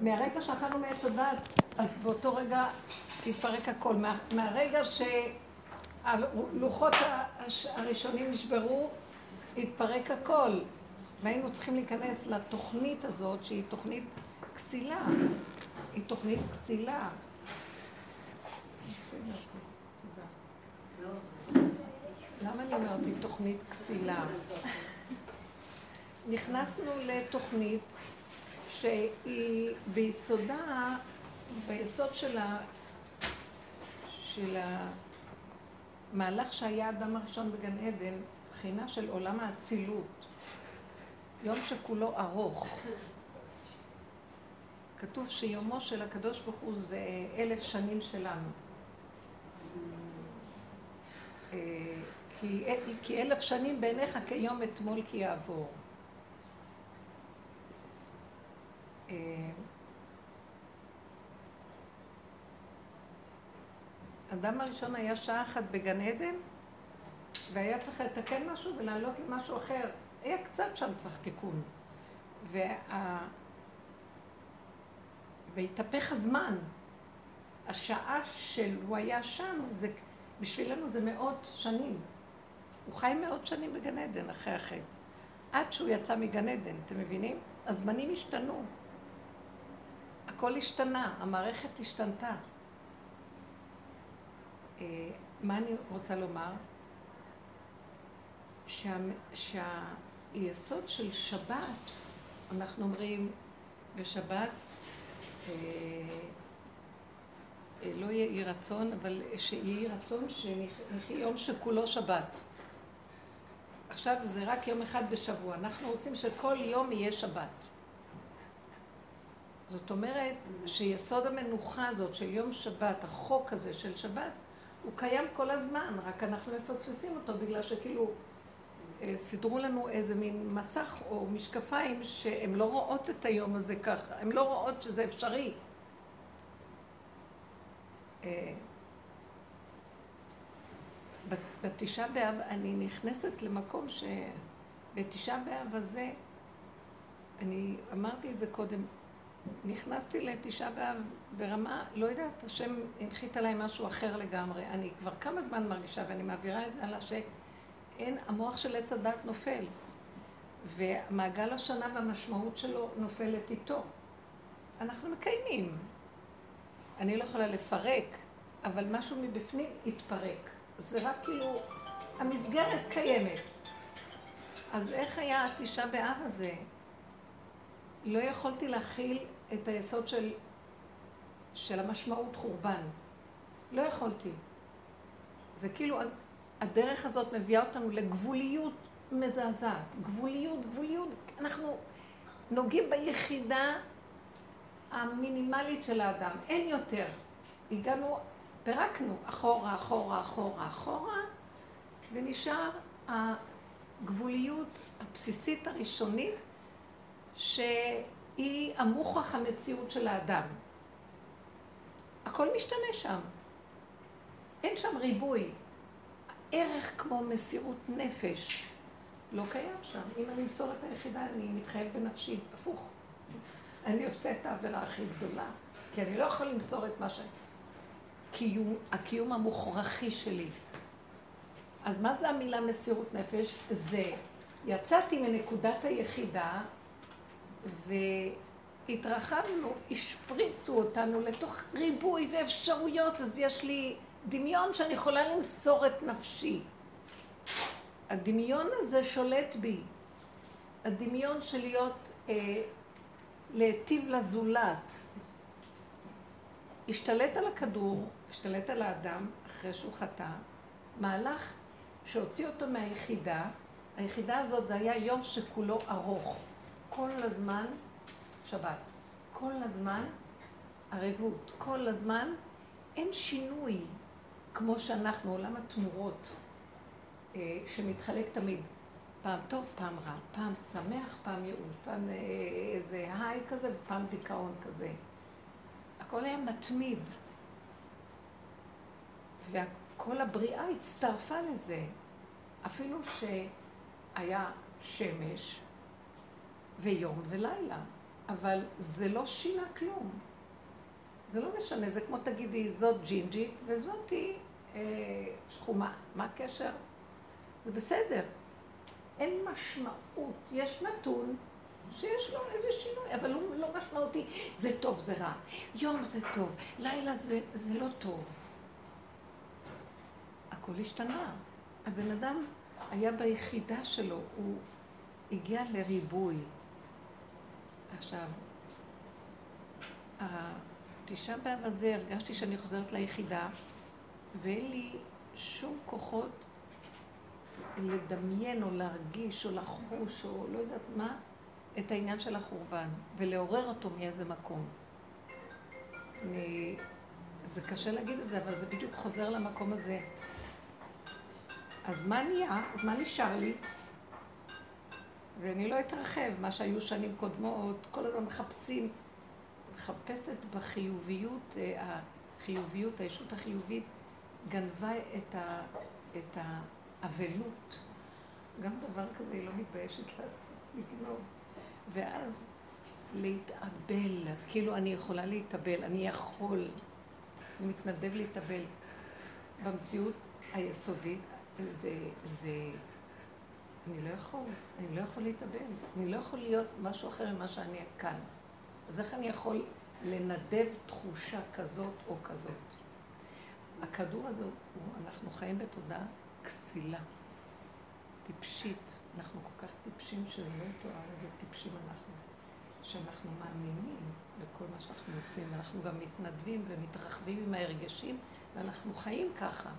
מהרגע שאכלנו מעת הדעת, אז באותו רגע התפרק הכל. מה, מהרגע שהלוחות הראשונים נשברו, התפרק הכל. והיינו צריכים להיכנס לתוכנית הזאת, שהיא תוכנית כסילה. היא תוכנית כסילה. למה אני אומרת היא תוכנית כסילה? נכנסנו לתוכנית שהיא ביסודה, ביסוד של, ה, של המהלך שהיה האדם הראשון בגן עדן, בחינה של עולם האצילות. יום שכולו ארוך. כתוב שיומו של הקדוש ברוך הוא זה אלף שנים שלנו. אה, כי, כי אלף שנים בעיניך כיום אתמול כי יעבור. אה, אדם הראשון היה שעה אחת בגן עדן, והיה צריך לתקן משהו ולעלות עם משהו אחר. היה קצת שם צריך תיקון. וה... והתהפך הזמן. השעה שהוא היה שם, זה, בשבילנו זה מאות שנים. הוא חי מאות שנים בגן עדן אחרי החטא. עד שהוא יצא מגן עדן, אתם מבינים? הזמנים השתנו. הכל השתנה, המערכת השתנתה. אה, מה אני רוצה לומר? שה, שהיסוד של שבת, אנחנו אומרים בשבת, אה, אה, לא יהיה אי רצון, אבל שיהיה רצון שנחי יום שכולו שבת. עכשיו זה רק יום אחד בשבוע, אנחנו רוצים שכל יום יהיה שבת. זאת אומרת שיסוד המנוחה הזאת של יום שבת, החוק הזה של שבת, הוא קיים כל הזמן, רק אנחנו מפספסים אותו בגלל שכאילו אה, סידרו לנו איזה מין מסך או משקפיים שהן לא רואות את היום הזה ככה, הן לא רואות שזה אפשרי. אה, בתשעה באב אני נכנסת למקום שבתשעה באב הזה, אני אמרתי את זה קודם, נכנסתי לתשעה באב ברמה, לא יודעת, השם הנחית עליי משהו אחר לגמרי. אני כבר כמה זמן מרגישה, ואני מעבירה את זה על שאין, המוח של עץ הדת נופל. ומעגל השנה והמשמעות שלו נופלת איתו. אנחנו מקיימים. אני לא יכולה לפרק, אבל משהו מבפנים יתפרק. זה רק כאילו, המסגרת קיימת. אז איך היה התשעה באב הזה? לא יכולתי להכיל את היסוד של, של המשמעות חורבן. לא יכולתי. זה כאילו, הדרך הזאת מביאה אותנו לגבוליות מזעזעת. גבוליות, גבוליות. אנחנו נוגעים ביחידה המינימלית של האדם. אין יותר. הגענו, פירקנו אחורה, אחורה, אחורה, אחורה, ונשאר הגבוליות הבסיסית הראשונית שהיא המוכח המציאות של האדם. הכל משתנה שם. אין שם ריבוי. ערך כמו מסירות נפש לא קיים שם. אם אני אמסור את היחידה, אני מתחייב בנפשי. הפוך. אני עושה את העבירה הכי גדולה, כי אני לא יכול למסור את מה ש... קיום, הקיום המוכרחי שלי. אז מה זה המילה מסירות נפש? זה יצאתי מנקודת היחידה והתרחבנו, השפריצו אותנו לתוך ריבוי ואפשרויות, אז יש לי דמיון שאני יכולה למסור את נפשי. הדמיון הזה שולט בי. הדמיון של להיות, אה, להיטיב לזולת. השתלט על הכדור, השתלט על האדם אחרי שהוא חטא, מהלך שהוציא אותו מהיחידה, היחידה הזאת זה היה יום שכולו ארוך. כל הזמן שבת. כל הזמן ערבות. כל הזמן אין שינוי כמו שאנחנו, עולם התמורות, אה, שמתחלק תמיד. פעם טוב, פעם רע, פעם שמח, פעם ייאוש, פעם אה, איזה היי כזה ופעם דיכאון כזה. הכל היה מתמיד. וכל הבריאה הצטרפה לזה. אפילו שהיה שמש, ויום ולילה. אבל זה לא שינה כלום. זה לא משנה, זה כמו תגידי, זאת ג'ינג'ית וזאתי אה, שחומה. מה הקשר? זה בסדר. אין משמעות. יש נתון שיש לו איזה שינוי, אבל הוא לא משמעותי. זה טוב, זה רע. יום זה טוב, לילה זה, זה לא טוב. הכל השתנה. הבן אדם היה ביחידה שלו, הוא הגיע לריבוי. עכשיו, התשעה באב הזה הרגשתי שאני חוזרת ליחידה, ואין לי שום כוחות לדמיין או להרגיש או לחוש או לא יודעת מה, את העניין של החורבן, ולעורר אותו מאיזה מקום. אני... זה קשה להגיד את זה, אבל זה בדיוק חוזר למקום הזה. אז מה נהיה? אז מה נשאר לי? ואני לא אתרחב, מה שהיו שנים קודמות, כל הזמן מחפשים, מחפשת בחיוביות, אה, החיוביות, הישות החיובית, גנבה את, ה, את האבלות. גם דבר כזה היא לא מתביישת לעשות, לגנוב. ואז להתאבל, כאילו אני יכולה להתאבל, אני יכול, אני מתנדב להתאבל. במציאות היסודית זה, זה, אני לא יכול, אני לא יכול להתאבל, אני לא יכול להיות משהו אחר ממה שאני כאן. אז איך אני יכול לנדב תחושה כזאת או כזאת? הכדור הזה, הוא, אנחנו חיים בתודעה כסילה, טיפשית. אנחנו כל כך טיפשים שזה לא יתואר איזה טיפשים אנחנו. שאנחנו מאמינים לכל מה שאנחנו עושים, ואנחנו גם מתנדבים ומתרחבים עם ההרגשים, ואנחנו חיים ככה.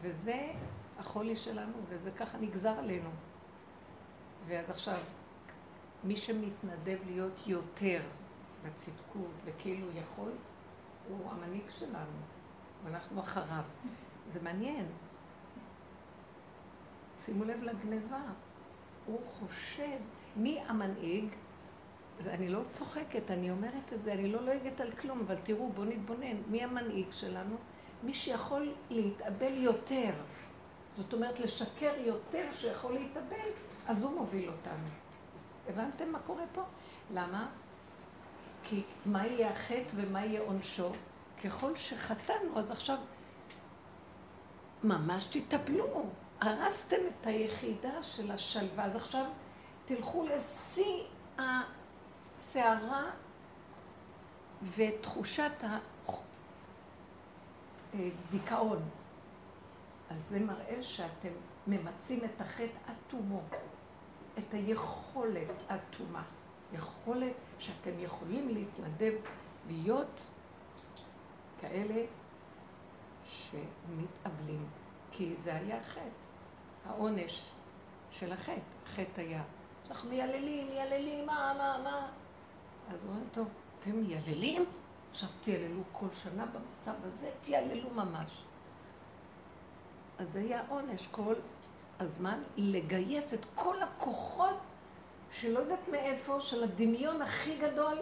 וזה החולי שלנו, וזה ככה נגזר עלינו. ואז עכשיו, מי שמתנדב להיות יותר בצדקות וכאילו יכול, הוא המנהיג שלנו, ואנחנו אחריו. זה מעניין. שימו לב לגניבה. הוא חושב, מי המנהיג? אני לא צוחקת, אני אומרת את זה, אני לא לועגת על כלום, אבל תראו, בואו נתבונן. מי המנהיג שלנו? מי שיכול להתאבל יותר. זאת אומרת, לשקר יותר שיכול להתאבל, אז הוא מוביל אותנו. הבנתם מה קורה פה? למה? כי מה יהיה החטא ומה יהיה עונשו? ככל שחטאנו, אז עכשיו ממש תטפלו. הרסתם את היחידה של השלווה, אז עכשיו תלכו לשיא הסערה ותחושת הדיכאון. אז זה מראה שאתם ממצים את החטא עד תומו, את היכולת עד תומה. יכולת שאתם יכולים להתנדב, להיות כאלה שמתאבלים, כי זה היה חטא, העונש של החטא, החטא היה. אנחנו מייללים, מייללים, מה, מה, מה. אז הוא אומר, טוב, אתם מייללים? עכשיו תייללו כל שנה במצב הזה, תייללו ממש. אז זה יהיה העונש כל הזמן, לגייס את כל הכוחות שלא יודעת מאיפה, של הדמיון הכי גדול,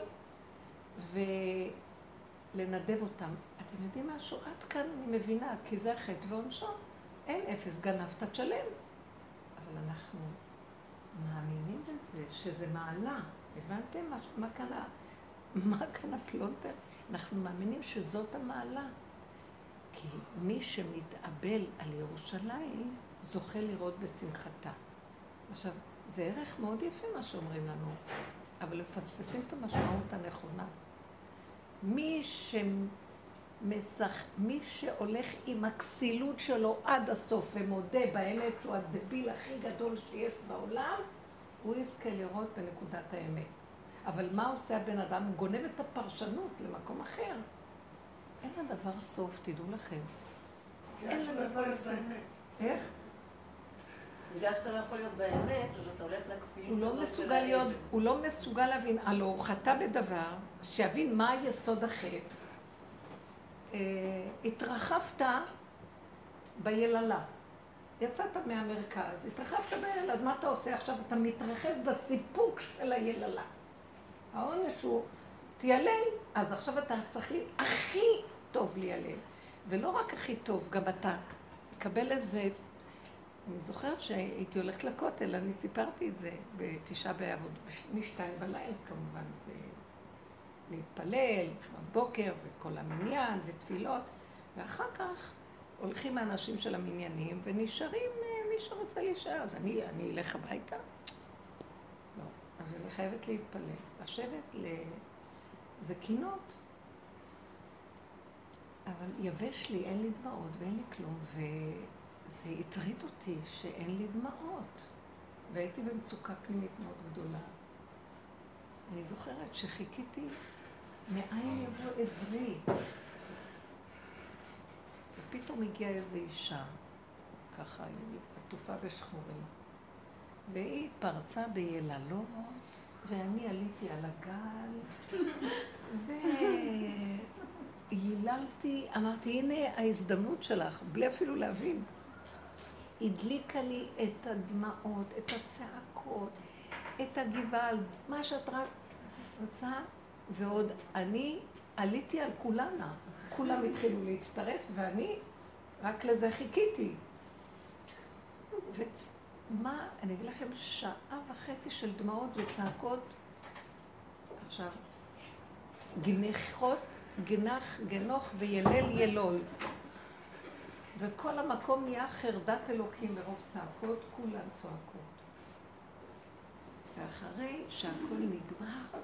ולנדב אותם. אתם יודעים משהו? עד כאן אני מבינה, כי זה החטא ועונשו. אין אפס, גנבת, תשלם. אבל אנחנו מאמינים בזה, שזה מעלה. הבנתם מה, מה כאן, מה כאן הפלונטר? אנחנו מאמינים שזאת המעלה. כי מי שמתאבל על ירושלים, זוכה לראות בשמחתה. עכשיו, זה ערך מאוד יפה מה שאומרים לנו, אבל מפספסים את המשמעות הנכונה. מי, שמסך, מי שהולך עם הכסילות שלו עד הסוף ומודה באמת שהוא הדביל הכי גדול שיש בעולם, הוא יזכה לראות בנקודת האמת. אבל מה עושה הבן אדם? הוא גונב את הפרשנות למקום אחר. אין לדבר סוף, תדעו לכם. אין לדבר סוף. איך? בגלל שאתה לא יכול להיות באמת, אז אתה הולך לכסילות הזאת לא מסוגל להיות, הוא לא מסוגל להבין, הלוא הוא חטא בדבר, שיבין מה יסוד החטא. אה, התרחבת ביללה. יצאת מהמרכז, התרחבת ביללה, אז מה אתה עושה עכשיו? אתה מתרחב בסיפוק של היללה. העונש הוא, תיילל, אז עכשיו אתה צריך לי הכי טוב ליילל. ולא רק הכי טוב, גם אתה תקבל איזה אני זוכרת שהייתי הולכת לכותל, אני סיפרתי את זה בתשעה באב, משתיים בלילה כמובן, זה להתפלל, בבוקר, וכל המניין, ותפילות, ואחר כך הולכים האנשים של המניינים ונשארים אה, מי שרוצה להישאר. אז אני, אני אלך הביתה? לא. אז אני חייבת להתפלל. לשבת ל... זה קינות. אבל יבש לי, אין לי דמעות ואין לי כלום, וזה הטריד אותי שאין לי דמעות. והייתי במצוקה פנימית מאוד גדולה. אני זוכרת שחיכיתי מאין יבוא עזרי. ופתאום הגיעה איזו אישה, ככה, עטופה בשחורים, והיא פרצה ביללות, ואני עליתי על הגל, וייללתי, אמרתי, הנה ההזדמנות שלך, בלי אפילו להבין. הדליקה לי את הדמעות, את הצעקות, את הגבעל, מה שאת רק רוצה, ועוד אני עליתי על כולנה. כולם התחילו להצטרף, ואני רק לזה חיכיתי. ומה, אני אגיד לכם, שעה וחצי של דמעות וצעקות. עכשיו, גנחות, גנח, גנוך וילל ילול. וכל המקום נהיה חרדת אלוקים מרוב צעקות, כולן צועקות. ואחרי שהכל נגמר,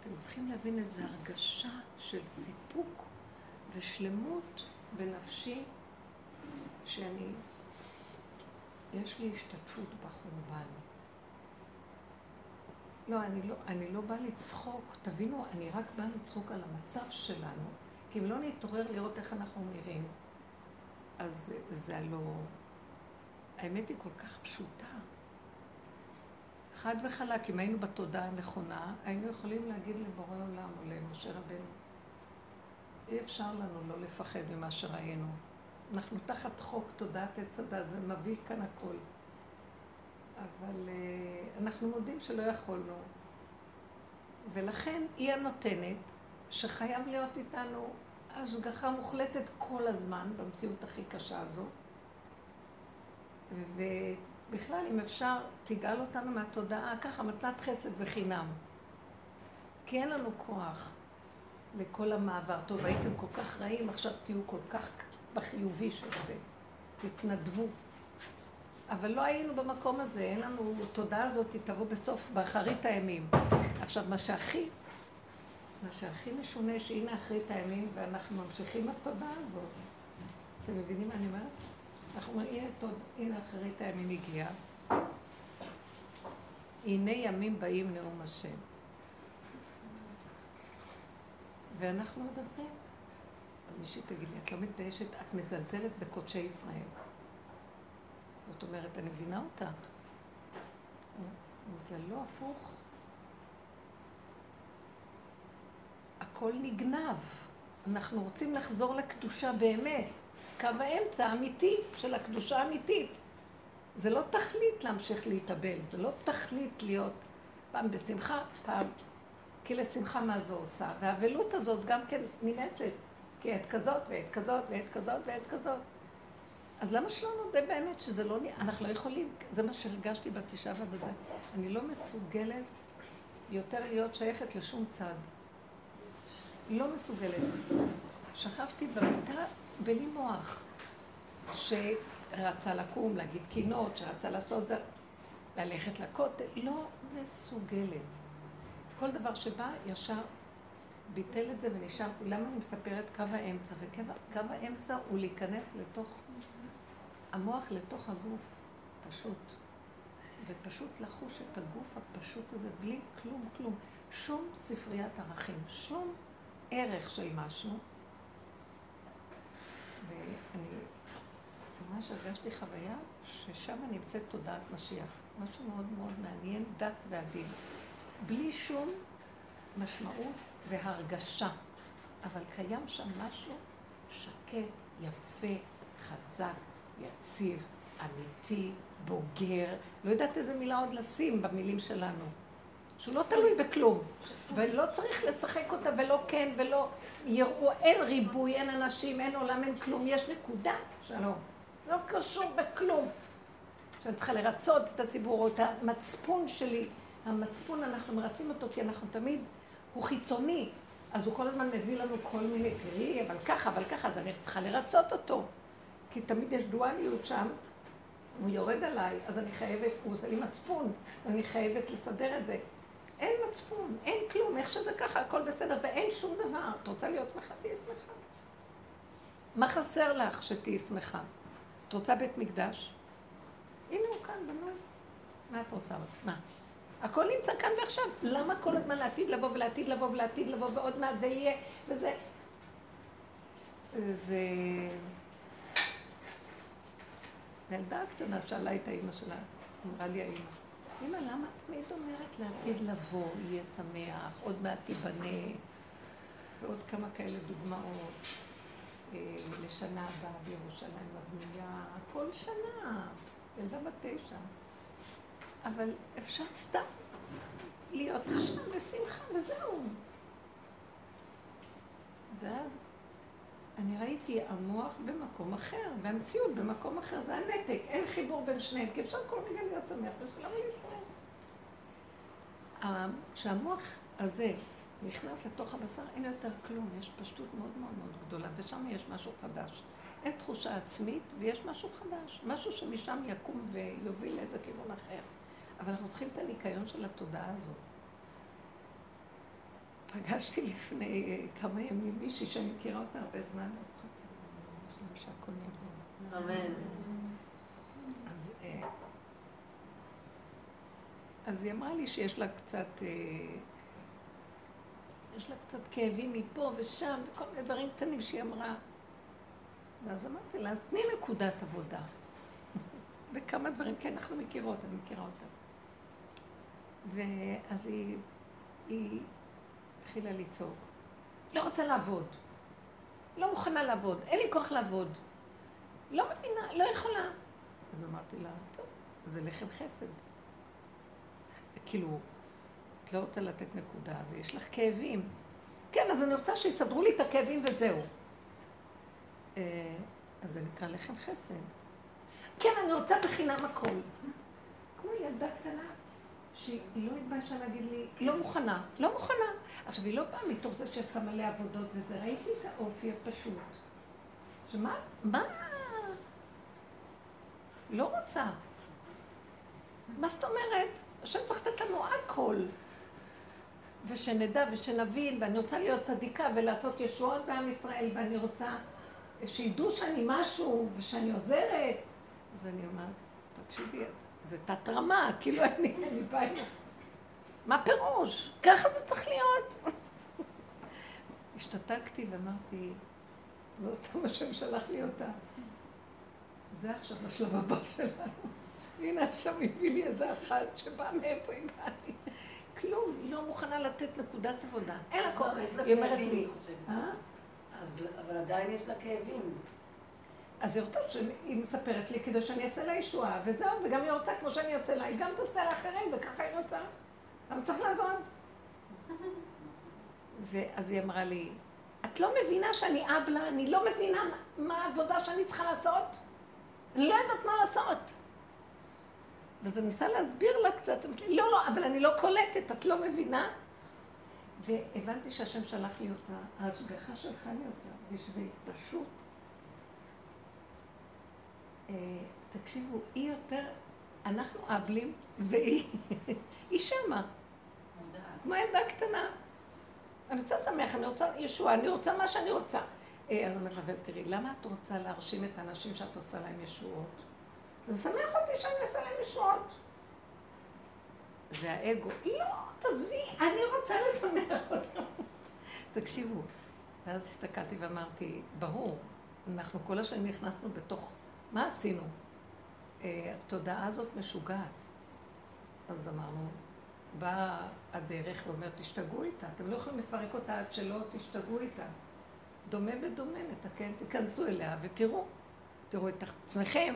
אתם צריכים להבין איזו הרגשה של סיפוק ושלמות בנפשי, שאני, יש לי השתתפות בחורבן. לא, אני לא, אני לא באה לצחוק, תבינו, אני רק באה לצחוק על המצב שלנו, כי אם לא נתעורר לראות איך אנחנו נראים, אז זה הלא... האמת היא כל כך פשוטה. חד וחלק, אם היינו בתודעה הנכונה, היינו יכולים להגיד לבורא עולם או למשה רבנו, אי אפשר לנו לא לפחד ממה שראינו. אנחנו תחת חוק תודעת עץ הדת, זה מביא כאן הכל. אבל uh, אנחנו מודים שלא יכולנו. ולכן היא הנותנת, שחייב להיות איתנו השגחה מוחלטת כל הזמן, במציאות הכי קשה הזו. ובכלל, אם אפשר, תגאל אותנו מהתודעה, ככה, מתנת חסד וחינם. כי אין לנו כוח. לכל המעבר. טוב, הייתם כל כך רעים, עכשיו תהיו כל כך בחיובי של זה. תתנדבו. אבל לא היינו במקום הזה, אין לנו, תודה הזאת תבוא בסוף, באחרית הימים. עכשיו, מה שהכי, מה שהכי משונה, שהנה אחרית הימים, ואנחנו ממשיכים בתודעה הזאת. אתם מבינים מה אני אומרת? אנחנו אומרים, הנה, תוד, הנה אחרית הימים הגיעה. הנה ימים באים נאום השם. ואנחנו מדברים. אז מישהי תגיד לי, את לא מתביישת, את מזלזלת בקודשי ישראל. זאת אומרת, אני מבינה אותה. לה, לא, הפוך. הכל נגנב. אנחנו רוצים לחזור לקדושה באמת. קו האמצע האמיתי של הקדושה האמיתית. זה לא תכלית להמשיך להתאבל, זה לא תכלית להיות פעם בשמחה, פעם כי לשמחה מה זו עושה? והאבלות הזאת גם כן נמאסת, כי עת כזאת ועת כזאת ועת כזאת ועת כזאת. אז למה שלא נודה באמת שזה לא... אנחנו לא יכולים, זה מה שהרגשתי בתשעה ובזה. אני לא מסוגלת יותר להיות שייכת לשום צד. לא מסוגלת. שכבתי במיטה בלי מוח, שרצה לקום, להגיד קינות, שרצה לעשות זה, ללכת לכותל, לא מסוגלת. כל דבר שבא, ישר ביטל את זה ונשארתי. למה אני מספרת קו האמצע? וקו האמצע הוא להיכנס לתוך המוח, לתוך הגוף, פשוט. ופשוט לחוש את הגוף הפשוט הזה בלי כלום, כלום. שום ספריית ערכים, שום ערך של משהו. ואני ממש הרגשתי חוויה ששם נמצאת תודעת משיח. משהו מאוד מאוד מעניין, דת ועדין. בלי שום משמעות והרגשה. אבל קיים שם משהו שקט, יפה, חזק, יציב, אמיתי, בוגר. לא יודעת איזה מילה עוד לשים במילים שלנו. שהוא לא תלוי בכלום. ולא צריך לשחק אותה ולא כן ולא יראו, אין ריבוי, אין אנשים, אין עולם, אין כלום. יש נקודה, שלום. לא קשור בכלום. שאני צריכה לרצות את הציבור, או את המצפון שלי. המצפון, אנחנו מרצים אותו כי אנחנו תמיד, הוא חיצוני. אז הוא כל הזמן מביא לנו כל מיני, תראי, אבל ככה, אבל ככה, אז אני צריכה לרצות אותו. כי תמיד יש דואליות שם, הוא יורד עליי, אז אני חייבת, הוא עושה לי מצפון, ואני חייבת לסדר את זה. אין מצפון, אין כלום, איך שזה ככה, הכל בסדר, ואין שום דבר. את רוצה להיות שמחה? תהיי שמחה. מה חסר לך שתהיי שמחה? את רוצה בית מקדש? הנה הוא כאן, בנוי. מה את רוצה? מה? הכל נמצא כאן ועכשיו. למה כל הזמן לעתיד לבוא ולעתיד לבוא ולעתיד לבוא ועוד מעט ויהיה וזה? זה... הילדה הקטנה שאלה את האימא שלה, אמרה לי האימא, אמא, למה את תמיד אומרת לעתיד לבוא, יהיה שמח, עוד מעט תיבנה, ועוד כמה כאלה דוגמאות. אה, לשנה הבאה בירושלים הבנייה, כל שנה, ילדה בת תשע. אבל אפשר סתם להיות עכשיו בשמחה וזהו. ואז אני ראיתי המוח במקום אחר, והמציאות במקום אחר, זה הנתק, אין חיבור בין שניהם, כי אפשר כל רגע להיות שמח, ושלום ישראל. כשהמוח הזה נכנס לתוך הבשר, אין יותר כלום, יש פשטות מאוד מאוד מאוד גדולה, ושם יש משהו חדש. אין תחושה עצמית, ויש משהו חדש, משהו שמשם יקום ויוביל לאיזה כיוון אחר. אבל אנחנו צריכים את הניקיון של התודעה הזאת. פגשתי לפני אה, כמה ימים מישהי שאני מכירה אותה הרבה זמן, אמן. אז, אה, אז היא אמרה לי שיש לה קצת, אה, יש לה קצת כאבים מפה ושם, וכל מיני דברים קטנים שהיא אמרה. ואז אמרתי לה, אז תני נקודת עבודה. וכמה דברים, כן, אנחנו מכירות, אני מכירה אותה. ואז היא, היא התחילה לצעוק. לא רוצה לעבוד. לא מוכנה לעבוד. אין לי כוח לעבוד. לא מבינה, לא יכולה. אז אמרתי לה, טוב, זה לחם חסד. כאילו, את לא רוצה לתת נקודה, ויש לך כאבים. כן, אז אני רוצה שיסדרו לי את הכאבים וזהו. אה, אז זה נקרא לחם חסד. כן, אני רוצה בחינם הכל. כמו ילדה קטנה, שהיא לא התביישה להגיד לי, לא מוכנה, לא מוכנה. עכשיו, היא לא באה מתוך זה שעשתה מלא עבודות וזה, ראיתי את האופי הפשוט. שמה, מה? לא רוצה. מה זאת אומרת? השם צריך לתת לנו הכל. ושנדע ושנבין, ואני רוצה להיות צדיקה ולעשות ישועות בעם ישראל, ואני רוצה שידעו שאני משהו ושאני עוזרת. אז אני אומרת, תקשיבי, זה תת-רמה, כאילו אני, אני באה... מה פירוש? ככה זה צריך להיות. השתתקתי ואמרתי, לא סתם השם שלח לי אותה. זה עכשיו השלב הבא שלנו. הנה עכשיו הביא לי איזה אחת שבאה מאיפה היא באה לי. כלום, היא לא מוכנה לתת נקודת עבודה. אין לה כוח. היא אומרת לי, אה? אבל עדיין יש לה כאבים. אז היא רוצה שהיא מספרת לי כדי שאני אעשה לה ישועה, וזהו, וגם היא רוצה כמו שאני אעשה לה, היא גם תעשה לאחרים, וככה היא רוצה. אבל צריך לעבוד. ואז היא אמרה לי, את לא מבינה שאני אבלה, אני לא מבינה מה העבודה שאני צריכה לעשות? אני לא יודעת מה לעשות. ואז אני ניסה להסביר לה קצת, אמרתי לי, לא, לא, אבל אני לא קולטת, את לא מבינה? והבנתי שהשם שלח לי אותה, ההשגחה שלחה לי אותה, בשביל פשוט תקשיבו, היא יותר, אנחנו אבלים, והיא שמה. כמו ילדה קטנה. אני רוצה לשמח, אני רוצה ישועה, אני רוצה מה שאני רוצה. אה, אז אני אומרת לה, תראי, למה את רוצה להרשים את האנשים שאת עושה להם ישועות? זה משמח אותי שאני אעשה להם ישועות. זה האגו. לא, תעזבי, אני רוצה לשמח אותם. תקשיבו. ואז הסתכלתי ואמרתי, ברור, אנחנו כל השנים נכנסנו בתוך מה עשינו? אה, התודעה הזאת משוגעת. אז אמרנו, באה הדרך ואומר, תשתגעו איתה. אתם לא יכולים לפרק אותה עד שלא תשתגעו איתה. דומה בדומה, נתקן, תיכנסו אליה ותראו. תראו את עצמכם.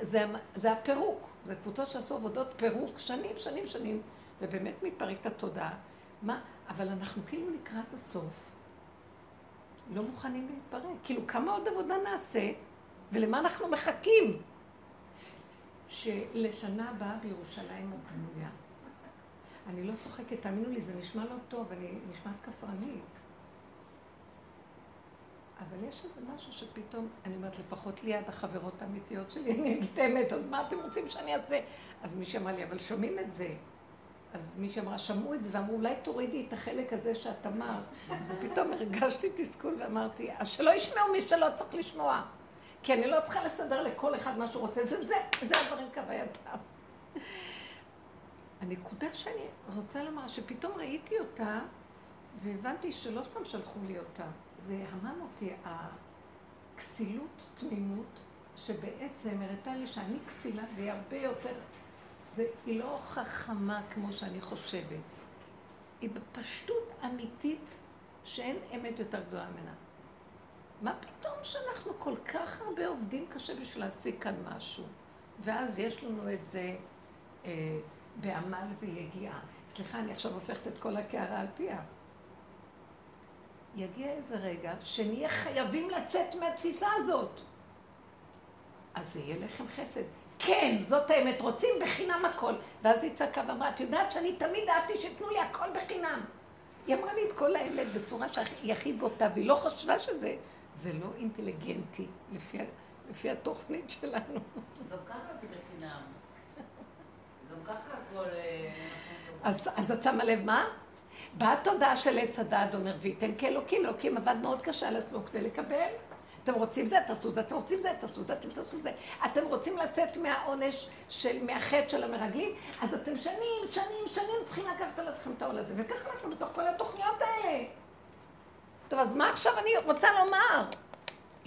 זה, זה הפירוק. זה קבוצות שעשו עבודות פירוק שנים, שנים, שנים, ובאמת מתפרקת התודעה. מה? אבל אנחנו כאילו לקראת הסוף. לא מוכנים להתפרק. כאילו, כמה עוד עבודה נעשה? ולמה אנחנו מחכים? שלשנה הבאה בירושלים הבנויה. אני לא צוחקת, תאמינו לי, זה נשמע לא טוב, אני נשמעת כפרנית. אבל יש איזה משהו שפתאום, אני אומרת, לפחות ליד החברות האמיתיות שלי, אני אגיד את האמת, אז מה אתם רוצים שאני אעשה? אז מישהי אמרה לי, אבל שומעים את זה. אז מישהי אמרה, שמעו את זה, ואמרו, אולי תורידי את החלק הזה שאת אמרת. ופתאום הרגשתי תסכול ואמרתי, אז שלא ישמעו מי שלא צריך לשמוע. כי אני לא צריכה לסדר לכל אחד מה שהוא רוצה, זה, זה, זה הדברים כהווייתם. הנקודה שאני רוצה לומר, שפתאום ראיתי אותה, והבנתי שלא סתם שלחו לי אותה, זה המם אותי, הכסילות תמימות, שבעצם הראתה לי שאני כסילה והיא הרבה יותר, זה, היא לא חכמה כמו שאני חושבת, היא בפשטות אמיתית שאין אמת יותר גדולה ממנה. מה פתאום שאנחנו כל כך הרבה עובדים קשה בשביל להשיג כאן משהו, ואז יש לנו את זה אה, בעמל ויגיעה. סליחה, אני עכשיו הופכת את כל הקערה על פיה. יגיע איזה רגע שנהיה חייבים לצאת מהתפיסה הזאת. אז זה יהיה לכם חסד. כן, זאת האמת, רוצים בחינם הכל. ואז היא צעקה ואמרה, את יודעת שאני תמיד אהבתי שתנו לי הכל בחינם. היא אמרה לי את כל האמת בצורה שהיא הכי בוטה, והיא לא חשבה שזה זה לא אינטליגנטי, לפי, לפי התוכנית שלנו. גם ככה זה בחינם. גם ככה הכל... אה, אז, אז את שמה לב מה? באה תודעה של עץ הדעת אומר, וייתן כאלוקים, אלוקים עבד מאוד קשה על עצמו כדי לקבל. אתם רוצים זה, תעשו זה, אתם רוצים זה, תעשו זה, אתם תעשו זה. אתם רוצים לצאת מהעונש, של, מהחטא של המרגלים, אז אתם שנים, שנים, שנים צריכים לקחת על עצמכם את העול הזה. וככה אנחנו בתוך כל התוכניות האלה. טוב, אז מה עכשיו אני רוצה לומר?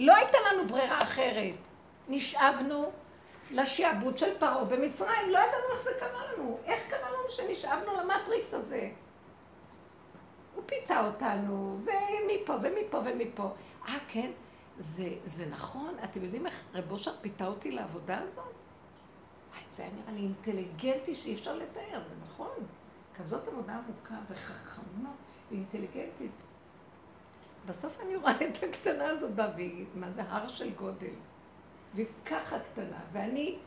לא הייתה לנו ברירה אחרת. נשאבנו לשעבוד של פרעה במצרים, לא ידענו איך זה קרה לנו. איך קרה לנו שנשאבנו למטריקס הזה? הוא פיתה אותנו, ומפה ומפה ומפה. אה, כן, זה, זה נכון? אתם יודעים איך רב אושר פיתה אותי לעבודה הזאת? וואי, זה היה נראה לי אינטליגנטי שאי אפשר לתאר, זה נכון. כזאת עבודה עמוקה וחכמה ואינטליגנטית. בסוף אני רואה את הקטנה הזאת בה, והיא, מה זה הר של גודל. והיא ככה קטנה, ואני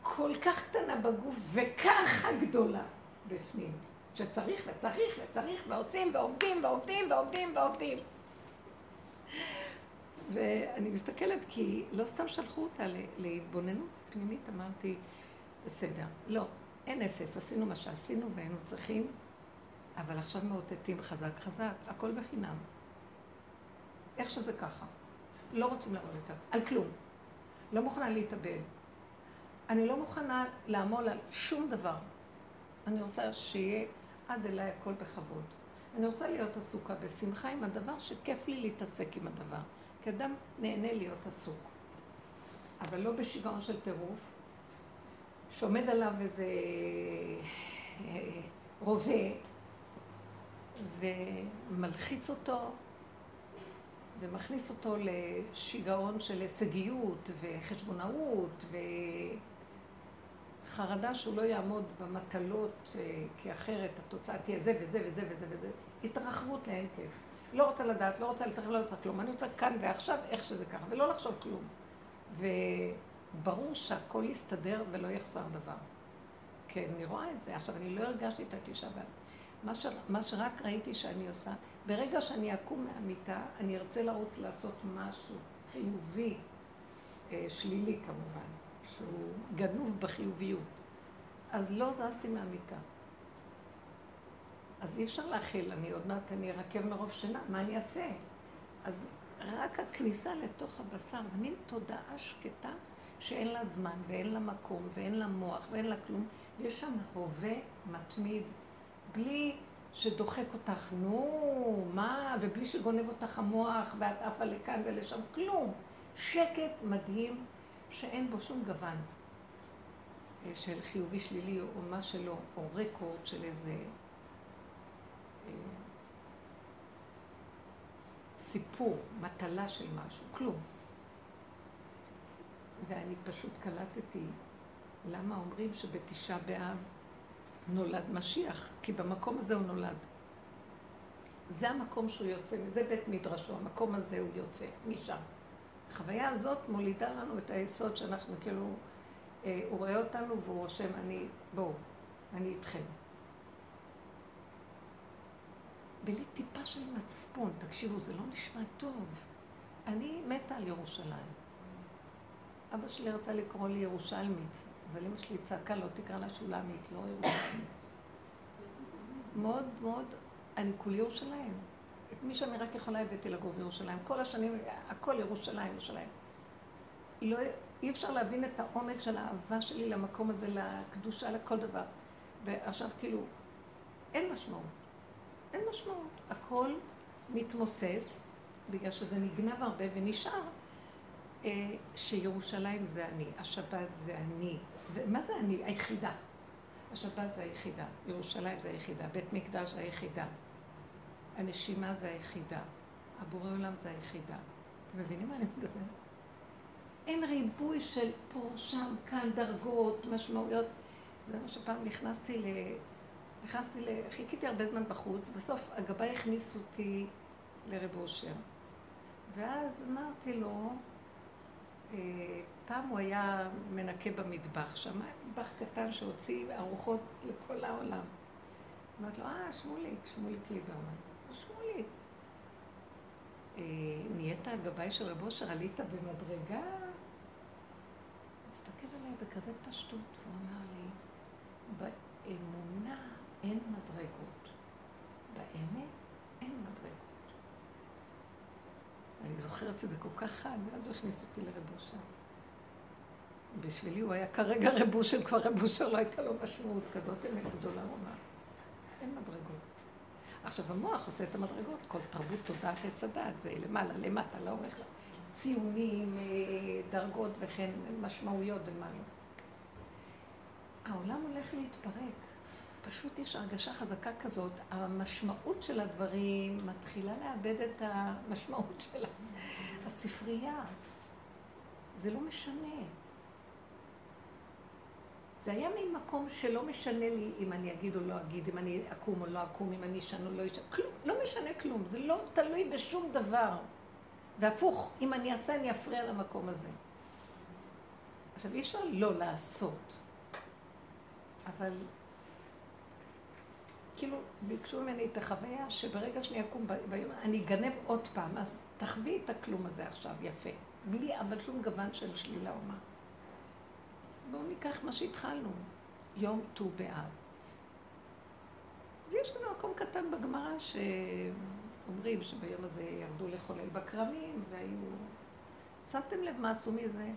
כל כך קטנה בגוף, וככה גדולה בפנים. שצריך וצריך וצריך, ועושים ועובדים ועובדים ועובדים ועובדים. ואני מסתכלת כי לא סתם שלחו אותה להתבוננות פנימית, אמרתי, בסדר, לא, אין אפס, עשינו מה שעשינו והיינו צריכים, אבל עכשיו מאותתים חזק חזק, הכל בחינם. איך שזה ככה. לא רוצים לעבוד יותר, על כלום. לא מוכנה להתאבל. אני לא מוכנה לעמול על שום דבר. אני רוצה שיהיה עד אליי הכל בכבוד. אני רוצה להיות עסוקה בשמחה עם הדבר שכיף לי להתעסק עם הדבר. כי אדם נהנה להיות עסוק. אבל לא בשיגעון של טירוף, שעומד עליו איזה אה, רובה ומלחיץ אותו ומכניס אותו לשיגעון של הישגיות וחשבונאות וחרדה שהוא לא יעמוד במטלות, אה, כי אחרת התוצאה תהיה זה וזה וזה וזה וזה. התרחבות לאין קץ. לא רוצה לדעת, לא רוצה לתרחב, לא רוצה כלום. אני רוצה כאן ועכשיו, איך שזה ככה, ולא לחשוב כלום. וברור שהכל יסתדר ולא יחסר דבר. כן, אני רואה את זה. עכשיו, אני לא הרגשתי את התשעה באב. מה, ש... מה שרק ראיתי שאני עושה, ברגע שאני אקום מהמיטה, אני ארצה לרוץ לעשות משהו חיובי, אה, שלילי כמובן, שהוא גנוב בחיוביות. אז לא זזתי מהמיטה. אז אי אפשר להכיל, אני עוד מעט, אני ארקב מרוב שינה, מה אני אעשה? אז רק הכניסה לתוך הבשר, זה מין תודעה שקטה שאין לה זמן ואין לה מקום ואין לה מוח ואין לה כלום, ויש שם הווה מתמיד, בלי שדוחק אותך, נו, מה, ובלי שגונב אותך המוח ואת עפה לכאן ולשם, כלום. שקט מדהים שאין בו שום גוון אה, של חיובי שלילי או מה שלא, או רקורד של איזה אה, סיפור, מטלה של משהו, כלום. ואני פשוט קלטתי למה אומרים שבתשעה באב נולד משיח, כי במקום הזה הוא נולד. זה המקום שהוא יוצא, זה בית מדרשו, המקום הזה הוא יוצא, משם. החוויה הזאת מולידה לנו את היסוד שאנחנו כאילו אה, הוא רואה אותנו והוא רושם, אני, בואו, אני איתכם. בלי טיפה של מצפון, תקשיבו, זה לא נשמע טוב. אני מתה על ירושלים. אבא שלי רצה לקרוא לי ירושלמית, אבל אמא שלי צעקה, לא תקרא לה שולמית, לא ירושלמית. מאוד מאוד, אני כולי ירושלים. את מי שאני רק יכולה הבאתי לגור בירושלים. כל השנים, הכל ירושלים, ירושלים. לא, אי אפשר להבין את העומק של האהבה שלי למקום הזה, לקדושה, לכל דבר. ועכשיו כאילו, אין משמעות. אין משמעות. הכל מתמוסס, בגלל שזה נגנב הרבה ונשאר, אה, שירושלים זה אני, השבת זה אני. ומה זה אני? היחידה. השבת זה היחידה, ירושלים זה היחידה, בית מקדש זה היחידה, הנשימה זה היחידה, הבורא עולם זה היחידה. אתם מבינים מה אני מדברת? אין ריבוי של פה, שם, כאן, דרגות, משמעויות. זה מה שפעם נכנסתי ל... נכנסתי ל... חיכיתי הרבה זמן בחוץ, בסוף הגבאי הכניס אותי לרב אושר. ואז אמרתי לו, אה, פעם הוא היה מנקה במטבח, שם מטבח קטן שהוציא ארוחות לכל העולם. אמרתי לו, אה, שמוליק, שמוליק ליברמן. שמוליק. אה, נהיית הגבאי של רב אושר, עלית במדרגה? הסתכל עליי בכזה פשטות, והוא אמר לי, באמונה אין מדרגות, באמת אין מדרגות. אני זוכרת שזה כל כך חד, ואז הוא הכניס אותי לרב אושר. בשבילי הוא היה כרגע רב אושר, כבר רב אושר לא הייתה לו משמעות כזאת, אמת גדולה אמר. אין מדרגות. עכשיו המוח עושה את המדרגות, כל תרבות תודעת עץ הדעת, זה למעלה, למטה, לאורך, ציונים, אה, דרגות וכן משמעויות ומה לא. העולם הולך להתפרק. פשוט יש הרגשה חזקה כזאת, המשמעות של הדברים מתחילה לאבד את המשמעות שלה. הספרייה, זה לא משנה. זה היה מין מקום שלא משנה לי אם אני אגיד או לא אגיד, אם אני אקום או לא אקום, אם אני אשן או לא אשן, כלום, לא משנה כלום, זה לא תלוי בשום דבר. והפוך, אם אני אעשה, אני אפריע למקום הזה. עכשיו, אי אפשר לא לעשות, אבל כאילו, ביקשו ממני את החוויה שברגע שאני אקום ביום, אני אגנב עוד פעם, אז תחווי את הכלום הזה עכשיו, יפה. בלי אבל שום גוון של שלילה או מה. בואו ניקח מה שהתחלנו, יום ט"ו באב. יש איזה מקום קטן בגמרא שאומרים שביום הזה ירדו לחולל בכרמים והיו... שמתם לב מה עשו מזה?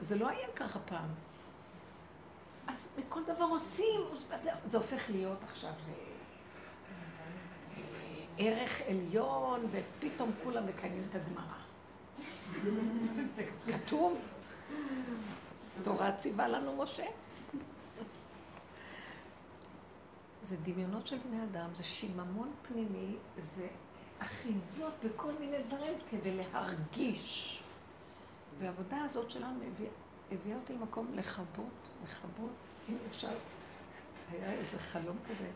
זה לא היה ככה פעם. אז בכל דבר עושים, זה, זה הופך להיות עכשיו, זה ערך עליון, ופתאום כולם מקיימים את הגמרא. כתוב, תורה ציווה לנו משה. זה דמיונות של בני אדם, זה שיממון פנימי, זה אחיזות בכל מיני דברים כדי להרגיש. והעבודה הזאת שלנו הביאה הביא אותי למקום לכבות, לכבות, אם אפשר, היה איזה חלום כזה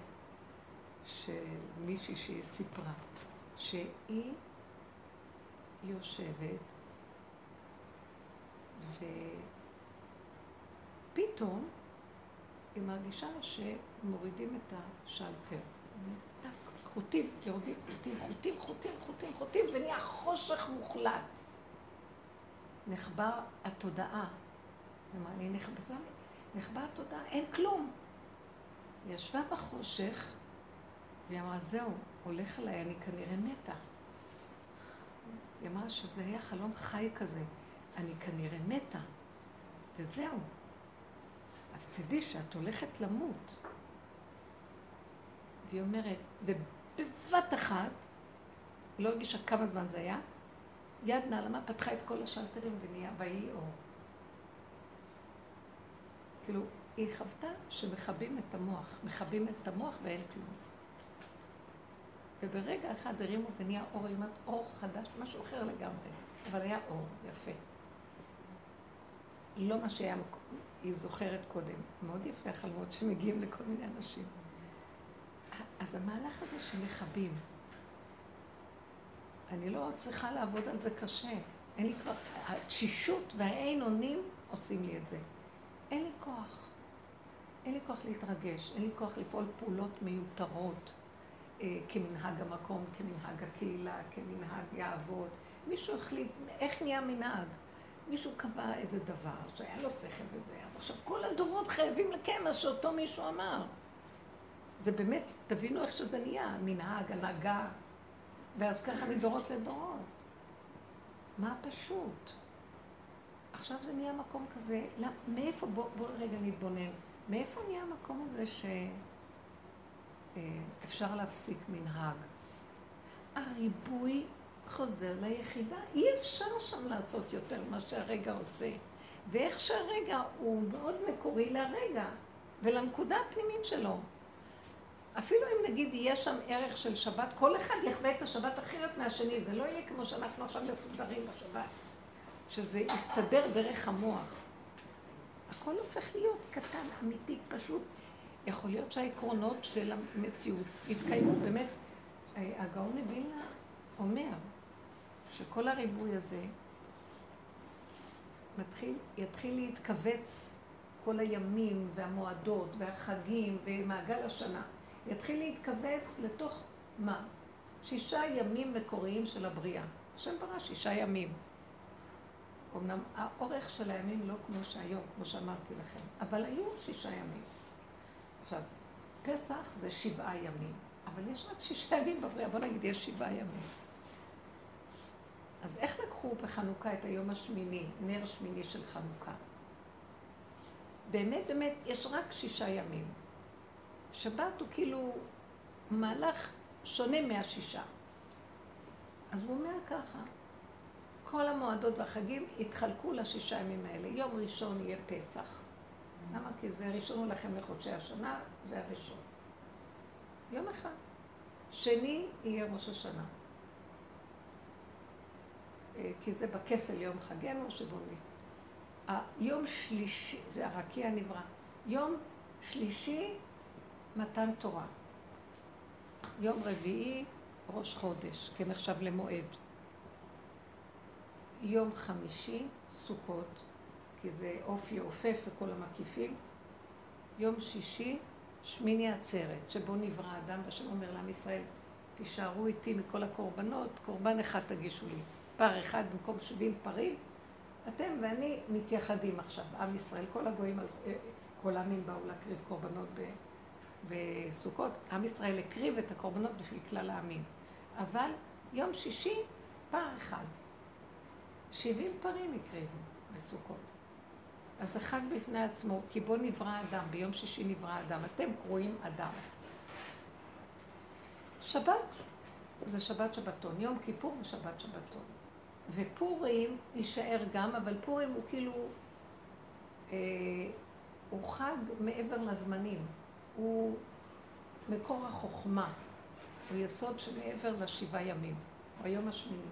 של מישהי שהיא סיפרה, שהיא יושבת ופתאום היא מרגישה שמורידים את השלטר. חוטים, יורדים חוטים, חוטים, חוטים, חוטים, חוטים, ונהיה חושך מוחלט. נחבר התודעה. אמרה לי, נחבזה, נחבא התודעה, אין כלום. היא ישבה בחושך, והיא אמרה, זהו, הולך עליי, אני כנראה מתה. היא אמרה שזה היה חלום חי כזה, אני כנראה מתה, וזהו. אז תדעי שאת הולכת למות. והיא אומרת, ובבת אחת, לא הרגישה כמה זמן זה היה, יד נעלמה פתחה את כל השלטרים ונהיה, ויהי אור. כאילו, היא חוותה שמכבים את המוח, מכבים את המוח ואין כלום. וברגע אחד הרימו ונהיה אור, היא אומרת, אור חדש, משהו אחר לגמרי, אבל היה אור, יפה. לא מה שהיה, היא זוכרת קודם. מאוד יפה החלומות שמגיעים לכל מיני אנשים. אז המהלך הזה שמכבים, אני לא צריכה לעבוד על זה קשה. אין לי כבר, התשישות והאין אונים עושים לי את זה. אין לי כוח. אין לי כוח להתרגש, אין לי כוח לפעול פעולות מיותרות אה, כמנהג המקום, כמנהג הקהילה, כמנהג יעבוד. מישהו החליט, איך נהיה מנהג? מישהו קבע איזה דבר שהיה לו שכל אז עכשיו כל הדורות חייבים לקיים מה שאותו מישהו אמר. זה באמת, תבינו איך שזה נהיה, מנהג, הנהגה, ואז ככה מדורות לדורות. מה פשוט? עכשיו זה נהיה מקום כזה, לא, מאיפה, בואו בוא רגע נתבונן, מאיפה נהיה המקום הזה שאפשר אה, להפסיק מנהג? הריבוי חוזר ליחידה. אי אפשר שם לעשות יותר מה שהרגע עושה. ואיך שהרגע הוא מאוד מקורי לרגע ולנקודה הפנימית שלו. אפילו אם נגיד יהיה שם ערך של שבת, כל אחד יחווה את השבת אחרת מהשני, זה לא יהיה כמו שאנחנו עכשיו מסודרים בשבת, שזה יסתדר דרך המוח. הכל הופך להיות קטן, אמיתי, פשוט. יכול להיות שהעקרונות של המציאות יתקיימו. באמת, הגאון מווילנה אומר שכל הריבוי הזה מתחיל, יתחיל להתכווץ כל הימים והמועדות והחגים ומעגל השנה. יתחיל להתכווץ לתוך מה? שישה ימים מקוריים של הבריאה. השם ברא שישה ימים. אמנם האורך של הימים לא כמו שהיום, כמו שאמרתי לכם, אבל היו שישה ימים. עכשיו, פסח זה שבעה ימים, אבל יש רק שישה ימים בבריאה, בוא נגיד יש שבעה ימים. אז איך לקחו בחנוכה את היום השמיני, נר שמיני של חנוכה? באמת, באמת, יש רק שישה ימים. שבת הוא כאילו מהלך שונה מהשישה. אז הוא אומר ככה, כל המועדות והחגים יתחלקו לשישה ימים האלה. יום ראשון יהיה פסח. למה? כי זה ראשון הוא לכם לחודשי השנה, זה הראשון. יום אחד. שני יהיה ראש השנה. אה, כי זה בכסל יום חגנו שבו נ... יום שלישי, זה הרקיע נברא. יום שלישי מתן תורה. יום רביעי, ראש חודש, כנחשב למועד. יום חמישי, סוכות, כי זה אופי עופף וכל המקיפים. יום שישי, שמיני עצרת, שבו נברא אדם, והשם אומר לעם ישראל, תישארו איתי מכל הקורבנות, קורבן אחד תגישו לי. פר אחד במקום שבעים פרים. אתם ואני מתייחדים עכשיו, עם ישראל, כל הגויים, אה, כל העמים באו להקריב קורבנות. בסוכות, עם ישראל הקריב את הקורבנות בשביל כלל העמים. אבל יום שישי, פער אחד. שבעים פרים הקריבו בסוכות. אז זה חג בפני עצמו, כי בו נברא אדם, ביום שישי נברא אדם. אתם קרואים אדם. שבת זה שבת שבתון, יום כיפור ושבת שבתון. ופורים יישאר גם, אבל פורים הוא כאילו, אה, הוא חג מעבר לזמנים. הוא מקור החוכמה, הוא יסוד שמעבר לשבעה ימים, הוא היום השמיני,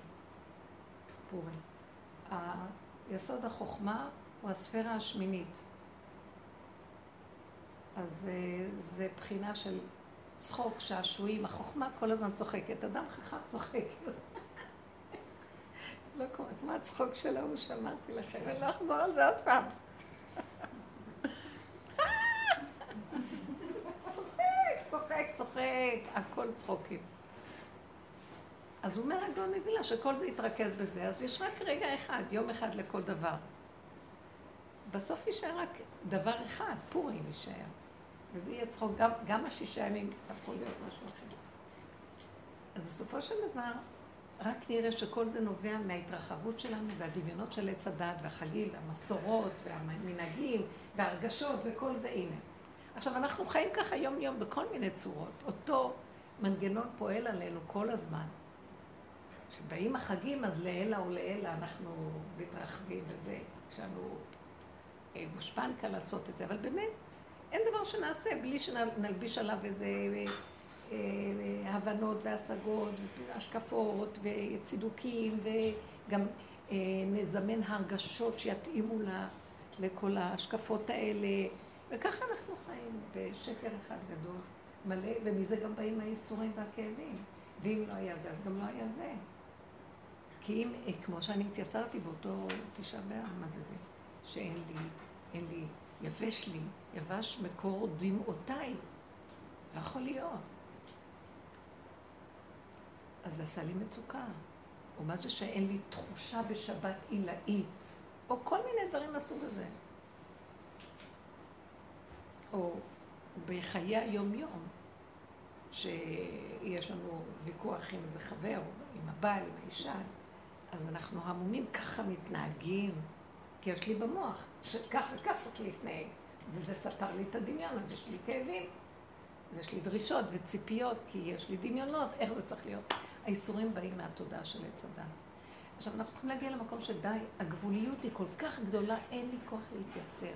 פורים. יסוד החוכמה הוא הספירה השמינית. אז אה, זה בחינה של צחוק, שעשועים, החוכמה כל הזמן צוחקת, אדם חכם צוחק. לא כמו הצחוק של ההוא שאמרתי לכם, אני לא אחזור על זה עוד פעם. צוחק, צוחק, הכל צחוקים. אז הוא אומר הגאון מווילנה שכל זה יתרכז בזה, אז יש רק רגע אחד, יום אחד לכל דבר. בסוף יישאר רק דבר אחד, פורים יישאר. וזה יהיה צחוק, גם, גם השישה ימים הפכו להיות משהו אחר. אז בסופו של דבר, רק נראה שכל זה נובע מההתרחבות שלנו והדמיונות של עץ הדת והחגים והמסורות והמנהגים והרגשות וכל זה, הנה. עכשיו, אנחנו חיים ככה יום-יום בכל מיני צורות. אותו מנגנון פועל עלינו כל הזמן. כשבאים החגים, אז לעילא ולעילא אנחנו מתרחבים וזה. יש לנו אה, גושפנקה לעשות את זה, אבל באמת, אין דבר שנעשה בלי שנלביש עליו איזה אה, אה, הבנות והשגות והשקפות וצידוקים וגם נזמן הרגשות שיתאימו לכל ההשקפות האלה. וככה אנחנו חיים בשקר אחד גדול, מלא, ומזה גם באים הייסורים והכאבים. ואם לא היה זה, אז גם לא היה זה. כי אם, כמו שאני התייסרתי באותו תשעה באב, מה זה זה? שאין לי, אין לי יבש לי, יבש מקור דמעותיי. לא יכול להיות. אז זה עשה לי מצוקה. או מה זה שאין לי תחושה בשבת עילאית, או כל מיני דברים מהסוג הזה. או בחיי היום-יום, שיש לנו ויכוח עם איזה חבר, עם הבעל, עם האישה, אז אנחנו המומים ככה מתנהגים, כי יש לי במוח, שכך וכך צריך להתנהג, וזה סתר לי את הדמיון, אז יש לי כאבים, אז יש לי דרישות וציפיות, כי יש לי דמיונות, איך זה צריך להיות. האיסורים באים מהתודעה של עץ הדת. עכשיו, אנחנו צריכים להגיע למקום שדי, הגבוליות היא כל כך גדולה, אין לי כוח להתייסר.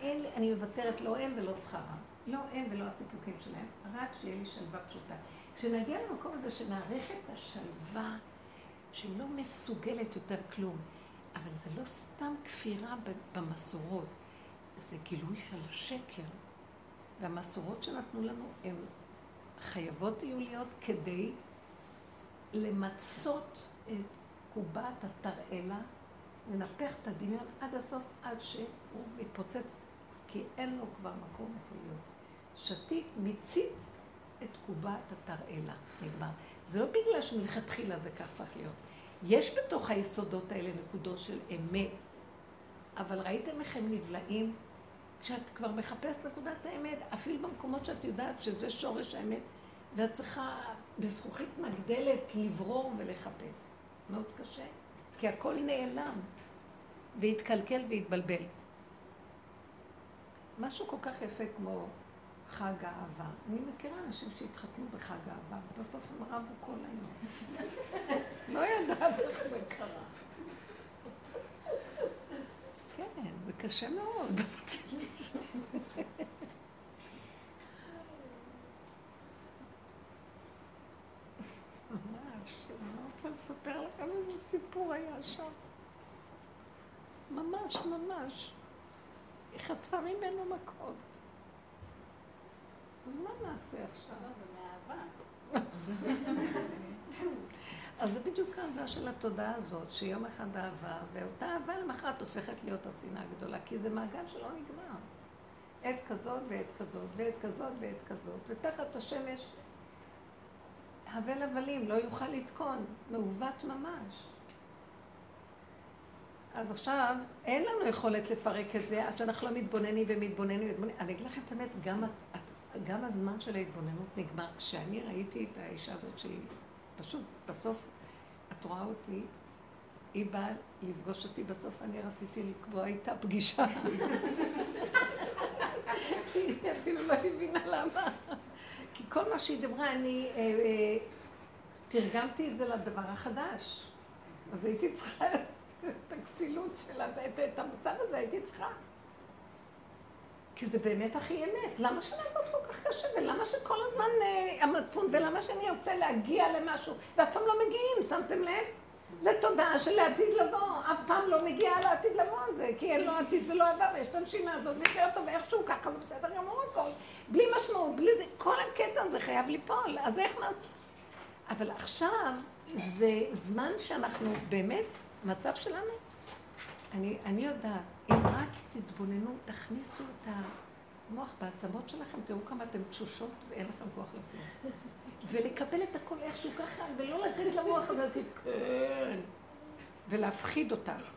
אין אני מוותרת לא הם ולא שכרם. לא הם ולא הסיפוקים שלהם, רק שיהיה לי שלווה פשוטה. כשנגיע למקום הזה שנערך את השלווה, שלא מסוגלת יותר כלום, אבל זה לא סתם כפירה במסורות, זה גילוי של שקר. והמסורות שנתנו לנו הן חייבות יהיו להיות כדי למצות את קובת התרעלה, לנפח את הדמיון עד הסוף, עד שהוא מתפוצץ, כי אין לו כבר מקום איפה להיות. שתית, מיצית את קובת התרעלה. נגמר. זה לא בגלל שמלכתחילה זה כך צריך להיות. יש בתוך היסודות האלה נקודות של אמת, אבל ראיתם איך הם נבלעים? כשאת כבר מחפשת נקודת האמת, אפילו במקומות שאת יודעת שזה שורש האמת, ואת צריכה בזכוכית מגדלת לברור ולחפש. מאוד קשה, כי הכל נעלם, והתקלקל והתבלבל. משהו כל כך יפה כמו חג האהבה. אני מכירה אנשים שהתחתנו בחג האהבה, ובסוף הם רבו כל היום. לא יודעת איך זה קרה. כן, זה קשה מאוד. ממש, אני לא רוצה לספר לכם איזה סיפור היה שם. ממש, ממש. היא חטפה ממנו מכות. אז מה נעשה עכשיו? לא, זה מאהבה. אז זה בדיוק האהבה של התודעה הזאת, שיום אחד אהבה, ואותה אהבה למחרת הופכת להיות השנאה הגדולה, כי זה מעגל שלא נגמר. עת כזאת ועת כזאת, ועת כזאת ועת כזאת, ותחת השמש הבל הבלים, לא יוכל לתקון, מעוות ממש. אז עכשיו, אין לנו יכולת לפרק את זה עד שאנחנו לא מתבוננים ומתבוננים ומתבוננים. אני אגיד לכם את האמת, גם, גם הזמן של ההתבוננות נגמר. כשאני ראיתי את האישה הזאת שהיא פשוט, בסוף, את רואה אותי, היא באה לפגוש אותי, בסוף אני רציתי לקבוע איתה פגישה. היא אפילו לא הבינה למה. כי כל מה שהיא דיברה, אני אה, אה, תרגמתי את זה לדבר החדש. אז הייתי צריכה את הכסילות שלה, את, את המצב הזה הייתי צריכה. כי זה באמת הכי אמת. למה שנעבוד כל כך קשה, ולמה שכל הזמן אה, המצפון, ולמה שאני ארצה להגיע למשהו, ואף פעם לא מגיעים, שמתם לב? זה תודעה של העתיד לבוא, אף פעם לא מגיע לעתיד לבוא הזה, כי אין לו עתיד ולא עבר, ויש את הנשימה הזאת, נחיה אותו ואיכשהו ככה, זה בסדר גמור הכל. בלי משמעות, בלי זה, כל הקטע הזה חייב ליפול, אז איך נעשה? אבל עכשיו זה זמן שאנחנו באמת, מצב שלנו, אני, אני יודעת, אם רק תתבוננו, תכניסו את המוח בעצמות שלכם, תראו כמה אתם תשושות ואין לכם כוח לכלום. ולקבל את הכל איכשהו ככה, ולא לתת למוח הזה, כן, ולהפחיד אותך,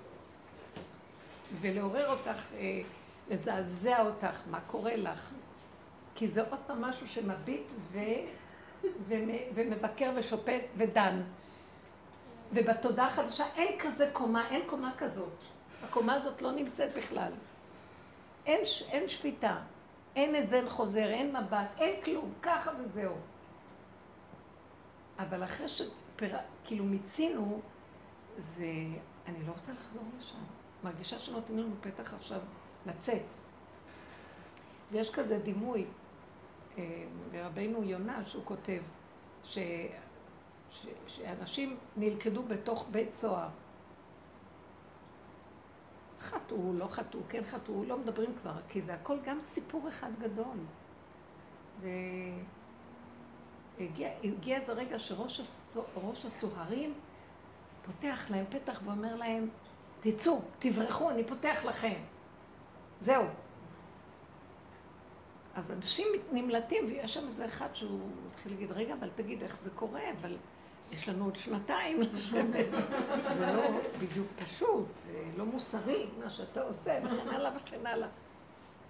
ולעורר אותך, אה, לזעזע אותך, מה קורה לך. כי זה עוד פעם משהו שמביט ו... ומבקר ושופט ודן. ובתודעה החדשה אין כזה קומה, אין קומה כזאת. הקומה הזאת לא נמצאת בכלל. אין, אין שפיטה, אין איזן חוזר, אין מבט, אין כלום, ככה וזהו. אבל אחרי שכאילו מיצינו, זה... אני לא רוצה לחזור לשם. מרגישה שנותנים לנו פתח עכשיו לצאת. ויש כזה דימוי ברבינו יונה, שהוא כותב, ש... ש... שאנשים נלכדו בתוך בית סוהר. חטאו, לא חטאו, כן חטאו, לא מדברים כבר, כי זה הכל גם סיפור אחד גדול. והגיע איזה רגע שראש הסוה... הסוהרים פותח להם פתח ואומר להם, תצאו, תברחו, אני פותח לכם. זהו. אז אנשים נמלטים, ויש שם איזה אחד שהוא מתחיל להגיד, רגע, אבל תגיד איך זה קורה, אבל יש לנו עוד שנתיים לשבת. זה לא בדיוק פשוט, זה לא מוסרי מה שאתה עושה, וכן הלאה וכן הלאה.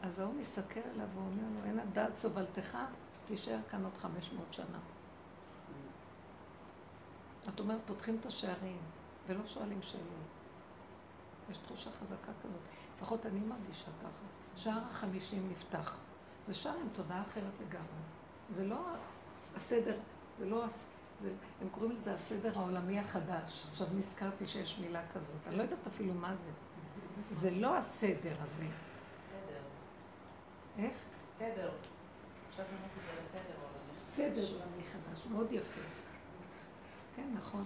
אז ההוא מסתכל עליו ואומר לו, אין הדעת סובלתך, תישאר כאן עוד 500 שנה. את אומרת, פותחים את השערים, ולא שואלים שאלות. יש תחושה חזקה כזאת. לפחות אני מרגישה ככה. שער החמישים נפתח. זה שער עם תודעה אחרת לגמרי. זה לא הסדר, זה לא... זה, הם קוראים לזה הסדר העולמי החדש. עכשיו נזכרתי שיש מילה כזאת. אני לא יודעת אפילו מה זה. זה לא הסדר הזה. תדר. איך? תדר. עכשיו אמרתי זה לתדר תדר עולמי חדש. מאוד יפה. כן, נכון.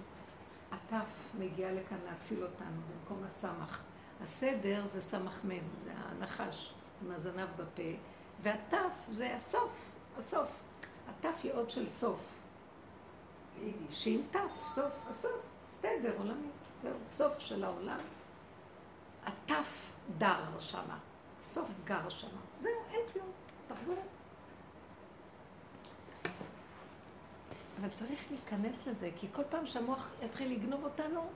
הטף מגיע לכאן להציל אותנו במקום הסמך. הסדר זה סמך מ', זה הנחש עם הזנב בפה, והטף זה הסוף, הסוף. הטף היא עוד של סוף. שעם תף, סוף, הסוף, תדר עולמי, זהו, סוף של העולם. הטף דר שמה, סוף גר שמה. זהו, אין כלום, תחזור. אבל צריך להיכנס לזה, כי כל פעם שהמוח יתחיל לגנוב אותנו,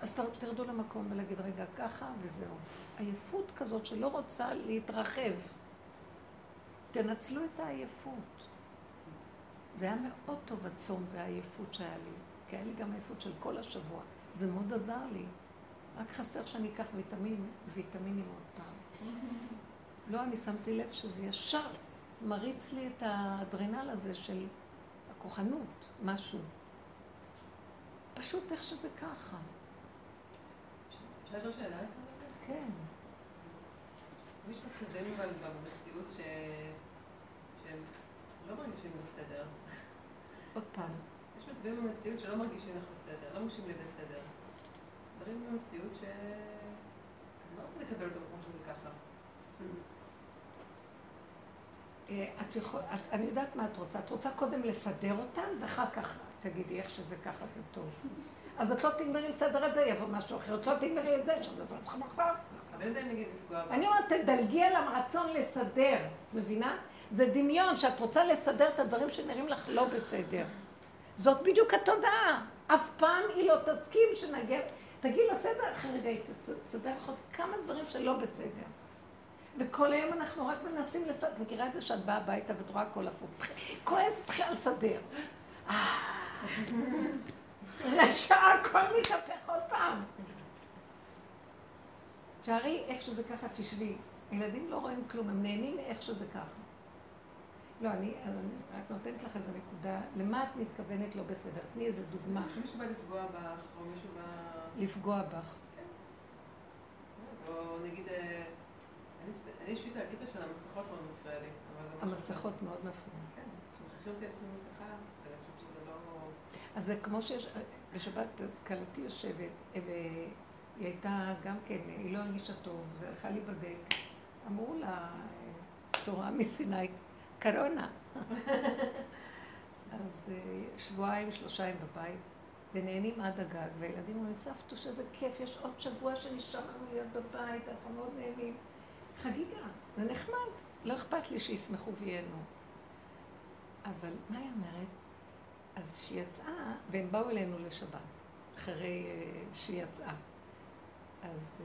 אז תרדו למקום ולהגיד, רגע, ככה וזהו. עייפות כזאת שלא רוצה להתרחב. תנצלו את העייפות. זה היה מאוד טוב הצום והעייפות שהיה לי, כי היה לי גם עייפות של כל השבוע. זה מאוד עזר לי. רק חסר שאני אקח ויטמין, ויטמינים עוד פעם. לא, אני שמתי לב שזה ישר מריץ לי את האדרנל הזה של הכוחנות, משהו. פשוט איך שזה ככה. אפשר לשאול שאלה? כן. יש מצבים אבל במציאות ש... לא מרגישים בסדר. עוד פעם. יש מצבים במציאות שלא מרגישים לך בסדר, לא מרגישים לי בסדר. דברים במציאות ש... אני לא רוצה לקבל אותם כמו שזה ככה. אה, את יכול, את, אני יודעת מה את רוצה. את רוצה קודם לסדר אותם, ואחר כך תגידי איך שזה ככה, זה טוב. אז את לא תגמרי לסדר את זה, יבוא משהו אחר. את לא תגמרי את זה, שזה לא צריך מחר. אני אומרת, תדלגי על הרצון לסדר, מבינה? זה דמיון שאת רוצה לסדר את הדברים שנראים לך לא בסדר. זאת בדיוק התודעה. אף פעם היא לא תסכים שנגיע... תגיעי לסדר, אחרי רגע היא תסדר לך עוד כמה דברים שלא בסדר. וכל היום אנחנו רק מנסים לסדר. את מכירה את זה שאת באה הביתה ואת רואה הכל הפוך. כועס, תחילה לסדר. אחרי שעה הכל מתהפך עוד פעם. תשארי איך שזה ככה, תשבי. ילדים לא רואים כלום, הם נהנים מאיך שזה ככה. לא, אני, רק נותנת לך איזו נקודה. למה את מתכוונת לא בסדר? תני איזה דוגמה. מישהו בא לפגוע בך, או מישהו בא... לפגוע בך. כן. או נגיד, אה, אני אישית, הקטע של המסכות מאוד מפריע לי. המסכות מאוד מפריע. כן, כשמחליפים אותי לעצמי מסכה, ואני חושבת שזה לא... אז זה כמו שיש, בשבת השכלתי יושבת, והיא הייתה גם כן, היא לא הרגישה טוב, זה הלכה להיבדק. אמרו לה, תורה מסיני, קרונה. אז אה, שבועיים, שלושה הם בבית, ונהנים עד הגג, והילדים אומרים, סבתו, שזה כיף, יש עוד שבוע שנשאר לנו להיות בבית, אנחנו מאוד נהנים. חגיגה, זה נחמד, לא אכפת לי שישמחו וייהנו. אבל מה היא אומרת? אז שהיא יצאה, והם באו אלינו לשבת, אחרי uh, שהיא יצאה. אז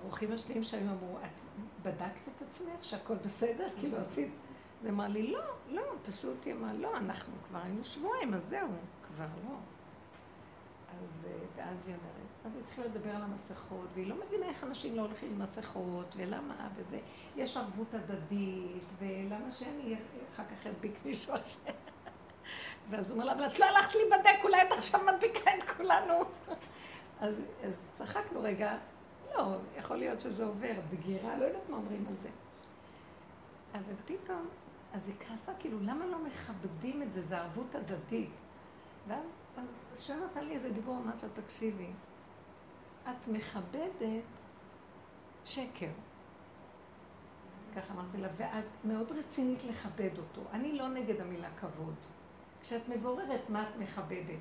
האורחים השניים שהיו אמרו, את בדקת את עצמך שהכל בסדר? כאילו עשית... היא אמרה לי, לא, לא, פשוט היא אמרה, לא, אנחנו כבר היינו שבועיים, אז זהו, כבר לא. אז, אה, ואז היא אומרת, אז היא התחילה לדבר על המסכות, והיא לא מבינה איך אנשים לא הולכים עם מסכות, ולמה, וזה, יש ערבות הדדית, ולמה שאני אחר כך אדביק מישהו אחר. ואז הוא אומר לה, אבל את לא הלכת להיבדק, אולי את עכשיו מדביקה את כולנו. אז, אז צחקנו רגע, לא, יכול להיות שזה עובר, דגירה, לא יודעת מה אומרים על זה. אבל פתאום, אז היא כעסה, כאילו, למה לא מכבדים את זה? זה ערבות הדדית. ואז אז השם נתן לי איזה דיבור, אמרת לה, תקשיבי, את מכבדת שקר. ככה אמרתי לה, ואת מאוד רצינית לכבד אותו. אני לא נגד המילה כבוד. כשאת מבוררת מה את מכבדת.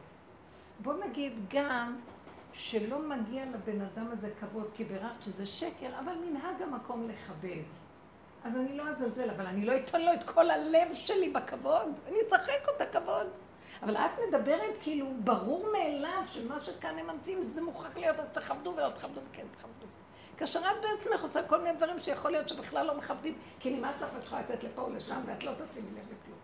בוא נגיד גם שלא מגיע לבן אדם הזה כבוד, כי ביררת שזה שקר, אבל מנהג המקום לכבד. אז אני לא אזלזל, אבל אני לא אתן לו את כל הלב שלי בכבוד, אני אשחק אותה כבוד. אבל את מדברת כאילו ברור מאליו שמה שכאן הם ממציאים זה מוכרח להיות, אז תכבדו ולא תכבדו וכן תכבדו. כאשר את בעצמך עושה כל מיני דברים שיכול להיות שבכלל לא מכבדים, כי נמאס לך ואת יכולה לצאת לפה או לשם ואת לא תשימי לב לכלום.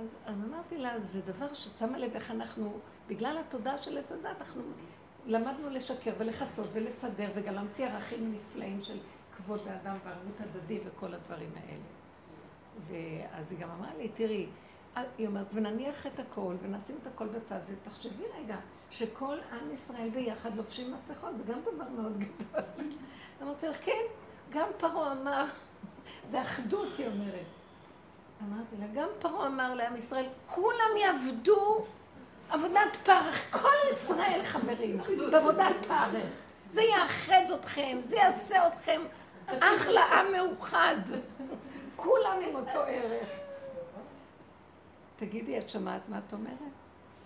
אז, אז אמרתי לה, זה דבר שאת שמה לב איך אנחנו, בגלל התודעה של עץ הדת, אנחנו למדנו לשקר ולכסות ולסדר וגם להמציא ערכים נפלאים של כבוד האדם וערבות הדדי וכל הדברים האלה. ואז היא גם אמרה לי, תראי, היא אומרת, ונניח את הכל, ונשים את הכל בצד, ותחשבי רגע, שכל עם ישראל ביחד לובשים מסכות, זה גם דבר מאוד גדול. אמרתי לך, כן, גם פרעה אמר, זה אחדות, היא אומרת. אמרתי לה, גם פרעה אמר לעם ישראל, כולם יעבדו עבודת פרך, כל ישראל חברים, בעבודת פרך. זה יאחד אתכם, זה יעשה אתכם אחלה עם מאוחד. כולם עם אותו ערך. תגידי, את שמעת מה את אומרת?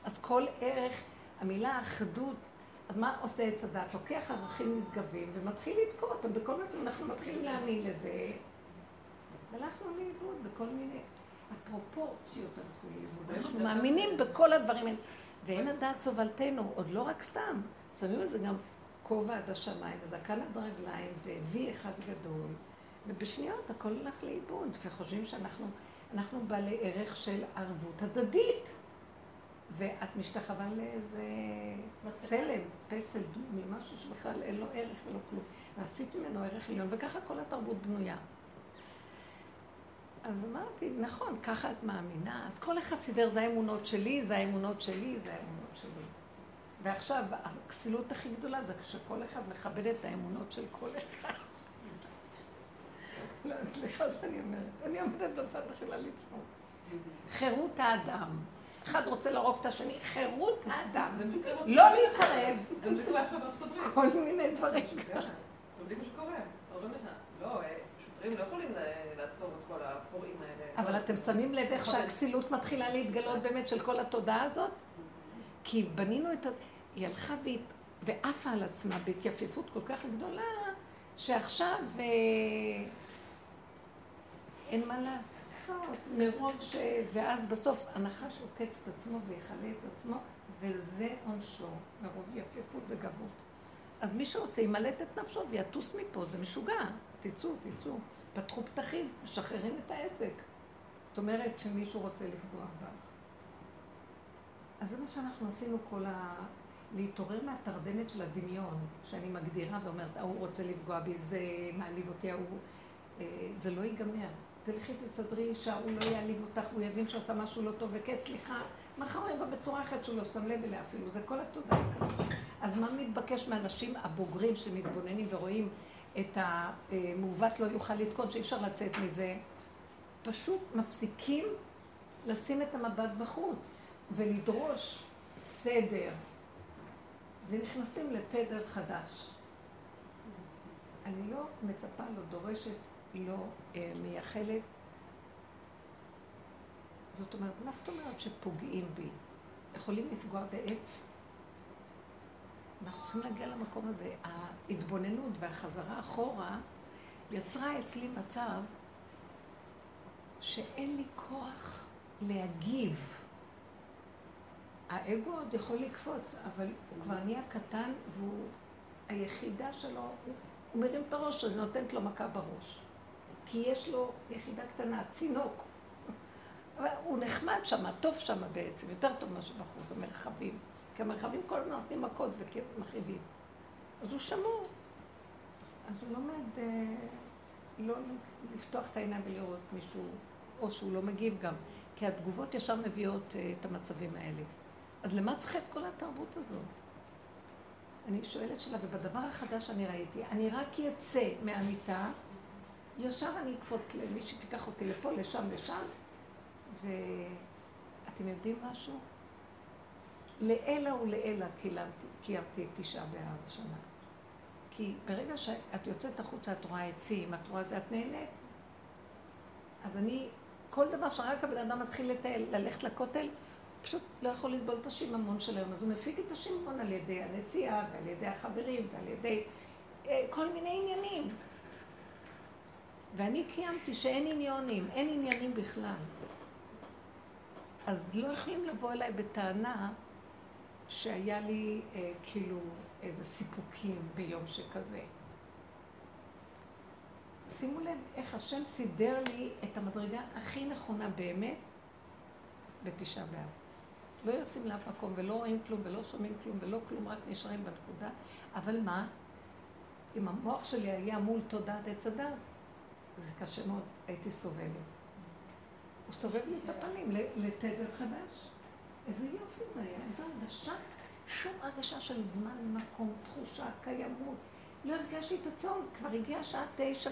אז כל ערך, המילה אחדות, אז מה עושה עץ הדת? לוקח ערכים נשגבים ומתחיל לתקוע אותם בכל מצב, אנחנו מתחילים להאמין לזה, והלכנו לאיבוד בכל מיני... הפרופורציות הלכו לאיבוד. אנחנו מאמינים בכל הדברים האלה. ואין הדעת סובלתנו, עוד לא רק סתם. שמים לזה גם כובע עד השמיים, וזקן עד הרגליים, והביא אחד גדול, ובשניות הכל הולך לאיבוד, וחושבים שאנחנו אנחנו בעלי ערך של ערבות הדדית. ואת משתחווה לאיזה צלם, פסל, ממשהו שבכלל אין לו ערך ולא כלום. ועשית ממנו ערך עליון, וככה כל התרבות בנויה. אז אמרתי, נכון, ככה את מאמינה. אז כל אחד סידר, זה האמונות שלי, זה האמונות שלי, זה האמונות שלי. ועכשיו, הכסילות הכי גדולה זה כשכל אחד מכבד את האמונות של כל אחד. לא, סליחה שאני אומרת. אני עומדת בצד התחילה לצחוק. חירות האדם. אחד רוצה להרוג את השני, חירות האדם. לא להתערב. זה מה שקורה עכשיו בארצות הברית. כל מיני דברים. זה בדיוק מה שקורה. לא, אה, שוטרים לא יכולים לעצור את כל הפורעים האלה. אבל אתם שמים לב איך שהכסילות מתחילה להתגלות באמת של כל התודעה הזאת? כי בנינו את ה... היא הלכה ועפה על עצמה בהתייפפות כל כך גדולה, שעכשיו... אה, אין מה לעשות, מרוב ש... ואז בסוף הנחש עוקץ את עצמו ויכלה את עצמו, וזה עונשו, מרוב יפיפות וגבות. אז מי שרוצה ימלט את נפשו ויטוס מפה, זה משוגע. תצאו, תצאו. פתחו פתחים, משחררים את העסק. זאת אומרת שמישהו רוצה לפגוע בך. אז זה מה שאנחנו עשינו כל ה... להתעורר מהתרדמת של הדמיון, שאני מגדירה ואומרת, ההוא רוצה לפגוע בי, זה מעליב אותי, ההוא... אה, זה לא ייגמר. תלכי תסדרי אישה, הוא לא יעליב אותך, הוא יבין שעשה משהו לא טוב, וכן סליחה, מחר יבוא בצורה אחרת שהוא לא שם לב אליה אפילו, זה כל התודה. אז מה מתבקש מהאנשים הבוגרים שמתבוננים ורואים את המעוות לא יוכל לתקון, שאי אפשר לצאת מזה? פשוט מפסיקים לשים את המבט בחוץ ולדרוש סדר, ונכנסים לתדר חדש. אני לא מצפה, לא דורשת לא אה, מייחלת. זאת אומרת, מה זאת אומרת שפוגעים בי? יכולים לפגוע בעץ? אנחנו צריכים להגיע למקום הזה. ההתבוננות והחזרה אחורה יצרה אצלי מצב שאין לי כוח להגיב. האגו עוד יכול לקפוץ, אבל הוא כבר נהיה קטן והוא, היחידה שלו, הוא, מרים את הראש, אז נותנת לו מכה בראש. כי יש לו יחידה קטנה, צינוק. הוא נחמד שם, טוב שם בעצם, יותר טוב ממה שבחוץ, המרחבים. כי המרחבים כל הזמן נותנים מכות ומחריבים. אז הוא שמור. אז הוא לומד אה, לא לפתוח את העיניים ולראות מישהו, או שהוא לא מגיב גם. כי התגובות ישר מביאות אה, את המצבים האלה. אז למה צריך את כל התרבות הזאת? אני שואלת שאלה, ובדבר החדש שאני ראיתי, אני רק אצא מהמיטה ישר אני אקפוץ למי שתיקח אותי לפה, לשם, לשם, ואתם יודעים משהו? לעילא ולעילא קיימתי, את תשעה באב השנה. כי ברגע שאת יוצאת החוצה, את רואה עצים, את רואה זה, את נהנית. אז אני, כל דבר שרק הבן אדם מתחיל לטייל, ללכת לכותל, פשוט לא יכול לסבול את השיממון של היום, אז הוא מפיק את השיממון על ידי הנסיעה ועל ידי החברים ועל ידי אה, כל מיני עניינים. ואני קיימתי שאין עניונים, אין עניינים בכלל. אז לא יכולים לבוא אליי בטענה שהיה לי אה, כאילו איזה סיפוקים ביום שכזה. שימו לב איך השם סידר לי את המדרגה הכי נכונה באמת בתשעה באב. לא יוצאים לאף מקום ולא רואים כלום ולא שומעים כלום ולא כלום, רק נשארים בנקודה. אבל מה? אם המוח שלי היה מול תודעת עץ הדת, זה קשה מאוד, הייתי סובלת. הוא סובב לי את הפנים לתדר חדש. איזה יופי זה היה, איזו הרגשה, שום הרגשה של זמן, מקום, תחושה, קיימות. לא הרגשתי את הצום, כבר הגיעה שעה תשע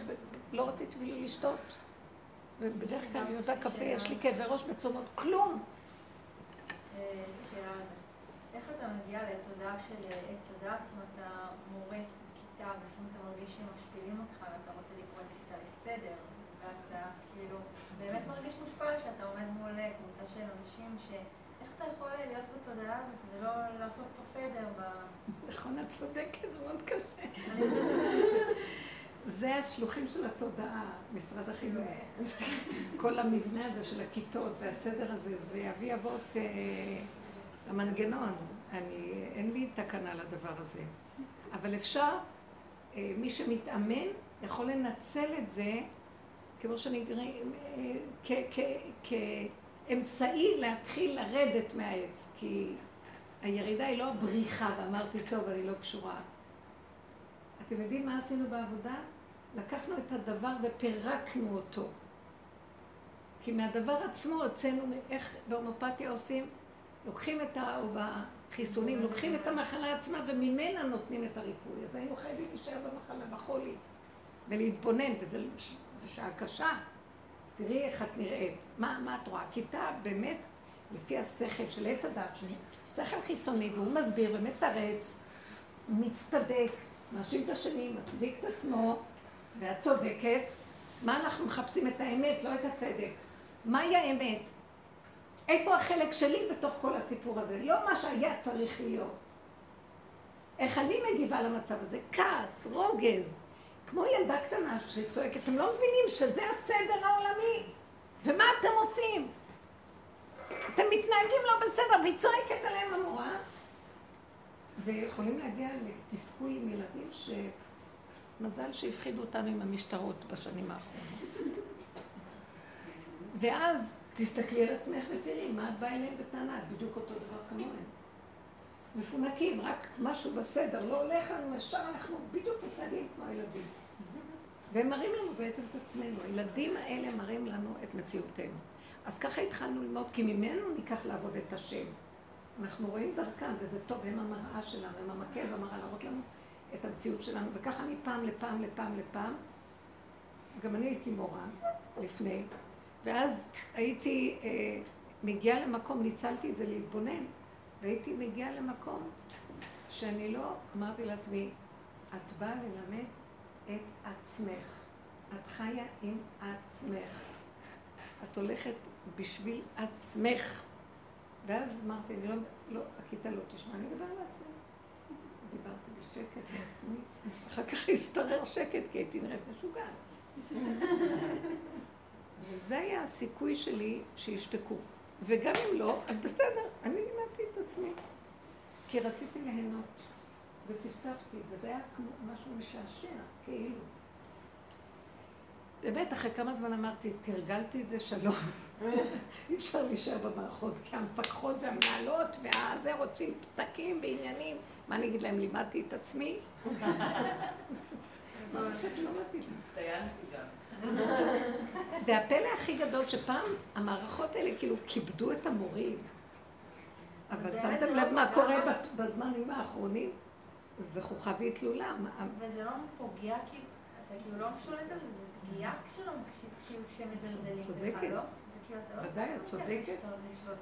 ולא רציתי אפילו לשתות. ובדרך כלל אני יודעת קפה, יש לי כאבי ראש בצומות, כלום. אה, יש לי שאלה על זה. איך אתה מגיע לתודעה של אה, עץ הדת אם אתה מורה בכיתה ולפעמים אתה מרגיש שהם משפילים אותך ואתה רוצה לקרוא את הכיתה לסדר ואתה כאילו באמת מרגיש מושפל שאתה עומד מול אה, קבוצה של אנשים ש... אתה יכול להיות בתודעה הזאת ולא לעשות פה סדר ב... נכון, את צודקת, זה מאוד קשה. זה השלוחים של התודעה, משרד החינוך. כל המבנה הזה של הכיתות והסדר הזה, זה אבי אבות אה, המנגנון. אני, אין לי תקנה לדבר הזה. אבל אפשר, אה, מי שמתאמן יכול לנצל את זה, כמו שאני אה, כאמצעי להתחיל לרדת מהעץ, כי הירידה היא לא הבריחה, ואמרתי, טוב, אני לא קשורה. אתם יודעים מה עשינו בעבודה? לקחנו את הדבר ופירקנו אותו. כי מהדבר עצמו הוצאנו, איך בהומופתיה עושים? לוקחים את ה... או בחיסונים, לוקחים את המחלה עצמה וממנה נותנים את הריפוי. אז היינו חייבים להישאר במחלה, בחולי, ולהתבונן, וזו שעה קשה. תראי איך את נראית. מה, מה את רואה? כיתה באמת, לפי השכל של עץ הדת, שכל חיצוני, והוא מסביר ומתרץ, מצטדק, מאשים את השני, מצדיק את עצמו, ואת צודקת, מה אנחנו מחפשים את האמת, לא את הצדק. מהי האמת? איפה החלק שלי בתוך כל הסיפור הזה? לא מה שהיה צריך להיות. איך אני מגיבה למצב הזה? כעס, רוגז, כמו ילדה קטנה שצועקת, אתם לא מבינים שזה הסדר העולמי, ומה אתם עושים? אתם מתנהגים לא בסדר, והיא צועקת עליהם המורה, ויכולים להגיע לתסכול עם ילדים ש... מזל שהפחידו אותנו עם המשטרות בשנים האחרונות. ואז תסתכלי על עצמך ותראי מה את באה אליהם בטענה, את בדיוק אותו דבר כמוהם. מפונקים, רק משהו בסדר, לא הולך לנו, ישר אנחנו בדיוק מתנהגים כמו הילדים. והם מראים לנו בעצם את עצמנו. הילדים האלה מראים לנו את מציאותנו. אז ככה התחלנו ללמוד, כי ממנו ניקח לעבוד את השם. אנחנו רואים דרכם, וזה טוב, הם המראה שלנו, הם המקל והמראה להראות לנו את המציאות שלנו, וככה אני פעם לפעם לפעם לפעם, גם אני הייתי מורה לפני, ואז הייתי אה, מגיעה למקום, ניצלתי את זה להתבונן, והייתי מגיעה למקום שאני לא, אמרתי לעצמי, את באה ללמד את עצמך. את חיה עם עצמך. את הולכת בשביל עצמך. ואז אמרתי, אני לא, לא, הכיתה לא תשמע, אני אדבר על עצמי. דיברתי בשקט לעצמי, אחר כך השתרר שקט כי הייתי נראית משוגעת. וזה היה הסיכוי שלי שישתקו. וגם אם לא, אז בסדר, אני לימדתי את עצמי. כי רציתי ליהנות, וצפצפתי, וזה היה כמו משהו משעשע, כאילו. באמת, אחרי כמה זמן אמרתי, תרגלתי את זה שלום. אי אפשר להישאר במערכות, כי המפקחות והמנהלות והזה רוצים פתקים ועניינים. מה אני אגיד להם, לימדתי את עצמי? והפלא הכי גדול שפעם המערכות האלה כאילו כיבדו את המורים. אבל שמתם לב לא מה קורה בזמנים האחרונים? זה חוכבית תלולה. וזה לא פוגע, כאילו, אתה כאילו לא שולט על זה, זה פגיעה כאילו כשמזלזלים בך, לא? כאילו, ודאי, את צודקת.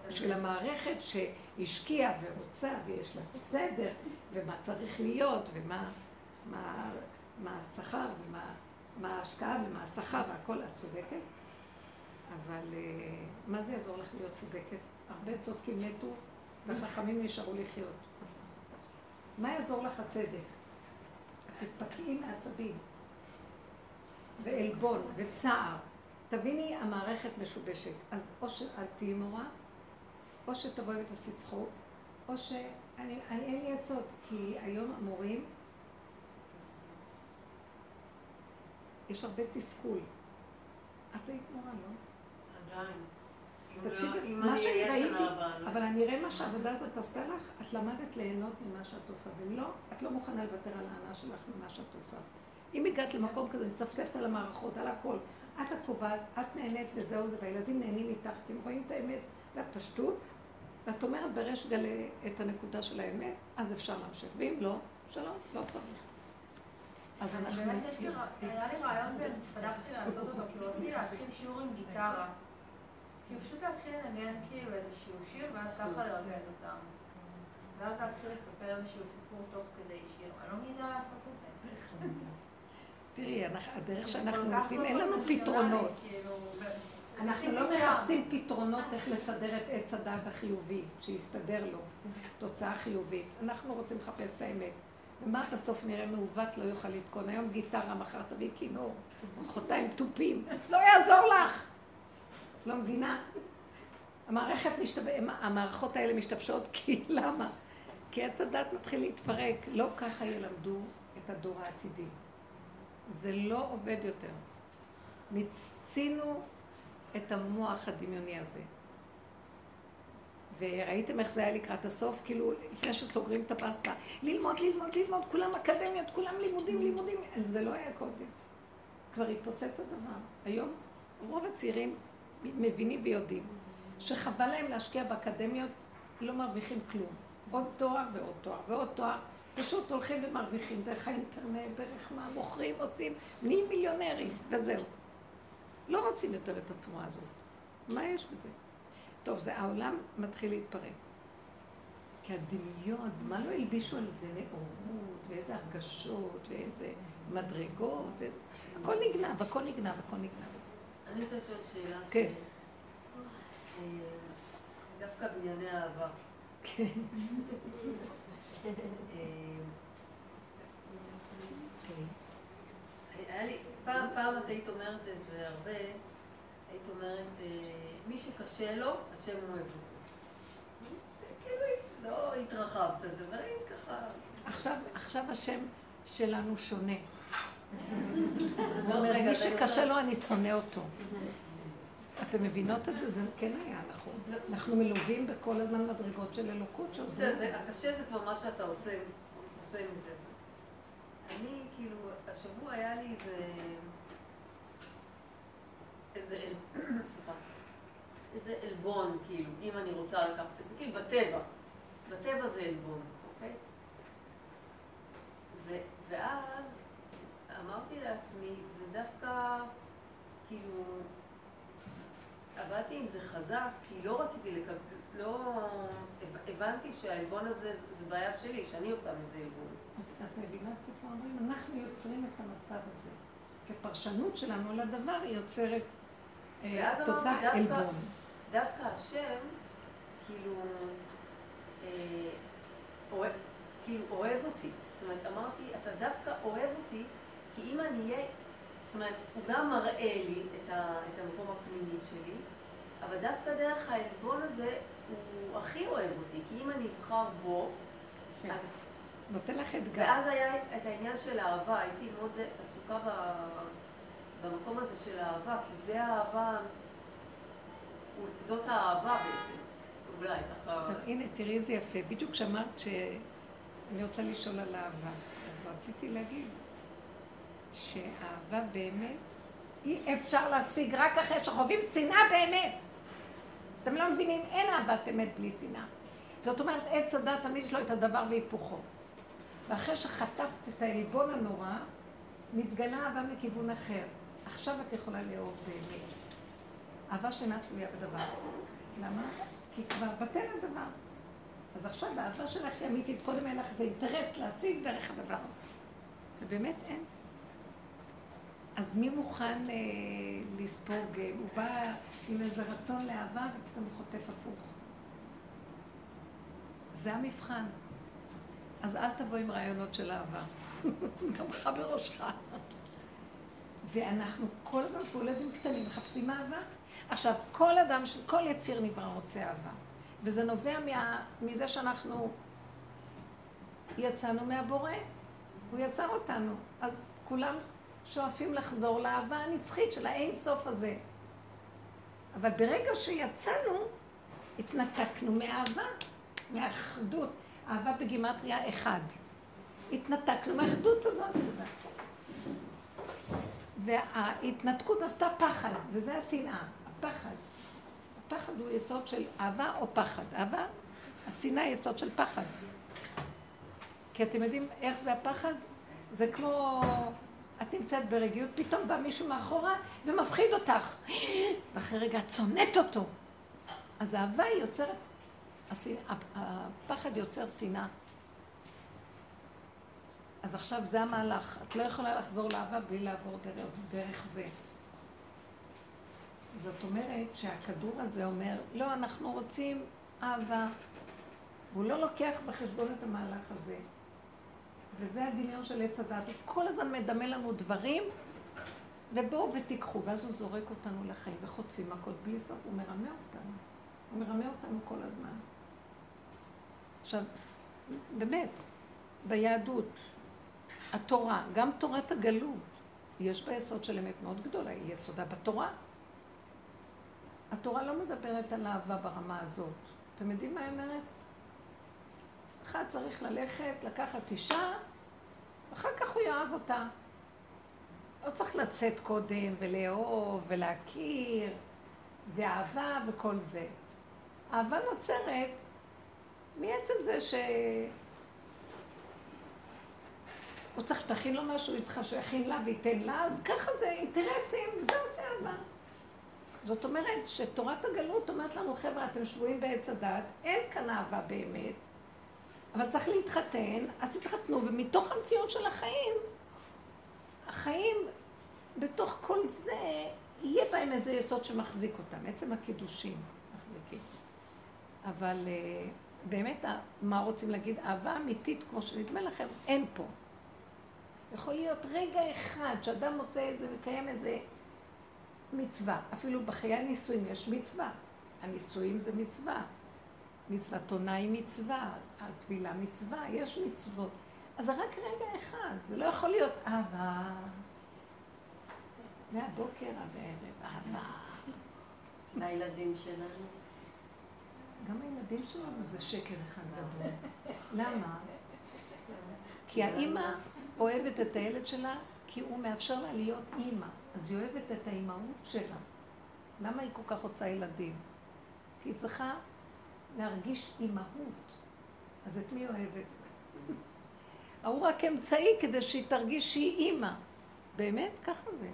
בשביל המערכת שהשקיעה ורוצה ויש לה סדר ומה צריך להיות ומה מה, מה השכר ומה מה ההשקעה ומה השכר והכל, את צודקת. אבל אה, מה זה יעזור לך להיות צודקת? הרבה צודקים מתו והחכמים נשארו לחיות. מה יעזור לך הצדק? תתפקעי מעצבים ועלבון וצער. תביני, המערכת משובשת. אז או שאת תהיי מורה, או שתבואי ותעשי צחוק, או ש... אני, אני אין לי עצות, כי היום המורים, יש הרבה תסכול. את היית מורה, לא? עדיין. תקשיבי, לא- אם מה אני שאני ראיתי, לא. אבל אני אראה מה שהעבודה הזאת עשתה לך, את למדת ליהנות ממה שאת עושה, ואם לא, את לא מוכנה לוותר על ההנאה שלך ממה שאת עושה. אם הגעת למקום כזה, מצפצפת על המערכות, על הכל, את הקובעת, את נהנית וזהו זה, והילדים נהנים איתך, כי הם רואים את האמת והפשטות, ואת אומרת בריש גלי את הנקודה של האמת, אז אפשר להמשיך, ואם לא, שלום, לא צריך. אז אנחנו... באמת, יש לי רע- היה לי רעיון ופתחתי לעשות אותו, כאילו רציתי להתחיל שיעור עם גיטרה. כאילו פשוט להתחיל לנגן כאילו איזשהו שיר, ואז ככה לרכז אותם. ואז להתחיל לספר איזשהו סיפור תוך כדי שיר. אני לא מעיזה לעשות את זה. תראי, הדרך שאנחנו עובדים, לא אין לנו פרופורציונלי, פתרונות. כאילו, אנחנו לא. מחפשים פתרונות איך לסדר את עץ הדעת החיובי, שיסתדר לו, תוצאה חיובית. אנחנו רוצים לחפש את האמת. ומה בסוף נראה מעוות לא יוכל לתקון. היום גיטרה, מחר תביא כינור, מחרתיים תופים, לא יעזור לך. לא מבינה? המערכת משתב... המערכות האלה משתבשות, כי למה? כי עץ הדת מתחיל להתפרק. לא ככה ילמדו את הדור העתידי. זה לא עובד יותר. מיצינו את המוח הדמיוני הזה. וראיתם איך זה היה לקראת הסוף? כאילו, לפני שסוגרים את הפסטה, ללמוד, ללמוד, ללמוד, כולם אקדמיות, כולם לימודים, לימודים. זה לא היה קודם. כבר התפוצץ הדבר. היום רוב הצעירים מבינים ויודעים שחבל להם להשקיע באקדמיות, לא מרוויחים כלום. עוד תואר ועוד תואר ועוד תואר. פשוט הולכים ומרוויחים דרך האינטרנט, דרך מה מוכרים, עושים, נהיים מיליונרים, וזהו. לא רוצים יותר את הצורה הזאת. מה יש בזה? טוב, זה העולם מתחיל להתפרק. כי הדמיון, מה לא הלבישו על זה נאורות, ואיזה הרגשות, ואיזה מדרגות, ואיזה... הכל נגנב, הכל נגנב, הכל נגנב. אני רוצה לשאול שאלה. כן. אה, דווקא בענייני אהבה. כן. אה, היה לי, פעם, פעם את היית אומרת את זה הרבה, היית אומרת, אה, מי שקשה לו, השם אוהב אותו. כאילו, לא התרחבת זה, היית ככה... עכשיו, עכשיו השם שלנו שונה. מי אז אני שקשה לו, אני שונא אותו. אתם מבינות את זה? זה כן היה נכון. אנחנו מלווים בכל הזמן מדרגות של אלוקות. זה- הקשה זה כבר מה שאתה עושה, עושה מזה. אני, כאילו, השבוע היה לי איזה... איזה... אל- סליחה. איזה עלבון, כאילו, אם אני רוצה לקחת את זה, כאילו, בטבע. בטבע זה עלבון, אוקיי? ו- ואז אמרתי לעצמי, זה דווקא, כאילו, עבדתי עם זה חזק, כי לא רציתי לקבל, לא... הב- הבנתי שהעלבון הזה, זה- בעיה שלי, שאני עושה מזה עלבון. את מבינה את איפה אומרים? אנחנו יוצרים את המצב הזה. כפרשנות שלנו לדבר היא יוצרת אה, תוצאה עלבון. דווקא השם, כאילו, אה, אוהב, כאילו, אוהב אותי. זאת אומרת, אמרתי, אתה דווקא אוהב אותי, כי אם אני אהיה, זאת אומרת, הוא גם מראה לי את, ה, את המקום הפנימי שלי, אבל דווקא דרך העלבון הזה, הוא הכי אוהב אותי, כי אם אני אבחר בו, יפה. אז נותן לך אתגר. ואז היה את העניין של האהבה, הייתי מאוד עסוקה ב- במקום הזה של האהבה, כי זה האהבה, זאת האהבה בעצם, אולי ככה. עכשיו, הנה, תראי איזה יפה. בדיוק כשאמרת שאני רוצה לשאול על אהבה, אז רציתי להגיד שאהבה באמת, אי אפשר להשיג רק אחרי שחווים שנאה באמת. אתם לא מבינים, אין אהבת אמת בלי שנאה. זאת אומרת, עץ הדת תמיד יש לו את הדבר והיפוכו. ואחרי שחטפת את העלבון הנורא, מתגלה אהבה מכיוון אחר. עכשיו את יכולה לאהוב באמת. אהבה שאינה תלויה בדבר. למה? כי כבר בטל הדבר. אז עכשיו האהבה שלך היא אמיתית, קודם היה לך איזה אינטרס להשיג דרך הדבר הזה. ובאמת אין. אז מי מוכן אה, לספוג? אה, הוא בא עם איזה רצון לאהבה ופתאום הוא חוטף הפוך. זה המבחן. אז אל תבוא עם רעיונות של אהבה. דמך בראשך. ואנחנו כל הזמן פה ילדים קטנים מחפשים אהבה. עכשיו, כל אדם, כל יציר נברא רוצה אהבה. וזה נובע מה, מזה שאנחנו יצאנו מהבורא. הוא יצר אותנו. אז כולם שואפים לחזור לאהבה הנצחית של האין סוף הזה. אבל ברגע שיצאנו, התנתקנו מאהבה, מהאחדות. אהבה בגימטריה אחד. התנתקנו מהאחדות הזאת. וההתנתקות עשתה פחד, וזה השנאה, הפחד. הפחד הוא יסוד של אהבה או פחד. אהבה, השנאה היא יסוד של פחד. כי אתם יודעים איך זה הפחד? זה כמו, את נמצאת ברגיעות, פתאום בא מישהו מאחורה ומפחיד אותך. ואחרי רגע את שונאת אותו. אז האהבה היא יוצרת, הפחד יוצר שנאה. אז עכשיו זה המהלך. את לא יכולה לחזור לאהבה בלי לעבור דרך, דרך זה. זאת אומרת שהכדור הזה אומר, לא, אנחנו רוצים אהבה. והוא לא לוקח בחשבון את המהלך הזה. וזה הדמיון של עץ הדת. הוא כל הזמן מדמה לנו דברים, ובואו ותיקחו. ואז הוא זורק אותנו לחיים וחוטפים מכות בלי סוף. הוא מרמה אותנו. הוא מרמה אותנו כל הזמן. עכשיו, באמת, ביהדות, התורה, גם תורת הגלות, יש בה יסוד של אמת מאוד גדולה, היא יסודה בתורה. התורה לא מדברת על אהבה ברמה הזאת. אתם יודעים מה היא אומרת? אחד צריך ללכת, לקחת אישה, אחר כך הוא יאהב אותה. לא צריך לצאת קודם ולאהוב ולהכיר, ואהבה וכל זה. אהבה נוצרת מעצם זה ש... הוא צריך שתכין לו משהו, היא צריכה שיכין לה וייתן לה, אז ככה זה אינטרסים, זה עושה אהבה. זאת אומרת שתורת הגלות אומרת לנו, חבר'ה, אתם שבויים בעץ הדת, אין כאן אהבה באמת, אבל צריך להתחתן, אז תתחתנו, ומתוך המציאות של החיים, החיים, בתוך כל זה, יהיה בהם איזה יסוד שמחזיק אותם, עצם הקידושים מחזיקים. אבל אה, באמת, מה רוצים להגיד? אהבה אמיתית, כמו שנדמה לכם, אין פה. יכול להיות רגע אחד שאדם עושה איזה, מקיים איזה מצווה. אפילו בחיי הנישואים יש מצווה. הנישואים זה מצווה. מצוות עונה היא מצווה, הטבילה מצווה, יש מצוות. אז זה רק רגע אחד, זה לא יכול להיות אהבה. מהבוקר עד הערב, אהבה. לילדים שלנו. גם הילדים שלנו זה שקר אחד גדול. למה? כי האימא אוהבת את הילד שלה כי הוא מאפשר לה להיות אימא. אז היא אוהבת את האימהות שלה. למה היא כל כך רוצה ילדים? כי היא צריכה להרגיש אימהות. אז את מי אוהבת? ההוא רק אמצעי כדי שהיא תרגיש שהיא אימא. באמת? ככה זה.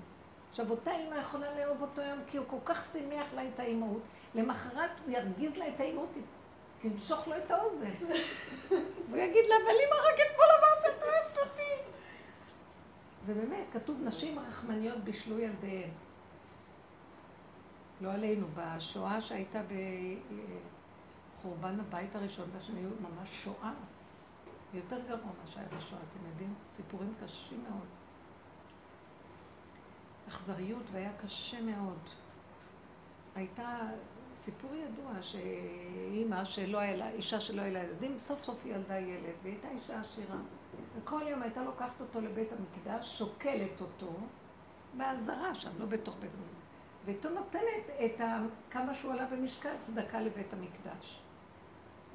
עכשיו, אותה אימא יכולה לאהוב אותו היום כי הוא כל כך שימח לה את האימהות. למחרת הוא ירגיז לה את האימהות, תנשוך לו את האוזן. והוא יגיד לה, אבל אימא, רק אתמול אמרת שאת אוהבת אותי. זה באמת, כתוב נשים רחמניות בישלו ילדיהן. לא עלינו, בשואה שהייתה בחורבן הבית הראשון והשני, היו ממש שואה. יותר גרוע מה שהיה בשואה, אתם יודעים? סיפורים קשים מאוד. אכזריות והיה קשה מאוד. הייתה סיפור ידוע שאימא שלא היה לה, אישה שלא היה לה ילדים, סוף סוף היא ילדה ילד, והיא הייתה אישה עשירה. וכל יום הייתה לוקחת אותו לבית המקדש, שוקלת אותו, באזהרה שם, לא בתוך בית המקדש. ואיתו נותנת את ה... כמה שהוא עלה במשקל צדקה לבית המקדש.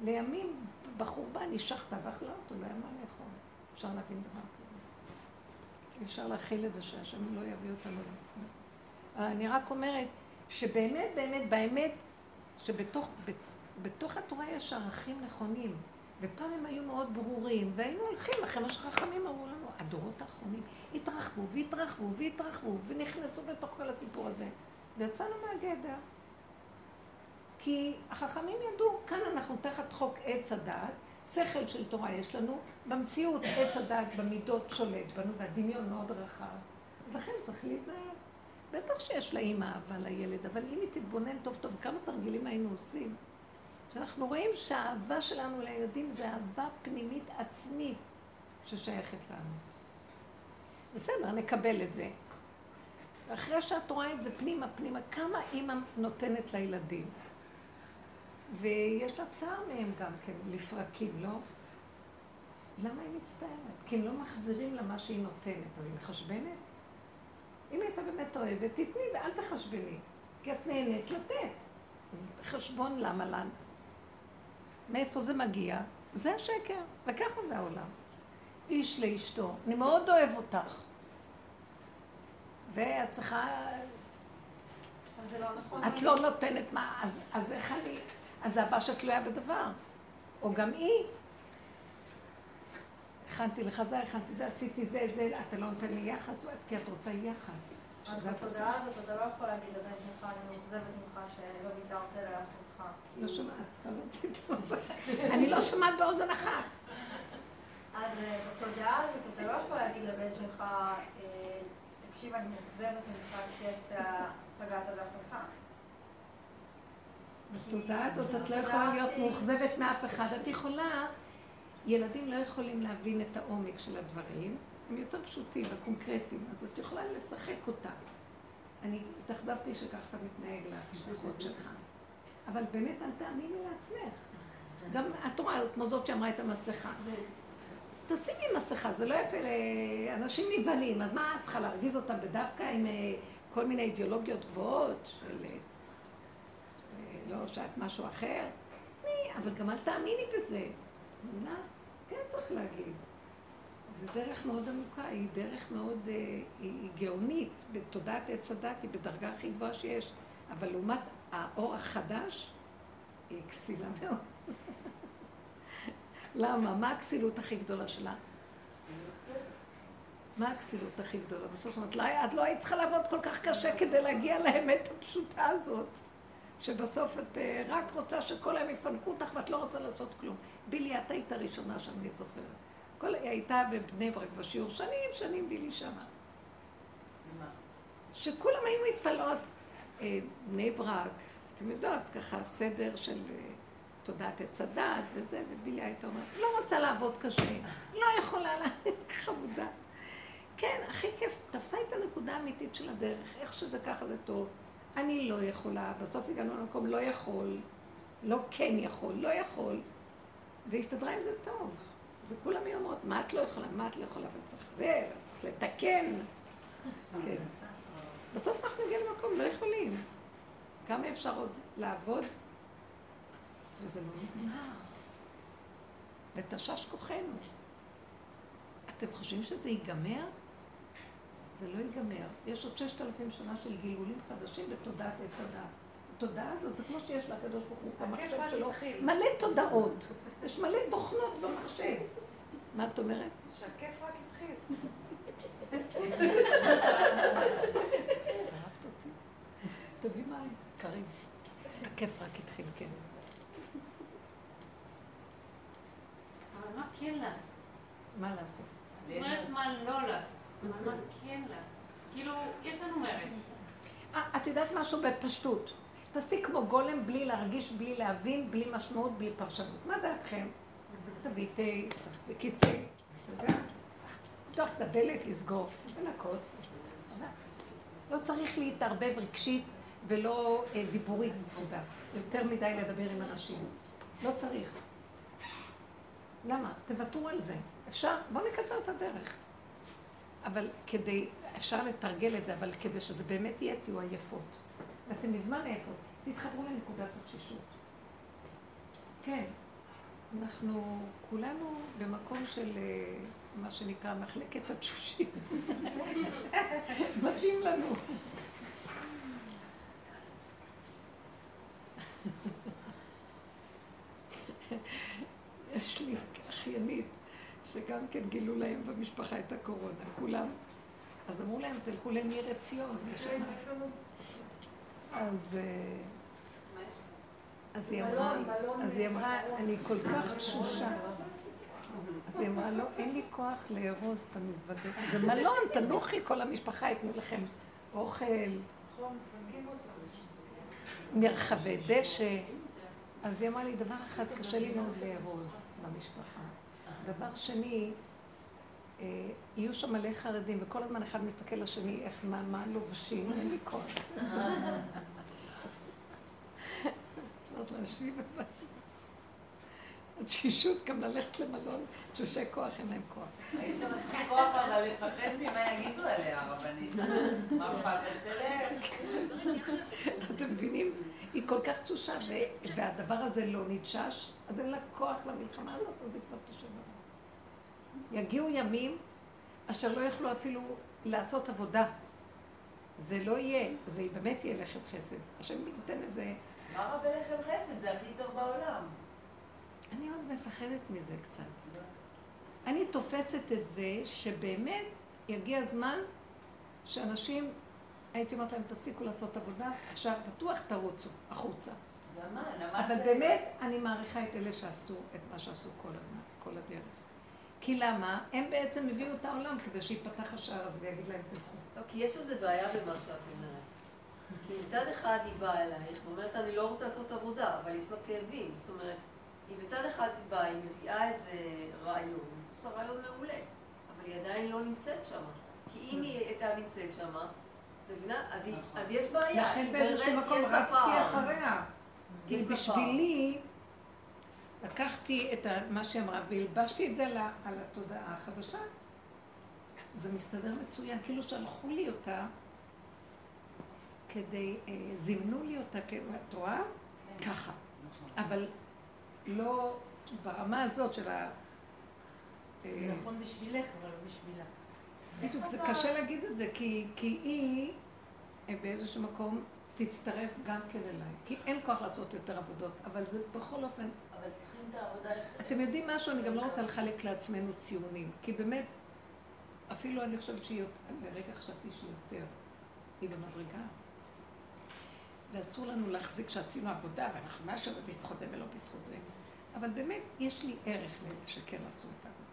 לימים בחורבן שחטה ואכלה אותו, לא היה מה לאכול. אפשר להבין דבר כזה. אפשר להכיל את זה שהשם לא יביא אותנו לעצמו. אני רק אומרת שבאמת, באמת, באמת, שבתוך בתוך התורה יש ערכים נכונים. ופעם הם היו מאוד ברורים, והיינו הולכים לכם, מה שחכמים אמרו לנו, הדורות האחרונים התרחבו והתרחבו והתרחבו ונכנסו לתוך כל הסיפור הזה, ויצאנו מהגדר. כי החכמים ידעו, כאן אנחנו תחת חוק עץ הדעת, שכל של תורה יש לנו, במציאות עץ הדעת במידות שולט בנו, והדמיון מאוד רחב. אז לכן צריך להיזהר. בטח שיש לאימא אהבה לילד, אבל אם היא תתבונן טוב טוב, כמה תרגילים היינו עושים, שאנחנו רואים שהאהבה שלנו לילדים זה אהבה פנימית עצמית ששייכת לנו. בסדר, נקבל את זה. ואחרי שאת רואה את זה פנימה, פנימה, כמה אימא נותנת לילדים. ויש לה צער מהם גם כן, לפרקים, לא? למה היא מצטערת? כי הם לא מחזירים לה מה שהיא נותנת, אז היא מחשבנת? אם הייתה באמת אוהבת, תתני ואל תחשבני, כי את נהנית לתת. אז חשבון למה לנו? מאיפה זה מגיע? זה השקר, וככה זה העולם. איש לאשתו, אני מאוד אוהב אותך. ואת צריכה... אז זה לא נכון. את לא נותנת מה, אז, אז איך אני... אז זה אהבה שתלויה בדבר. או גם היא. הכנתי לך זה, הכנתי זה, עשיתי זה, זה, אתה לא נותן לי יחס, כי את רוצה יחס. אז בתודעה הזאת אתה לא יכול להגיד לבן שלך, אני מאוכזבת ממך שלא ויתרת לאחותך. לא שומעת, אתה לא רצית באוזן אני לא שומעת באוזן אחת. אז אה, בתודעה הזאת אתה לא יכול להגיד לבן שלך, אה, תקשיב, אני מאוכזבת ממך כי אתה פגעת באחותך. בתודעה הזאת את לא יכולה להיות מאוכזבת מאף אחד. את יכולה, ילדים לא יכולים להבין את העומק של הדברים, הם יותר פשוטים וקונקרטיים, אז את יכולה לשחק אותה. אני התאכזבתי שכך אתה מתנהג לאחות שלך. אבל באמת אל תאמיני לעצמך. גם את רואה, כמו זאת שאמרה את המסכה. תשימי מסכה, זה לא יפה לאנשים נבהלים, אז מה את צריכה להרגיז אותם בדווקא עם אה, כל מיני אידיאולוגיות גבוהות של אה, לא שאת משהו אחר? אני, אבל גם אל תאמיני בזה. מבינה? כן צריך להגיד. זו דרך מאוד עמוקה, היא דרך מאוד, אה, היא, גאונית, בתודעת עץ הדת, היא בדרגה הכי גבוהה שיש. אבל לעומת האור החדש, היא כסילה מאוד. למה? מה הכסילות הכי גדולה שלה? מה הכסילות הכי גדולה? בסוף אומרת, את לא היית צריכה לעבוד כל כך קשה כדי להגיע לאמת הפשוטה הזאת. שבסוף את אה, רק רוצה שכל היום יפנקו אותך ואת לא רוצה לעשות כלום. בילי, את היית הראשונה שם, אני זוכרת. כל, היא הייתה בבני ברק בשיעור, שנים, שנים בילי שמה. שכולם היו מתפלאות. אה, בני ברק, אתם יודעות, ככה סדר של אה, תודעת עץ הדת וזה, ובילי הייתה אומרת, לא רוצה לעבוד קשה, לא יכולה, לה... חמודה. כן, הכי כיף, תפסה את הנקודה האמיתית של הדרך, איך שזה ככה זה טוב. אני לא יכולה, בסוף הגענו למקום לא יכול, לא כן יכול, לא יכול, והסתדרה עם זה טוב. זה כולם היו אומרות, מה את לא יכולה, מה את לא יכולה, אבל צריך זה, צריך לתקן. כן. בסוף אנחנו נגיע למקום, לא יכולים. כמה אפשר עוד לעבוד? וזה לא נגמר. ותשש כוחנו. אתם חושבים שזה ייגמר? זה לא ייגמר. יש עוד ששת אלפים שנה של גילגולים חדשים בתודעת עץ הדעת. התודעה הזאת, זה כמו שיש לקדוש ברוך הוא במחשב שלו, מלא תודעות. יש מלא תוכנות במחשב. מה את אומרת? שהכיף רק התחיל. צרפת אותי. תביא מים, קרים. הכיף רק התחיל, כן. אבל מה כן לעשות? מה לעשות? זאת אומרת מה לא לעשות. כן? כאילו, יש לנו מרץ. אה, את יודעת משהו בפשטות. תעשי כמו גולם בלי להרגיש, בלי להבין, בלי משמעות, בלי פרשנות. מה דעתכם? תביא תה, כיסא? לפתוח את הדלת, לסגור, לנקות. לא צריך להתערבב רגשית ולא אה, דיבורית, תודה. יותר מדי לדבר עם אנשים. לא צריך. למה? תוותרו על זה. אפשר? בואו נקצר את הדרך. אבל כדי, אפשר לתרגל את זה, אבל כדי שזה באמת יהיה, תהיו עייפות. ואתם מזמן עייפות. תתחברו לנקודת התשישות. כן, אנחנו כולנו במקום של אה, מה שנקרא מחלקת התשושים. מתאים לנו. יש לי אחיינית שגם כן גילו להם במשפחה את הקורונה, כולם. אז אמרו להם, תלכו לניר עציון, שם... אז... אה, אז היא אמרה, אז היא אמרה, אני כל כך תשושה. אז היא אמרה, לא, אין לי כוח לארוז את המזוודות. זה מלון, תנוחי, כל המשפחה ייתנו לכם אוכל, מרחבי דשא. אז היא אמרה לי, דבר אחד, קשה לי מאוד לארוז במשפחה. דבר שני, אה, יהיו שם מלא חרדים, וכל הזמן אחד מסתכל לשני, איך, מה, מה לובשים, אין לי כוח. עוד להשאיר בבית. התשישות גם ללכת למלון, תשושי כוח, אין להם כוח. יש גם מספיק כוח אבל לפחד ממה יגידו עליה, הרבנית. מה אכפת לך תלך? אתם מבינים? היא כל כך תשושה, והדבר הזה לא נתשש, אז אין לה כוח למלחמה הזאת, אז היא כבר תשבה. יגיעו ימים אשר לא יוכלו אפילו לעשות עבודה. זה לא יהיה, זה באמת יהיה לחם חסד. השם ייתן איזה... מה רע בלחם חסד? זה הכי טוב בעולם. אני עוד מפחדת מזה קצת. אני תופסת את זה שבאמת יגיע זמן שאנשים, הייתי אומרת להם, תפסיקו לעשות עבודה, אפשר, פתוח תרוצו החוצה. למה? למה אבל זה- באמת, אני מעריכה את אלה שעשו את מה שעשו כל, הדרך. כי למה? הם בעצם הביאו את העולם כדי שיפתח השער הזה ויגיד להם תלכו. לא, כי יש איזו בעיה במה שאת אומרת. כי מצד אחד היא באה אלייך ואומרת, אני לא רוצה לעשות עבודה, אבל יש לה כאבים. זאת אומרת, היא מצד אחד היא באה, היא מביאה איזה רעיון, יש לה רעיון מעולה, אבל היא עדיין לא נמצאת שם. כי אם היא הייתה נמצאת שם? אז, יש בעיה. לכן באיזשהו מקום רצתי. אחריה. כי בשבילי, לקחתי את מה שהיא אמרה והלבשתי את זה על התודעה החדשה. זה מסתדר מצוין, כאילו שלחו לי אותה כדי, אה, זימנו לי אותה, את רואה? ככה. אבל לא ברמה הזאת של ה... זה נכון בשבילך, אבל לא בשבילה. בדיוק, זה קשה להגיד את זה, כי, כי היא אה, באיזשהו מקום תצטרף גם כן אליי. כי אין כוח לעשות יותר עבודות, אבל זה בכל אופן... אבל צריכים את העבודה. אתם יודעים משהו? אני גם לא רוצה לחלק לעצמנו ציונים, כי באמת, אפילו אני חושבת שהיא, יותר- לרגע חשבתי שהיא יותר, היא במדרגה. ואסור לנו להחזיק שעשינו עבודה, ואנחנו משהו בזכות זה ולא בזכות זה. אבל באמת, יש לי ערך לאלה שכן עשו את העבודה.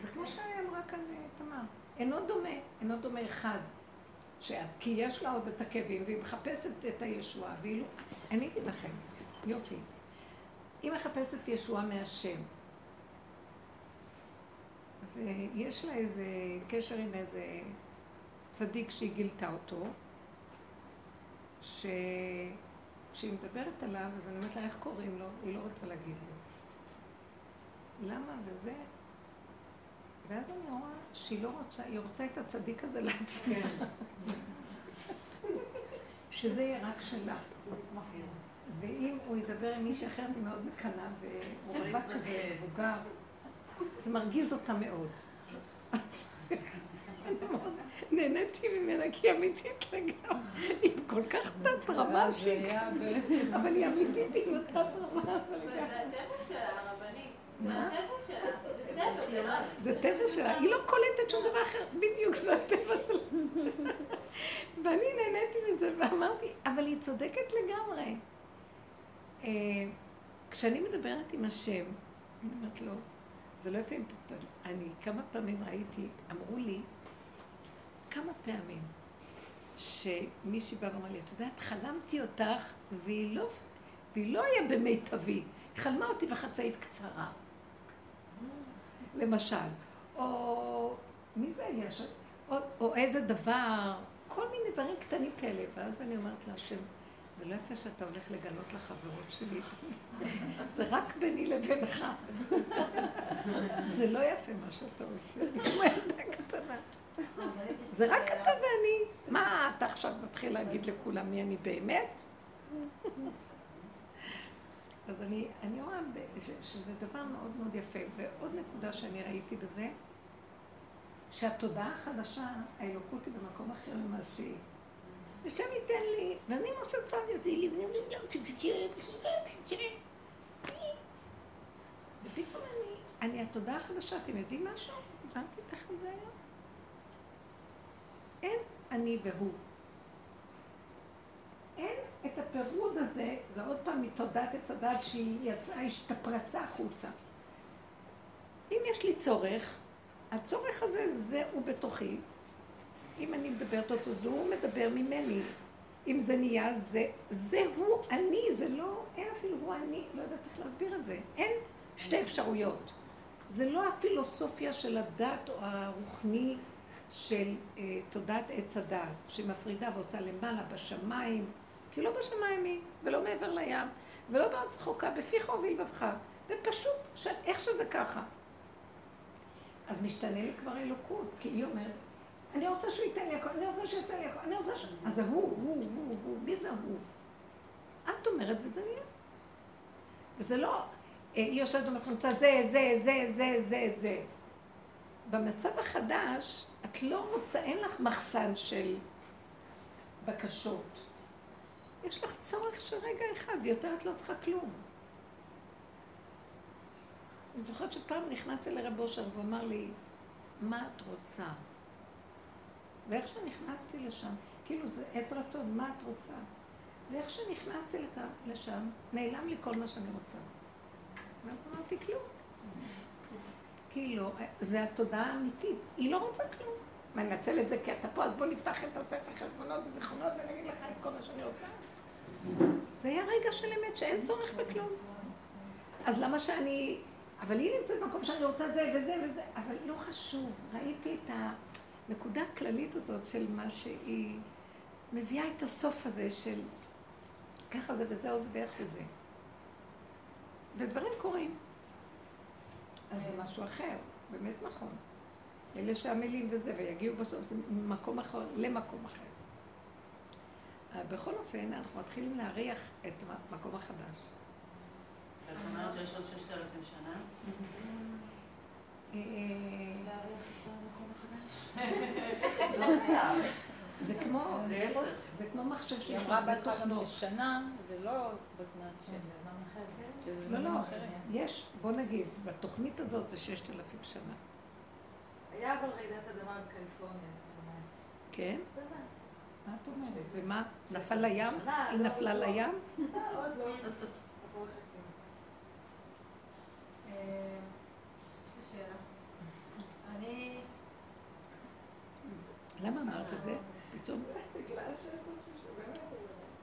זה כמו שאמרה כאן אה, תמר, אינו דומה, אינו דומה אחד. שאז, כי יש לה עוד את הכאבים, והיא מחפשת את הישועה, והיא לא... אני אגיד לכם, יופי. היא מחפשת ישועה מהשם. ויש לה איזה קשר עם איזה צדיק שהיא גילתה אותו, שכשהיא מדברת עליו, אז אני אומרת לה, איך קוראים לו? היא לא רוצה להגיד לי. למה? וזה... ואז אני רואה שהיא לא רוצה, היא רוצה את הצדיק הזה לעצמה. שזה יהיה רק שלה. ואם הוא ידבר עם מישהי אחרת, היא מאוד מקנאה, והוא רווק כזה, מבוגר, זה מרגיז אותה מאוד. אז נהניתי ממנה, כי היא אמיתית לגמרי. היא כל כך תת-רמה שהיא... אבל היא אמיתית עם התת-רמה הזו לגמרי. זה הטבע שלה, הרבנית. זה טבע שלה. היא לא קולטת שום דבר אחר, בדיוק זה הטבע שלה. ואני נהניתי מזה, ואמרתי, אבל היא צודקת לגמרי. אה, כשאני מדברת עם השם, אני אומרת לו, זה לא יפה אם תתפלל. אני כמה פעמים ראיתי, אמרו לי, כמה פעמים, שמישהי באה ואמרה לי, את יודעת, חלמתי אותך, והיא לא, והיא לא היה במיטבי. היא חלמה אותי בחצאית קצרה. למשל, או מי זה היה שם? או, או איזה דבר, כל מיני דברים קטנים כאלה. ואז אני אומרת להשם, זה לא יפה שאתה הולך לגלות לחברות שלי, זה רק ביני לבינך. זה לא יפה מה שאתה עושה, כמו ילדה קטנה. זה רק אתה ואני. מה, אתה עכשיו מתחיל להגיד לכולם מי אני באמת? אז אני, אני רואה ש- שזה דבר מאוד מאוד יפה. ועוד נקודה שאני ראיתי בזה, שהתודעה החדשה, האלוקות היא במקום אחר ממה שהיא. השם ייתן לי, ואני מה שצריך אותי לי, ופתאום אני, אני התודעה החדשה, אתם יודעים משהו? דיברתי איתך על זה היום? אין אני והוא. אין את הפירוד הזה, זה עוד פעם מתודעת עץ הדת שהיא יצאה, השתפרצה החוצה. אם יש לי צורך, הצורך הזה, זה הוא בתוכי. אם אני מדברת אותו, זה הוא מדבר ממני. אם זה נהיה, זה, זה הוא אני, זה לא, אין אפילו הוא אני, לא יודעת איך להסביר את זה. אין שתי אפשרויות. זה לא הפילוסופיה של הדת או הרוחני של אה, תודעת עץ הדת, שמפרידה ועושה למעלה בשמיים, כי לא בשמיים היא, ולא מעבר לים, ולא בארץ רחוקה, בפיך ובלבבך. זה פשוט, של, איך שזה ככה. אז משתנה לי כבר אלוקות, כי היא אומרת, אני רוצה שהוא ייתן לי הכל, אני רוצה שיעשה לי הכל, אני רוצה ש... אז זה הוא, הוא, הוא, הוא, מי זה הוא? את אומרת וזה נהיה. וזה לא, אה, היא יושבת ואומרת לך, זה, זה, זה, זה, זה, זה. במצב החדש, את לא רוצה, אין לך מחסן של בקשות. יש לך צורך של רגע אחד, ויותר את לא צריכה כלום. אני זוכרת שפעם נכנסתי לרב אושר והוא אמר לי, מה את רוצה? ואיך שנכנסתי לשם, כאילו זה עת רצון, מה את רוצה? ואיך שנכנסתי לשם, נעלם לי כל מה שאני רוצה. ואז אמרתי כלום. כאילו, זה התודעה האמיתית, היא לא רוצה כלום. מה, ננצל את זה כי אתה פה, אז בוא נפתח את הספר חשבונות וזיכרונות ונגיד לך את כל מה שאני רוצה. זה היה רגע של אמת, שאין צורך בכלום. אז למה שאני... אבל היא נמצאת במקום שאני רוצה זה וזה וזה, אבל לא חשוב. ראיתי את הנקודה הכללית הזאת של מה שהיא מביאה את הסוף הזה של ככה זה וזהו זה ואיך שזה. ודברים קורים. אז זה משהו אחר, באמת נכון. אלה שעמלים וזה, ויגיעו בסוף, זה ממקום אחר למקום אחר. בכל אופן, אנחנו מתחילים להריח את המקום החדש. את אומרת שיש עוד ששת אלפים שנה? אה, להריח את המקום החדש. לא. זה כמו. זה כמו מחשב שיש לו בתוכנו. ששנה זה לא בזמן של... לא, זמנים לא, אחרים. יש, בוא נגיד, בתוכנית הזאת זה ששת אלפים שנה. היה אבל רעידת אדמה בקליפורניה. כן? מה את אומרת? ומה, נפל לים? היא נפלה. לים? למה אמרת את זה? פתאום? בגלל.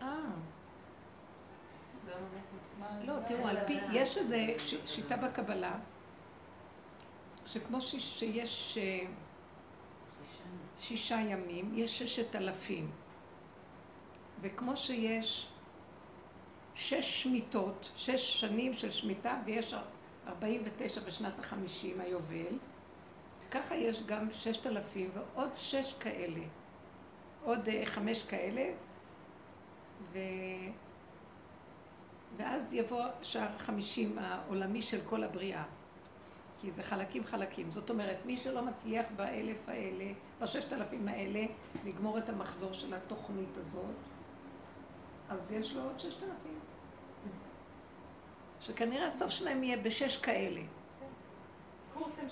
אה. לא, תראו, על פי, יש איזו שיטה בקבלה, שכמו שיש אה, שישה ימים, יש ששת אלפים. וכמו שיש שש שמיטות, שש שנים של שמיטה, ויש ארבעים ותשע בשנת החמישים, היובל, ככה יש גם ששת אלפים ועוד שש כאלה, עוד אה, חמש כאלה, ו... ואז יבוא שער חמישים העולמי של כל הבריאה. כי זה חלקים חלקים. זאת אומרת, מי שלא מצליח באלף האלה, בששת אלפים האלה, לגמור את המחזור של התוכנית הזאת, אז יש לו עוד ששת אלפים. שכנראה הסוף שלהם יהיה בשש כאלה.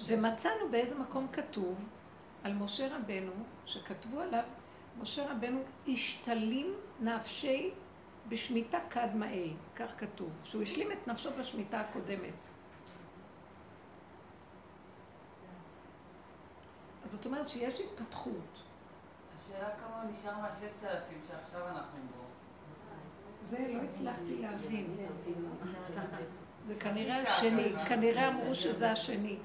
ומצאנו באיזה מקום כתוב על משה רבנו, שכתבו עליו, משה רבנו השתלים נפשי בשמיטה קדמאי, כך כתוב, שהוא השלים את נפשו בשמיטה הקודמת. זאת אומרת שיש התפתחות. השאלה כמה נשאר מהששת אלפים שעכשיו אנחנו בו. זה לא הצלחתי להבין. זה כנראה השני, כנראה אמרו שזה השני.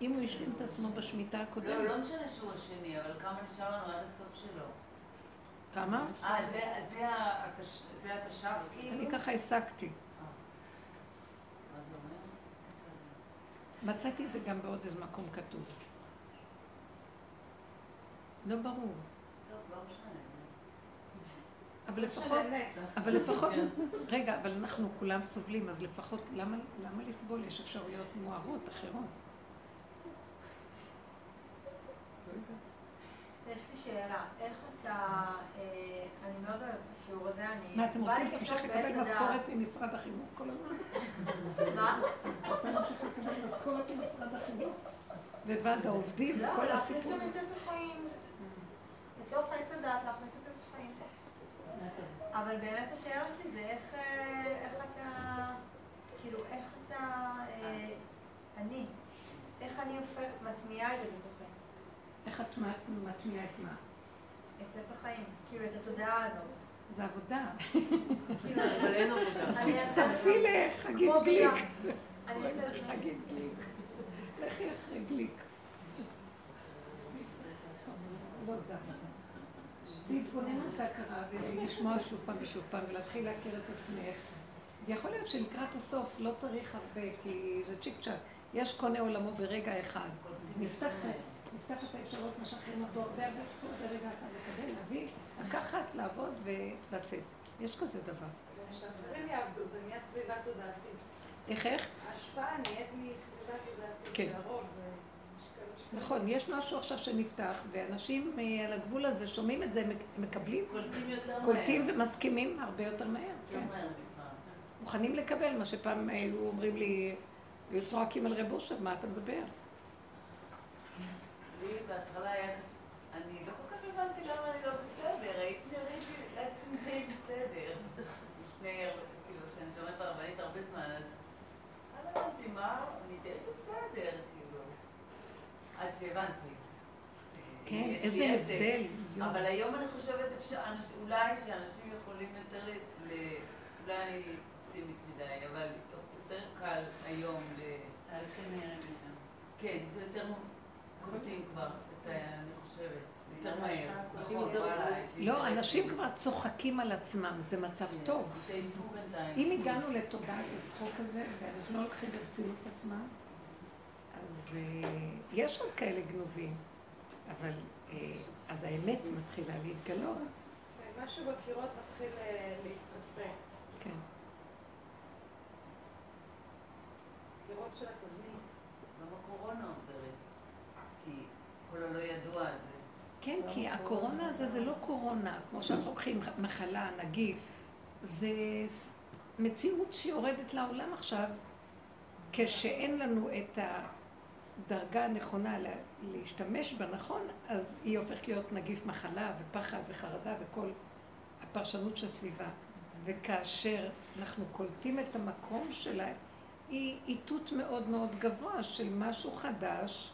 אם הוא השלים את עצמו בשמיטה לא, הקודמת. לא משנה שהוא השני, אבל כמה נשאר לנו עד הסוף שלו. כמה? אה, זה- זה התש- זה התש"ף כאילו? אני ככה הסקתי. אומר? מצאתי את זה גם בעוד איזה מקום כתוב. לא ברור. לא משנה. אבל לא לפחות. אבל לפחות, רגע, אבל אנחנו כולם סובלים, אז לפחות, למה, למה לסבול? יש אפשרויות מוארות אחרות. לא. יש לי שאלה, איך אתה, אה, אני מאוד אוהבת את השיעור הזה, אני... מה, אתם רוצים להמשיך לקבל. משכורת ממשרד החינוך כל הזמן? מה? רוצה להמשיך לקבל משכורת ממשרד החינוך? וועד העובדים לא, וכל להכניס הסיפור. שם את החיים. בתוך עץ הדעת להכניס את הצחויים. אבל באמת השאלה שלי זה איך, אה, איך אתה, כאילו, איך אתה, אה, אני, איך אני הופך, מטמיעה את זה בתוכי. איך את מטמיעה את מה? את עץ החיים, כאילו, את התודעה הזאת. זה עבודה. כאילו, אז תצטרפי לחגית גליק. חגית גליק. לכי אחרי גליק. לא זה. זה התבוננות להכרה ולשמוע שוב פעם ושוב פעם ולהתחיל להכיר את עצמך. ויכול להיות שלקראת הסוף לא צריך הרבה, כי זה צ'יק צ'אק. יש קונה עולמו ברגע אחד. נפתח, נפתח את האפשרות, משחררים אותו הרבה הרבה תחום ברגע אחד, לקבל, להביא, לקחת, לעבוד ולצאת. יש כזה דבר. שאחרים יעבדו, זה נהיה סביבה תודעתית. איך איך? ההשפעה נהיית מסביבה תודעתית. כן. זה הרוב, ויש כאלה שכן. נכון, יש משהו עכשיו שנפתח, ואנשים אה, על הגבול הזה שומעים את זה, מקבלים, קולטים יותר מהר. קולטים ומסכימים הרבה יותר מהר, כן. מפעם. מוכנים לקבל מה שפעם היו אומרים לי, היו צועקים על רב אושר, מה אתה מדבר? לי בהתחלה היה קשה, אני לא כל כך הבנתי למה אני לא בסדר, הייתי נראית לי לעצמי די בסדר. לפני, הרבה- כאילו, כשאני שומעת ברבנית הרבה זמן, אז לא הבנתי מה, אני די בסדר, כאילו. עד שהבנתי. כן, לי איזה. הבדל. אבל היום אני חושבת, אפשר, אולי שאנשים יכולים יותר, ל, אולי אני אופטימית מדי, אבל יותר קל היום ל... כן, זה יותר קולטים כבר, את ה... אני חושבת, יותר מהר. לא. אנשים כבר צוחקים על עצמם, זה מצב כן, טוב. אם הגענו לתודעת הצחוק הזה, ואנשים לא לוקחים ברצינות את עצמם, אז אה, יש עוד כאלה גנובים, אבל אה, אז האמת מתחילה להתגלות. כן, משהו בקירות מתחיל אה, להתרסק. כן. קירות של התבנית. גם הקורונה עוזרת, כי כל הלא ידוע הזה. כן, כי הקורונה הזה זה לא קורונה, כמו שאנחנו לוקחים מחלה, נגיף, זה מציאות שיורדת לעולם עכשיו, כשאין לנו את הדרגה הנכונה לה- להשתמש בה נכון, אז היא הופכת להיות נגיף מחלה ופחד וחרדה וכל הפרשנות של הסביבה. וכאשר אנחנו קולטים את המקום שלה, היא איתות מאוד מאוד גבוה של משהו חדש,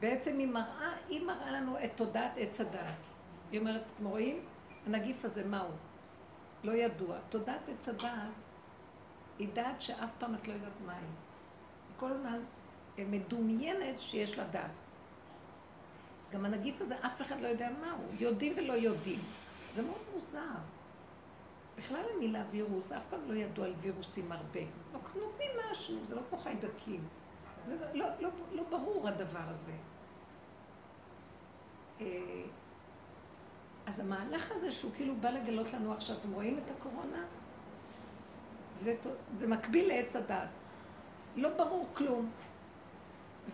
בעצם היא מראה, היא מראה לנו את תודעת עץ הדעת. היא אומרת, אתם רואים? הנגיף הזה, מהו? לא ידוע. תודעת עץ הדעת היא דעת שאף פעם את לא יודעת מה היא. כל הזמן מדומיינת שיש לה דעת. גם הנגיף הזה, אף אחד לא יודע מהו. יודעים ולא יודעים. זה מאוד מוזר. בכלל המילה וירוס, אף פעם לא ידעו על וירוסים הרבה. לא, נותנים משהו, זה לא כמו חיידקים. זה לא, לא, לא, לא ברור הדבר הזה. אה, אז המהלך הזה שהוא כאילו בא לגלות לנו עכשיו, אתם רואים את הקורונה? זה, זה מקביל לעץ הדת. לא ברור כלום.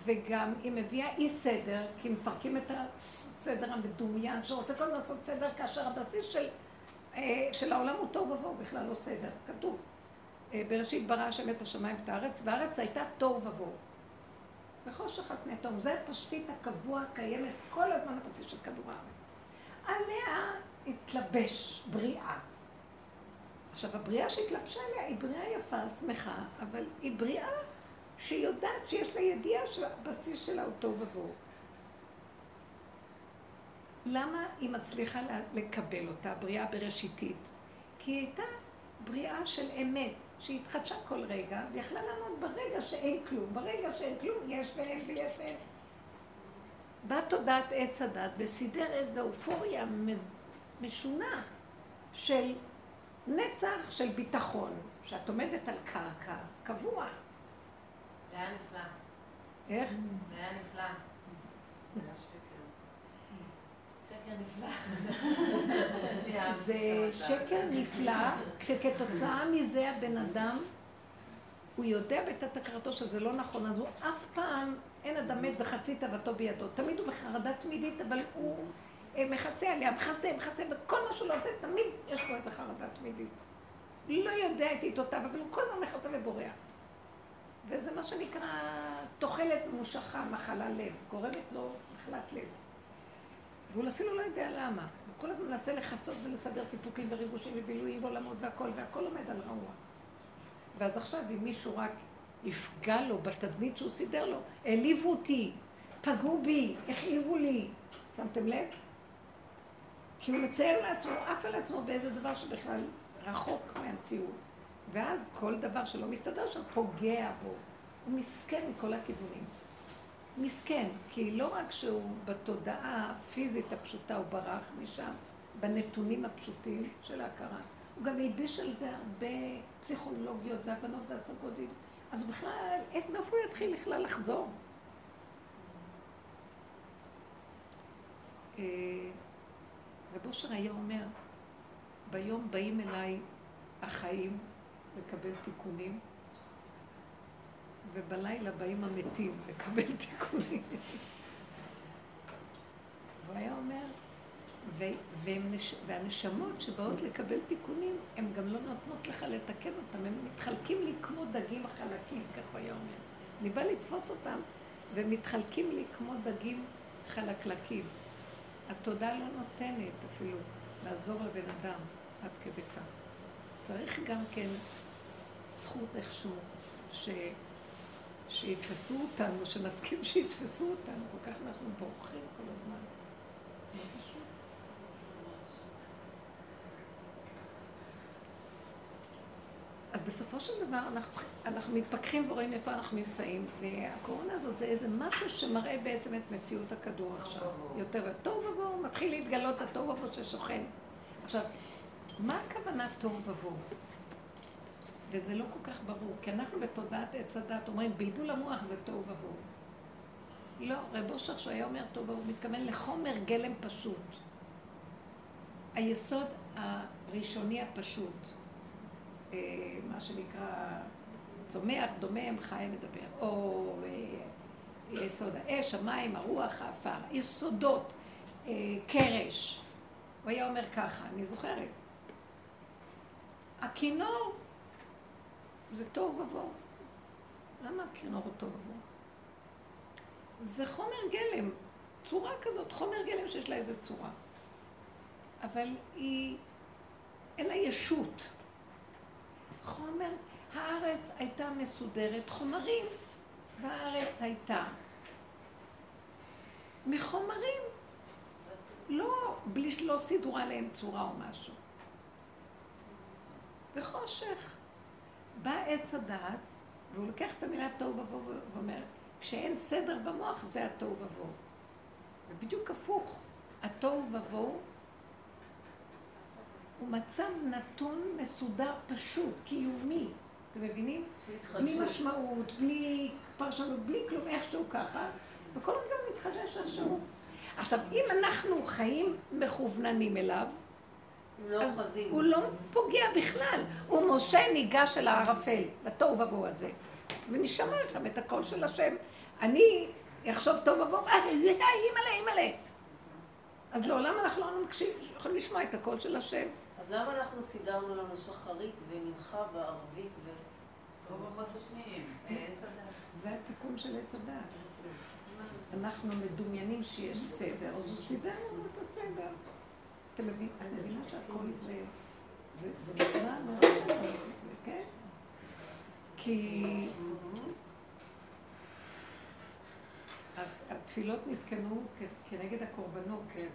וגם היא מביאה אי סדר, כי מפרקים את הסדר המדומיין, שרוצה הזמן לעשות סדר, כאשר הבסיס של, אה, של העולם הוא תוהו ובוהו, בכלל לא סדר. כתוב, אה, בראשית ברא השם את השמיים ואת הארץ, והארץ הייתה תוהו ובוהו. וחושך על פני תהום. זה התשתית הקבוע הקיימת כל הזמן הבסיס של כדור הארץ. עליה התלבש בריאה. עכשיו, הבריאה שהתלבשה עליה היא בריאה יפה, שמחה, אבל היא בריאה שיודעת שיש לה ידיעה שהבסיס שלה הוא תוהו ובוהו. למה היא מצליחה לקבל אותה, בריאה בראשיתית? כי היא הייתה בריאה של אמת, שהתחדשה כל רגע, ויכלה לעמוד ברגע שאין כלום. ברגע שאין כלום, יש ואין ויש ואין. בא תודעת עץ הדת וסידר איזו אופוריה משונה של נצח של ביטחון, שאת עומדת על קרקע קבוע. זה היה נפלא. איך? זה היה נפלא. זה היה שקר. נפלא. זה שקר נפלא, כשכתוצאה מזה הבן אדם, הוא יודע בתת הכרתו שזה לא נכון, אז הוא אף פעם, אין אדם מת וחצי תאוותו בידו. תמיד הוא בחרדה תמידית, אבל הוא אה, מכסה עליה, מכסה, מכסה, וכל מה שהוא לא רוצה, תמיד יש לו איזו חרדה תמידית. לא יודע את עיתותיו, אבל הוא כל הזמן מכסה ובורח. וזה מה שנקרא תוחלת ממושכה, מחלה לב, גורמת לו מחלת לב. והוא אפילו לא יודע למה. הוא כל הזמן מנסה לכסות ולסדר סיפוקים וריגושים ובילויים ועולמות והכל, והכל עומד על רעוע. ואז עכשיו, אם מישהו רק יפגע לו בתדמית שהוא סידר לו, העליבו אותי, פגעו בי, הכאיבו לי. שמתם לב? כי הוא מצייר לעצמו, עף על עצמו באיזה דבר שבכלל רחוק מהמציאות. ואז כל דבר שלא מסתדר שם פוגע בו. הוא מסכן מכל הכיוונים. מסכן, כי לא רק שהוא בתודעה הפיזית הפשוטה הוא ברח משם, בנתונים הפשוטים של ההכרה, הוא גם הלביש על זה הרבה פסיכולוגיות והבנות והצגות, אז בכלל, מאיפה הוא יתחיל בכלל לחזור? אה, רב אושר היה אומר, ביום באים אליי החיים לקבל תיקונים, ובלילה באים המתים לקבל תיקונים. והוא היה אומר, נש... והנשמות שבאות לקבל תיקונים, הן גם לא נותנות לך לתקן אותם, הם מתחלקים לי כמו דגים חלקים, כך הוא היה אומר. אני באה לתפוס אותם, והם מתחלקים לי כמו דגים חלקלקים. התודה לא נותנת אפילו לעזור לבן אדם עד כדי כך. צריך גם כן זכות איכשהו, ש... שיתפסו אותנו, שנסכים שיתפסו אותנו, כל כך אנחנו בורחים כל הזמן. אז בסופו של דבר אנחנו, אנחנו מתפכחים ורואים איפה אנחנו נמצאים, והקורונה הזאת זה איזה משהו שמראה בעצם את מציאות הכדור עכשיו. יותר טוב ובוהו, מתחיל להתגלות הטוב ובוהו ששוכן. עכשיו, מה הכוונה טוב ובוהו? וזה לא כל כך ברור, כי אנחנו בתודעת עץ הדת אומרים, בלבול המוח זה טוב ובוהו. לא, רב אושר שהוא היה אומר טוב ובוהו, מתכוון לחומר גלם פשוט. היסוד הראשוני הפשוט. אה, מה שנקרא צומח, דומם, חי, מדבר, או אה, יסוד האש, המים, הרוח, האפר, יסודות, אה, קרש. הוא היה אומר ככה, אני זוכרת. הכינור זה תוהו ובוהו. למה הכינור הוא תוהו ובוהו? זה חומר גלם, צורה כזאת, חומר גלם שיש לה איזה צורה. אבל היא, אין לה ישות. חומר, הארץ הייתה מסודרת, חומרים, והארץ הייתה מחומרים. לא, בלי שלא סידרו עליהם צורה או משהו. וחושך. בא עץ הדעת, והוא לוקח את המילה תוהו ובוהו ואומר, כשאין סדר במוח זה התוהו ובוהו. ובדיוק הפוך, התוהו ובוהו הוא מצב נתון מסודר פשוט, קיומי. אתם מבינים? בלי משמעות, בלי פרשנות, בלי כלום, איכשהו ככה, וכל הזמן מתחדש איכשהו. עכשיו, אם אנחנו חיים מכווננים אליו, לא אז חזים. הוא לא פוגע בכלל. הוא משה ניגש אל הערפל, לתוהו ובוהו הזה, ונשמע שם את הקול של השם. אני אחשוב תוהו ובוהו, אה, אימא'לה, אימא'לה. אז לעולם אנחנו לא יכולים לשמוע את הקול של השם. אז למה אנחנו סידרנו לנו שחרית ומנחה וערבית ו... זה התיקון של עץ הדעת. אנחנו מדומיינים שיש סדר, אז הוא סידר לנו את הסדר. אתם מבינים? אני מבינה שהכל זה... זה נשמע נורא זה, כן? כי התפילות נתקנו כנגד הקורבנות, כן.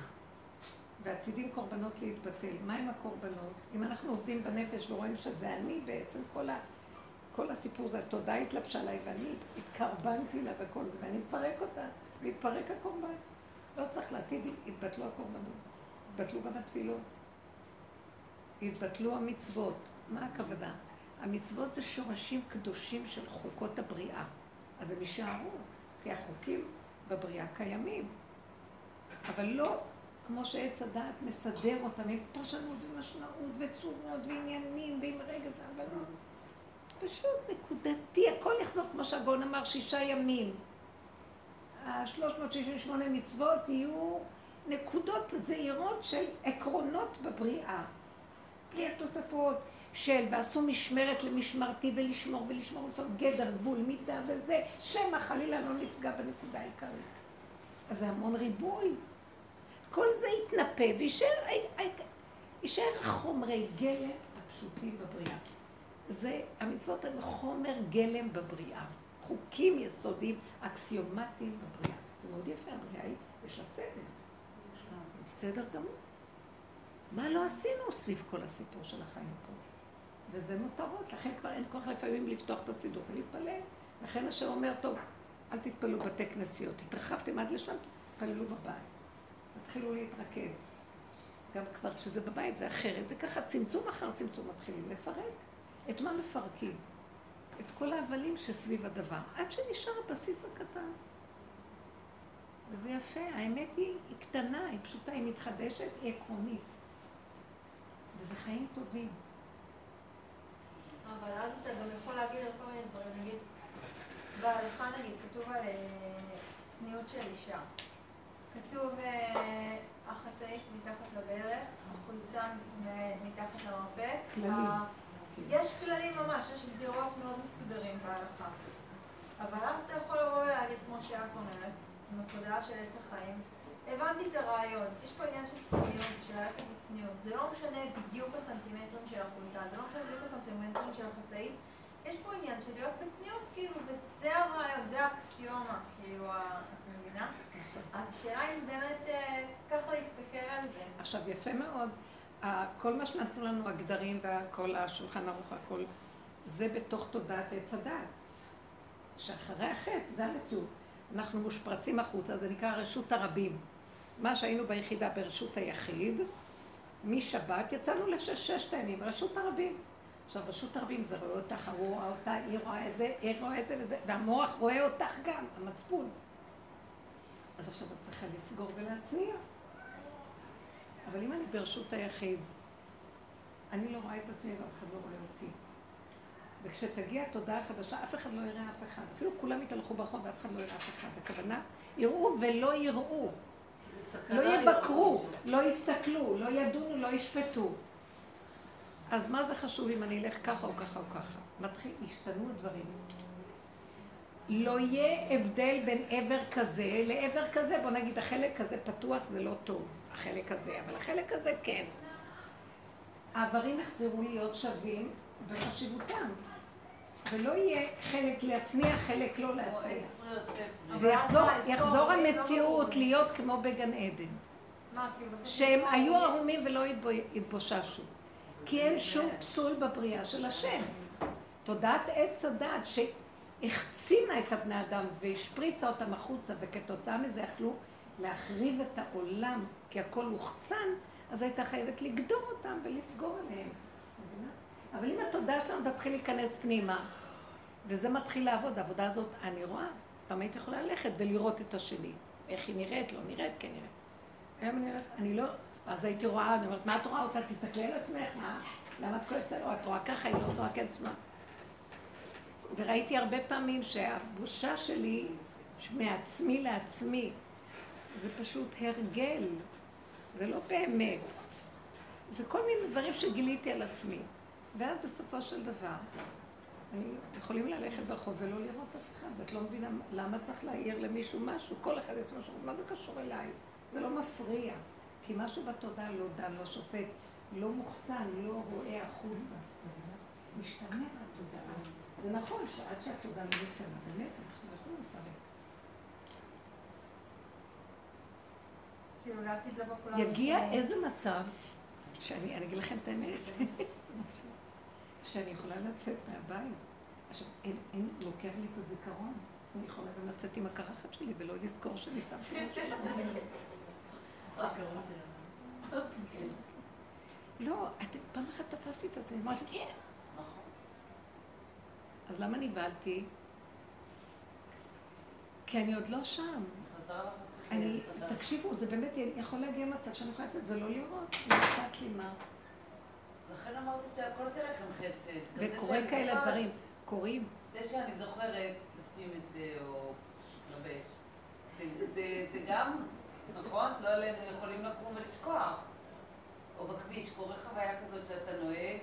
ועתידים קורבנות להתבטל. מה עם הקורבנות? אם אנחנו עובדים בנפש ורואים שזה אני בעצם, כל, ה, כל הסיפור זה התודעה התלבשה עליי ואני התקרבנתי לה וכל זה, ואני מפרק אותה, והתפרק הקורבן. לא צריך לעתיד, התבטלו הקורבנות. התבטלו גם התפילות. התבטלו המצוות. מה הכוונה? המצוות זה שורשים קדושים של חוקות הבריאה. אז הם יישארו, כי החוקים בבריאה קיימים. אבל לא כמו שעץ הדעת מסדר אותם, עם פרשנות ומשמעות וצורות ועניינים ועם רגע והבנות. פשוט נקודתי, הכל יחזור כמו שהגאון אמר, שישה ימים. ה-368 מצוות יהיו נקודות זעירות של עקרונות בבריאה. בלי התוספות של ועשו משמרת למשמרתי ולשמור ולשמור ולעשות גדר, גבול, מידה וזה, שמא חלילה לא נפגע בנקודה העיקרית. אז זה המון ריבוי. כל זה יתנפה ויישאר חומרי גלם הפשוטים בבריאה. זה, המצוות הן חומר גלם בבריאה. חוקים יסודיים, אקסיומטיים בבריאה. זה מאוד יפה, הבריאה היא, יש לה סדר. בסדר גמור. מה לא עשינו סביב כל הסיפור של החיים פה? וזה מותרות, לכן כבר אין כוח לפעמים לפתוח את הסידור ולהתפלל. לכן השם אומר, טוב, אל תתפללו בתי כנסיות, התרחבתם עד לשם, תתפללו בבית. תתחילו להתרכז. גם כבר כשזה בבית זה אחרת, וככה צמצום אחר צמצום מתחילים לפרק. את מה מפרקים? את כל ההבלים שסביב הדבר, עד שנשאר הבסיס הקטן. וזה יפה, האמת היא, היא קטנה, היא פשוטה, היא מתחדשת, היא עקרונית. וזה חיים טובים. אבל אז אתה גם יכול להגיד על כל מיני דברים, נגיד, בהלכה נגיד כתוב על אה, צניעות של אישה. כתוב אה, החצאית מתחת לברך, החולצה מתחת למרפק. כללים. יש כללים ממש, יש גדרות מאוד מסודרים בהלכה. אבל אז אתה יכול לבוא ולהגיד, כמו שאת אומרת, עם התודעה של עץ החיים, הבנתי את הרעיון, יש פה עניין של צניעות, של ללכת בצניעות. זה לא משנה בדיוק הסנטימטרים של החולצה, זה לא משנה בדיוק הסנטימטרים של החצאית. יש פה עניין של להיות בצניעות, כאילו, וזה הרעיון, זה האקסיומה, כאילו, את מבינה? אז השאלה אם באמת אה, ככה להסתכל על זה. עכשיו, יפה מאוד. כל מה שנתנו לנו, הגדרים וכל השולחן ערוך, הכל, זה בתוך תודעת עץ הדעת. שאחרי החטא, זה המציאות. אנחנו מושפרצים החוצה, זה נקרא רשות הרבים. מה שהיינו ביחידה ברשות היחיד, משבת יצאנו לששת הימים, רשות הרבים. עכשיו, רשות הרבים זה רואה אותך, רואה אותה, היא רואה את זה, היא רואה את זה וזה, והמוח רואה אותך גם, המצפון. אז עכשיו את צריכה לסגור ולהצניע. אבל אם אני ברשות היחיד, אני לא רואה את עצמי ואף אחד לא רואה אותי. וכשתגיע התודעה החדשה, אף אחד לא יראה אף אחד. אפילו כולם יתהלכו ברחוב ואף אחד לא יראה אף אחד. הכוונה, יראו ולא יראו. לא יבקרו, לא יסתכלו, לא ידונו, לא ישפטו. אז מה זה חשוב אם אני אלך ככה או ככה או ככה? מתחיל, השתנו הדברים. לא יהיה הבדל בין עבר כזה לעבר כזה. בוא נגיד, החלק הזה פתוח זה לא טוב, החלק הזה, אבל החלק הזה כן. העברים יחזרו להיות שווים בחשיבותם. ולא יהיה חלק להצניע, חלק לא להצניע. ויחזור המציאות להיות כמו בגן עדן. שהם היו ערומים ולא התבוששו. כי אין שום פסול בבריאה של השם. תודעת עץ הדת שהחצינה את הבני אדם והשפריצה אותם החוצה, וכתוצאה מזה יכלו להחריב את העולם, כי הכל הוחצן, אז הייתה חייבת לגדור אותם ולסגור עליהם. אבל אם התודעה שלנו תתחיל להיכנס פנימה, וזה מתחיל לעבוד, העבודה הזאת, אני רואה, פעם הייתי יכולה ללכת ולראות את השני. איך היא נראית, לא נראית, כן נראית. היום אני הולכת, אני לא, אז הייתי רואה, אני אומרת, מה את רואה אותה? תסתכלי על עצמך, מה? למה את כועסת עליה? את רואה ככה, היא לא רואה כן שמאל. וראיתי הרבה פעמים שהבושה שלי, מעצמי לעצמי, זה פשוט הרגל, זה לא באמת. זה כל מיני דברים שגיליתי על עצמי. ואז בסופו של דבר, אני יכולים ללכת ברחוב ולא לראות אף אחד, ואת לא מבינה למה צריך להעיר למישהו משהו, כל אחד יעשה משהו, מה זה קשור אליי? זה לא מפריע, כי משהו בתודעה לא דן, לא שופט, לא מוחצן, לא רואה החוצה. משתנה מהתודעה. זה נכון שעד שהתודעה לא משתנה, באמת, אנחנו לא יכולים לפרק. כאילו, יגיע איזה מצב, שאני אגיד לכם את האמת, שאני יכולה לצאת מהבית. עכשיו, אין, אין, לוקח לי את הזיכרון. אני יכולה גם לצאת עם הקרחת שלי ולא לזכור שאני שמתי לא, פעם אחת תפסתי את עצמי, אמרתי, כן. אז למה נבהלתי? כי אני עוד לא שם. אני, תקשיבו, זה באמת יכול להגיע מצב שאני יכולה לצאת ולא לראות, לא אכפת לי מה. לכן אמרתי שהכל תהיה לכם חסד. וקורה כאלה דברים, קורים. זה שאני זוכרת לשים את זה או לבש, זה גם, נכון? לא עלינו יכולים לקום ולשכוח. או בכביש, קורה חוויה כזאת שאתה נוהג,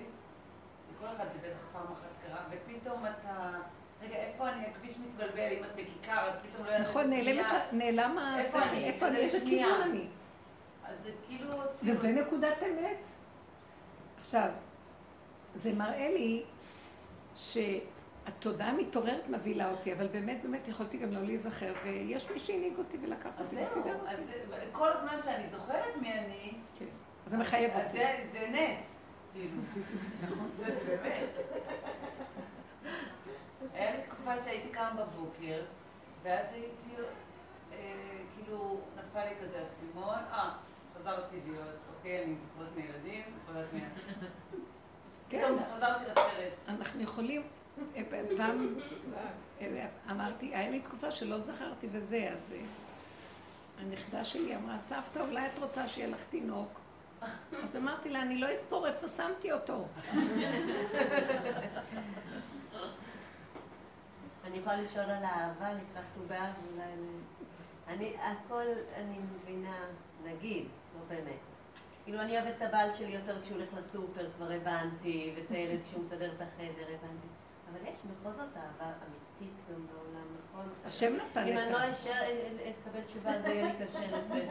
לכל אחד זה בטח פעם אחת קרה, ופתאום אתה... רגע, איפה אני? הכביש מתבלבל, אם את בכיכר, את פתאום לא יודעת... נכון, נעלם השכל, איפה אני? איזה כיוון אני? אז זה כאילו... וזה נקודת אמת. עכשיו, זה מראה לי ש... התודעה המתעוררת מבהילה אותי, אבל באמת, באמת יכולתי גם לא להיזכר, ויש מי שהנהיג אותי ולקח אז אותי וסידר אז אותי. זה- כל הזמן שאני זוכרת מי אני, כן. זה מחייב אז אותי. זה- זה נס, כאילו. נכון. זה באמת. היה לי תקופה שהייתי קמה בבוקר, ואז הייתי, אה, כאילו, נפל לי כזה אסימון, אה, חזרתי להיות, אוקיי, אני זוכרת מילדים, זוכרת מה... כן, פתאום חזרתי לסרט. אנחנו יכולים, אה, פעם אה, אמרתי, היה לי תקופה שלא זכרתי וזה, אז אה, הנכדה שלי אמרה, סבתא, אולי את רוצה שיהיה לך תינוק? אז אמרתי לה, אני לא אזכור איפה שמתי אותו. אני יכולה לשאול על האהבה לקראת ט"ו באב, אולי... אני, הכל אני מבינה, נגיד, לא באמת. כאילו, אני אוהבת את הבעל שלי יותר כשהוא הולך לסופר, כבר הבנתי, ואת הילד כשהוא מסדר את החדר, הבנתי. אבל יש בכל זאת אהבה אמיתית גם בעולם, נכון? השם נתן אם את אני לא ה... אשאר, אקבל תשובה, זה יהיה לי קשה לצאת.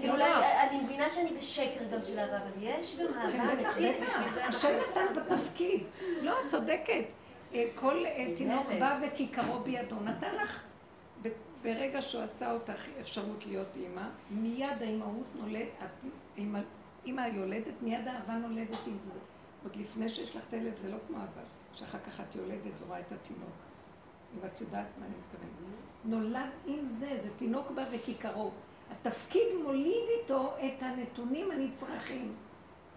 כאילו, לא. אני מבינה שאני בשקר גם של אהבה, אבל יש גם אהבה כן, אמיתית. בשביל זה השם. נתן בתפקיד. לא, את צודקת. אה, כל אה, תינוק. בא וכיכרו בידו. נתן לך, ברגע שהוא עשה אותך אפשרות להיות אימא, מיד האימהות נולדת, אימא, יולדת, מיד האהבה נולדת עם זה. עוד לפני שיש לך את הילד זה לא כמו אהבה, שאחר כך את יולדת ורואה את התינוק. אם את יודעת מה אני מתכוונת. נולד עם זה, זה תינוק בא וכיכרו. התפקיד מוליד איתו את הנתונים הנצרכים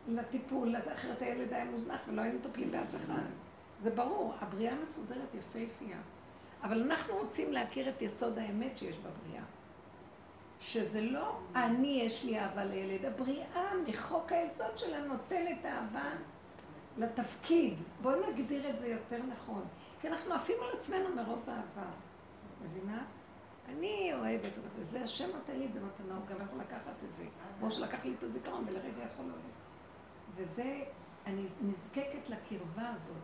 לטיפול, אז אחרת הילד היה מוזנח ולא היינו מטפלים באף אחד. זה ברור, הבריאה מסודרת יפהפייה. אבל אנחנו רוצים להכיר את יסוד האמת שיש בבריאה. שזה לא אני יש לי אהבה לילד, הבריאה מחוק היסוד שלה נותנת אהבה לתפקיד. בואי נגדיר את זה יותר נכון. כי אנחנו עפים על עצמנו מרוב אהבה. מבינה? אני אוהבת, וזה זה השם נותן לי את זה מתנה, הוא גם יכול לקחת את זה. כמו שלקח לי את הזיכרון ולרגע יכול להוריד. וזה, אני נזקקת לקרבה הזאת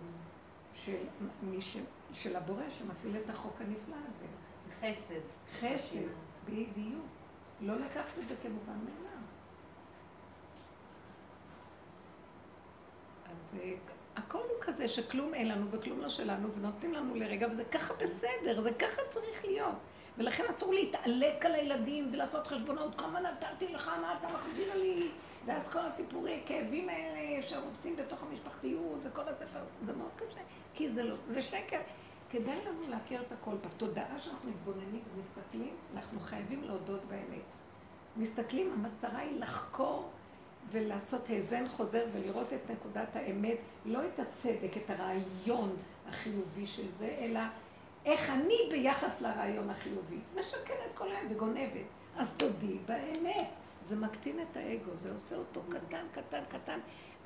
של, מי ש, של הבורא שמפעיל את החוק הנפלא הזה. חסד. חסד, בדיוק. לא לקחת את זה כמובן מאליו. אז אה, הכל הוא כזה שכלום אין לנו וכלום לא שלנו ונותנים לנו לרגע וזה ככה בסדר, זה ככה צריך להיות. ולכן אסור להתעלק על הילדים ולעשות חשבונות, כמה נתתי לך, מה אתה מחזיר לי? ואז כל הסיפורי כאבים האלה שרובצים בתוך המשפחתיות וכל הספר, זה מאוד קשה, כי זה לא, זה שקר. כדאי לנו להכיר את הכל. בתודעה שאנחנו מתבוננים ומסתכלים, אנחנו חייבים להודות באמת. מסתכלים, המטרה היא לחקור ולעשות האזן חוזר ולראות את נקודת האמת, לא את הצדק, את הרעיון החיובי של זה, אלא איך אני ביחס לרעיון החיובי. משקרת כל היום וגונבת. אז תודי באמת. זה מקטין את האגו, זה עושה אותו קטן, קטן, קטן.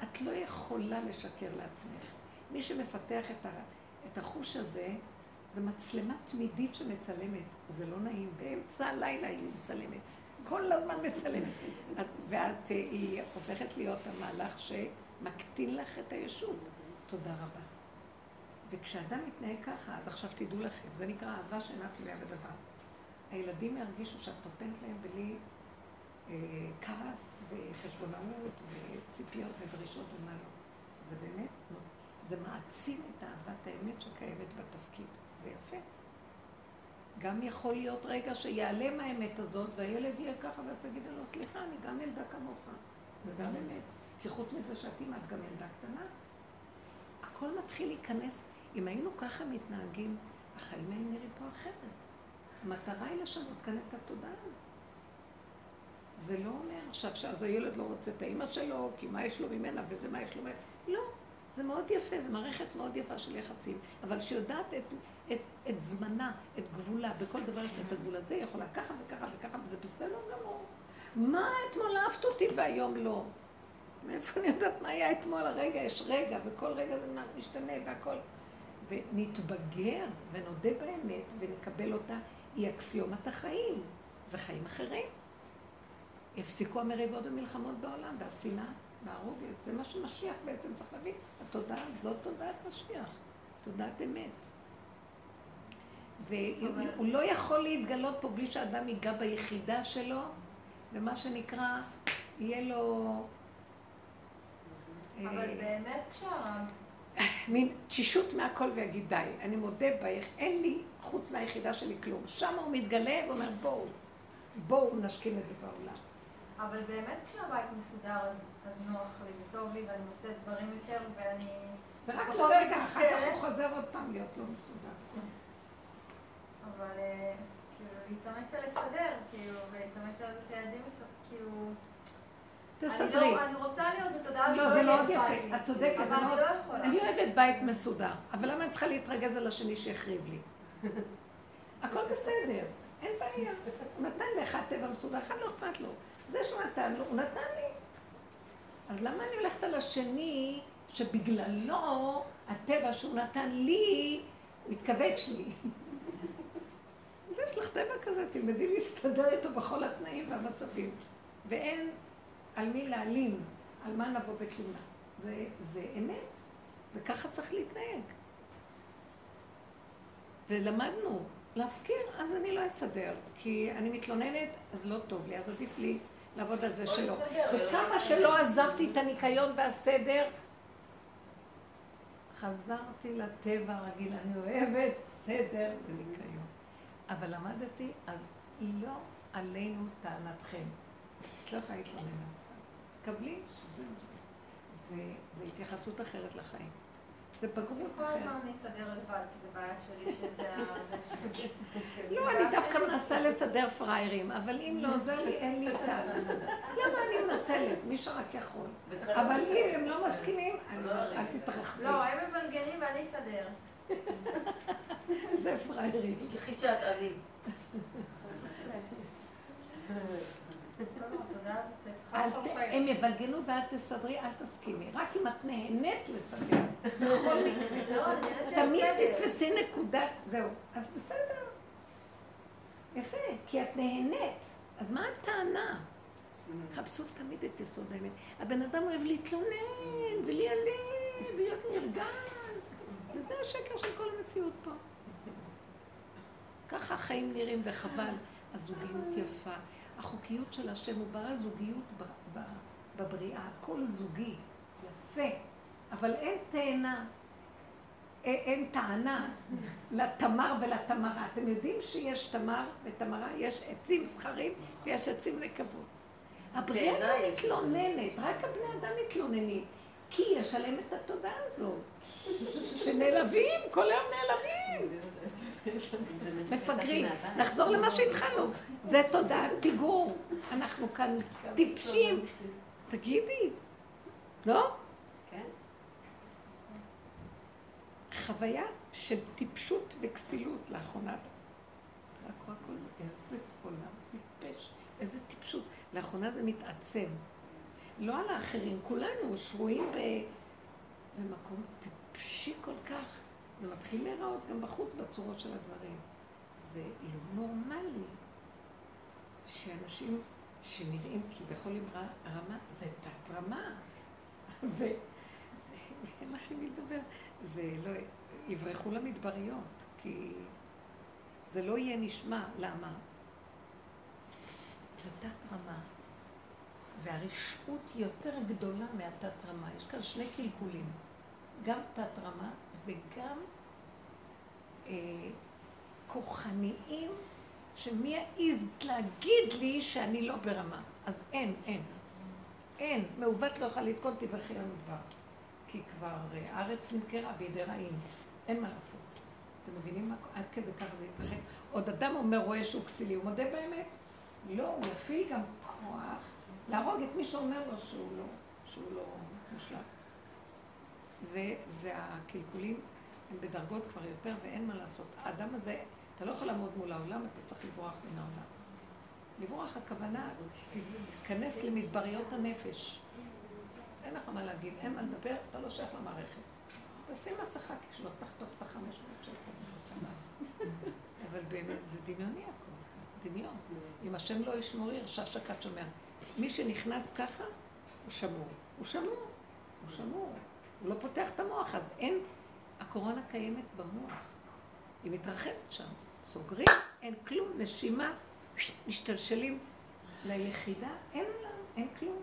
את לא יכולה לשקר לעצמך. מי שמפתח את, ה, את החוש הזה, זה מצלמה תמידית שמצלמת. זה לא נעים. באמצע הלילה היא מצלמת. כל הזמן מצלמת. את, ואת, אה, היא הופכת להיות המהלך שמקטין לך את הישות. תודה רבה. וכשאדם מתנהג ככה, אז עכשיו תדעו לכם, זה נקרא אהבה שאינה תלויה בדבר. הילדים ירגישו שאת נותנת להם בלי אה, כעס וחשבונאות וציפיות ודרישות ומה לא. זה באמת, לא. זה מעצים את אהבת האמת שקיימת בתפקיד. זה יפה. גם יכול להיות רגע שיעלם האמת הזאת והילד יהיה ככה ואז תגידי לו, סליחה, אני גם ילדה כמוך. זה גם אמת. כי חוץ מזה שאת אימא, את גם ילדה קטנה. הכל מתחיל להיכנס. אם היינו ככה מתנהגים, החיים היו נראים פה אחרת. המטרה היא לשנות כאן את התודעה. זה לא אומר עכשיו שאז הילד לא רוצה את האימא שלו, כי מה יש לו ממנה וזה מה יש לו ממנה. לא, זה מאוד יפה, זו מערכת מאוד יפה של יחסים, אבל שיודעת את, את, את זמנה, את גבולה, בכל דבר יש לה את הגבול הזה, היא יכולה ככה וככה וככה, וזה בסדר גמור. מה אתמול אהבת אותי והיום לא? מאיפה אני יודעת מה היה אתמול? הרגע, יש רגע, וכל רגע זה משתנה והכל. ונתבגר ונודה באמת ונקבל אותה, היא אקסיומת החיים. זה חיים אחרים. יפסיקו המריבות ומלחמות בעולם, והשנאה והרוגז. זה מה שמשיח בעצם צריך להבין. התודעה הזאת תודעת משיח, תודעת אמת. והוא לא יכול להתגלות פה בלי שאדם ייגע ביחידה שלו, ומה שנקרא, יהיה לו... אבל אה, באמת כשהרב מין תשישות מהכל ויגיד די, אני מודה בך, אין לי חוץ מהיחידה שלי כלום. שם הוא מתגלה ואומר בואו, בואו נשכין את זה בעולם. אבל באמת כשהבית מסודר אז, אז נוח לי וטוב לי ואני מוצאת דברים יותר ואני... זה רק פחות לרגע, אחר כך. הוא חוזר עוד פעם להיות לא מסודר. אבל אה, כאילו להתאמץ על לסדר, כאילו, ולהתאמץ על זה שהילדים. כאילו... תסדרי. אני, לא, אני רוצה להיות בתודעה לא, שלא זה יהיה מאוד יפה, לי. את צודקת, אבל אני. לא יכולה. אני אוהבת בית מסודר, אבל למה אני צריכה להתרגז על השני שהחריב לי? הכל בסדר, אין בעיה. הוא נתן לאחד טבע מסודר, אחד לא אכפת לו. זה שהוא נתן לו, הוא נתן לי. אז למה אני הולכת על השני, שבגללו הטבע שהוא נתן לי, מתכווץ לי? אז יש לך טבע כזה, תלמדי להסתדר איתו בכל התנאים והמצבים. ואין על מי להלין, על מה נבוא בתלונה. זה, זה אמת, וככה צריך להתנהג. ולמדנו להפקיר, אז אני לא אסדר, כי אני מתלוננת, אז לא טוב לי, אז עדיף לי לעבוד על זה שלא. וכמה שלא עזבתי את הניקיון והסדר, חזרתי לטבע הרגיל, אני אוהבת סדר וניקיון. אבל למדתי, אז לא עלינו טענתכם. את לא יכולה להתלונן. תקבלי שזה... זה, זה התייחסות אחרת לחיים. זה בגרות כל. הזמן אני אסדר לבד, כי זה בעיה שלי שזה ה... לא, אני דווקא מנסה לסדר פראיירים, אבל אם לא עוזר לי, אין לי טענה. למה אני מנצלת? מי שרק יכול. אבל אם הם לא מסכימים, אני אומרת, אל תתרחבי. לא, הם מבלגנים ואני אסדר. זה פראיירים. תשכחי שאת אני. לא, לא. הם יבלגנו ואת תסדרי, אל תסכימי. רק אם את נהנית לסדר, בכל מקרה. לא, תמיד. תתפסי נקודה, זהו. אז בסדר. יפה, כי את נהנית. אז מה הטענה? חפשו תמיד את יסוד האמת. הבן אדם אוהב להתלונן, ולהיעלם, ולהיות נרגן. וזה השקר של כל המציאות פה. ככה החיים נראים, וחבל. הזוגיות יפה. החוקיות של השם הוא ברא זוגיות בבריאה, הכל זוגי, יפה. אבל אין תאנה, אין, אין טענה לתמר ולתמרה. אתם יודעים שיש תמר ותמרה, יש עצים זכרים ויש עצים נקבות. הבריאה לא מתלוננת, רק הבני אדם מתלוננים. כי יש עליהם את התודעה הזאת, שנעלבים, כל היום נעלבים. מפגרים. נחזור למה שהתחלנו. זה תודעת פיגור. אנחנו כאן טיפשים. תגידי, לא? כן. חוויה של טיפשות וכסילות לאחרונה. רק איזה עולם טיפש, איזה טיפשות. לאחרונה זה מתעצם. לא על האחרים, כולנו שרויים. במקום טיפשי כל כך. זה מתחיל להיראות גם בחוץ בצורות של הדברים. זה לא נורמלי שאנשים שנראים כביכול עם רמה, זה תת רמה. ואין לך עם מי לדבר. זה לא... יברחו למדבריות, כי זה לא יהיה נשמע. למה? זה תת רמה. והרשעות יותר גדולה מהתת רמה. יש כאן שני קלקולים. גם תת רמה וגם אה, כוחניים, שמי יעז להגיד לי שאני לא ברמה. אז אין, אין. אין. מעוות לא יכולה לתקון, תברכי למדבר. כי כבר אה, הארץ נמכרה בידי רעים. אין מה לעשות. אתם מבינים מה? עד כדי כך זה יתרחק. עוד אדם אומר, רואה שהוא כסילי, הוא מודה באמת? לא, הוא יפעיל גם כוח להרוג את מי שאומר לו שהוא לא, שהוא לא מושלם. זה, זה הקלקולים, בדרגות כבר יותר ואין מה לעשות. האדם הזה, אתה לא יכול לעמוד מול העולם, אתה צריך לברוח מן העולם. לברוח הכוונה, תיכנס למדבריות הנפש. אין לך מה להגיד, אין מה לדבר, אתה לא שייך למערכת. תשים מסכה כשלא תחטוף את החמש מאות שקל. אבל באמת, זה דמיוני הכל דמיון. אם השם לא ישמור ירשע שקד שומר. מי שנכנס ככה, הוא שמור. הוא שמור. הוא שמור. הוא לא פותח את המוח, אז אין... הקורונה קיימת במוח. היא מתרחבת שם. סוגרים, אין כלום, נשימה, משתלשלים ליחידה, אין עולם, אין כלום,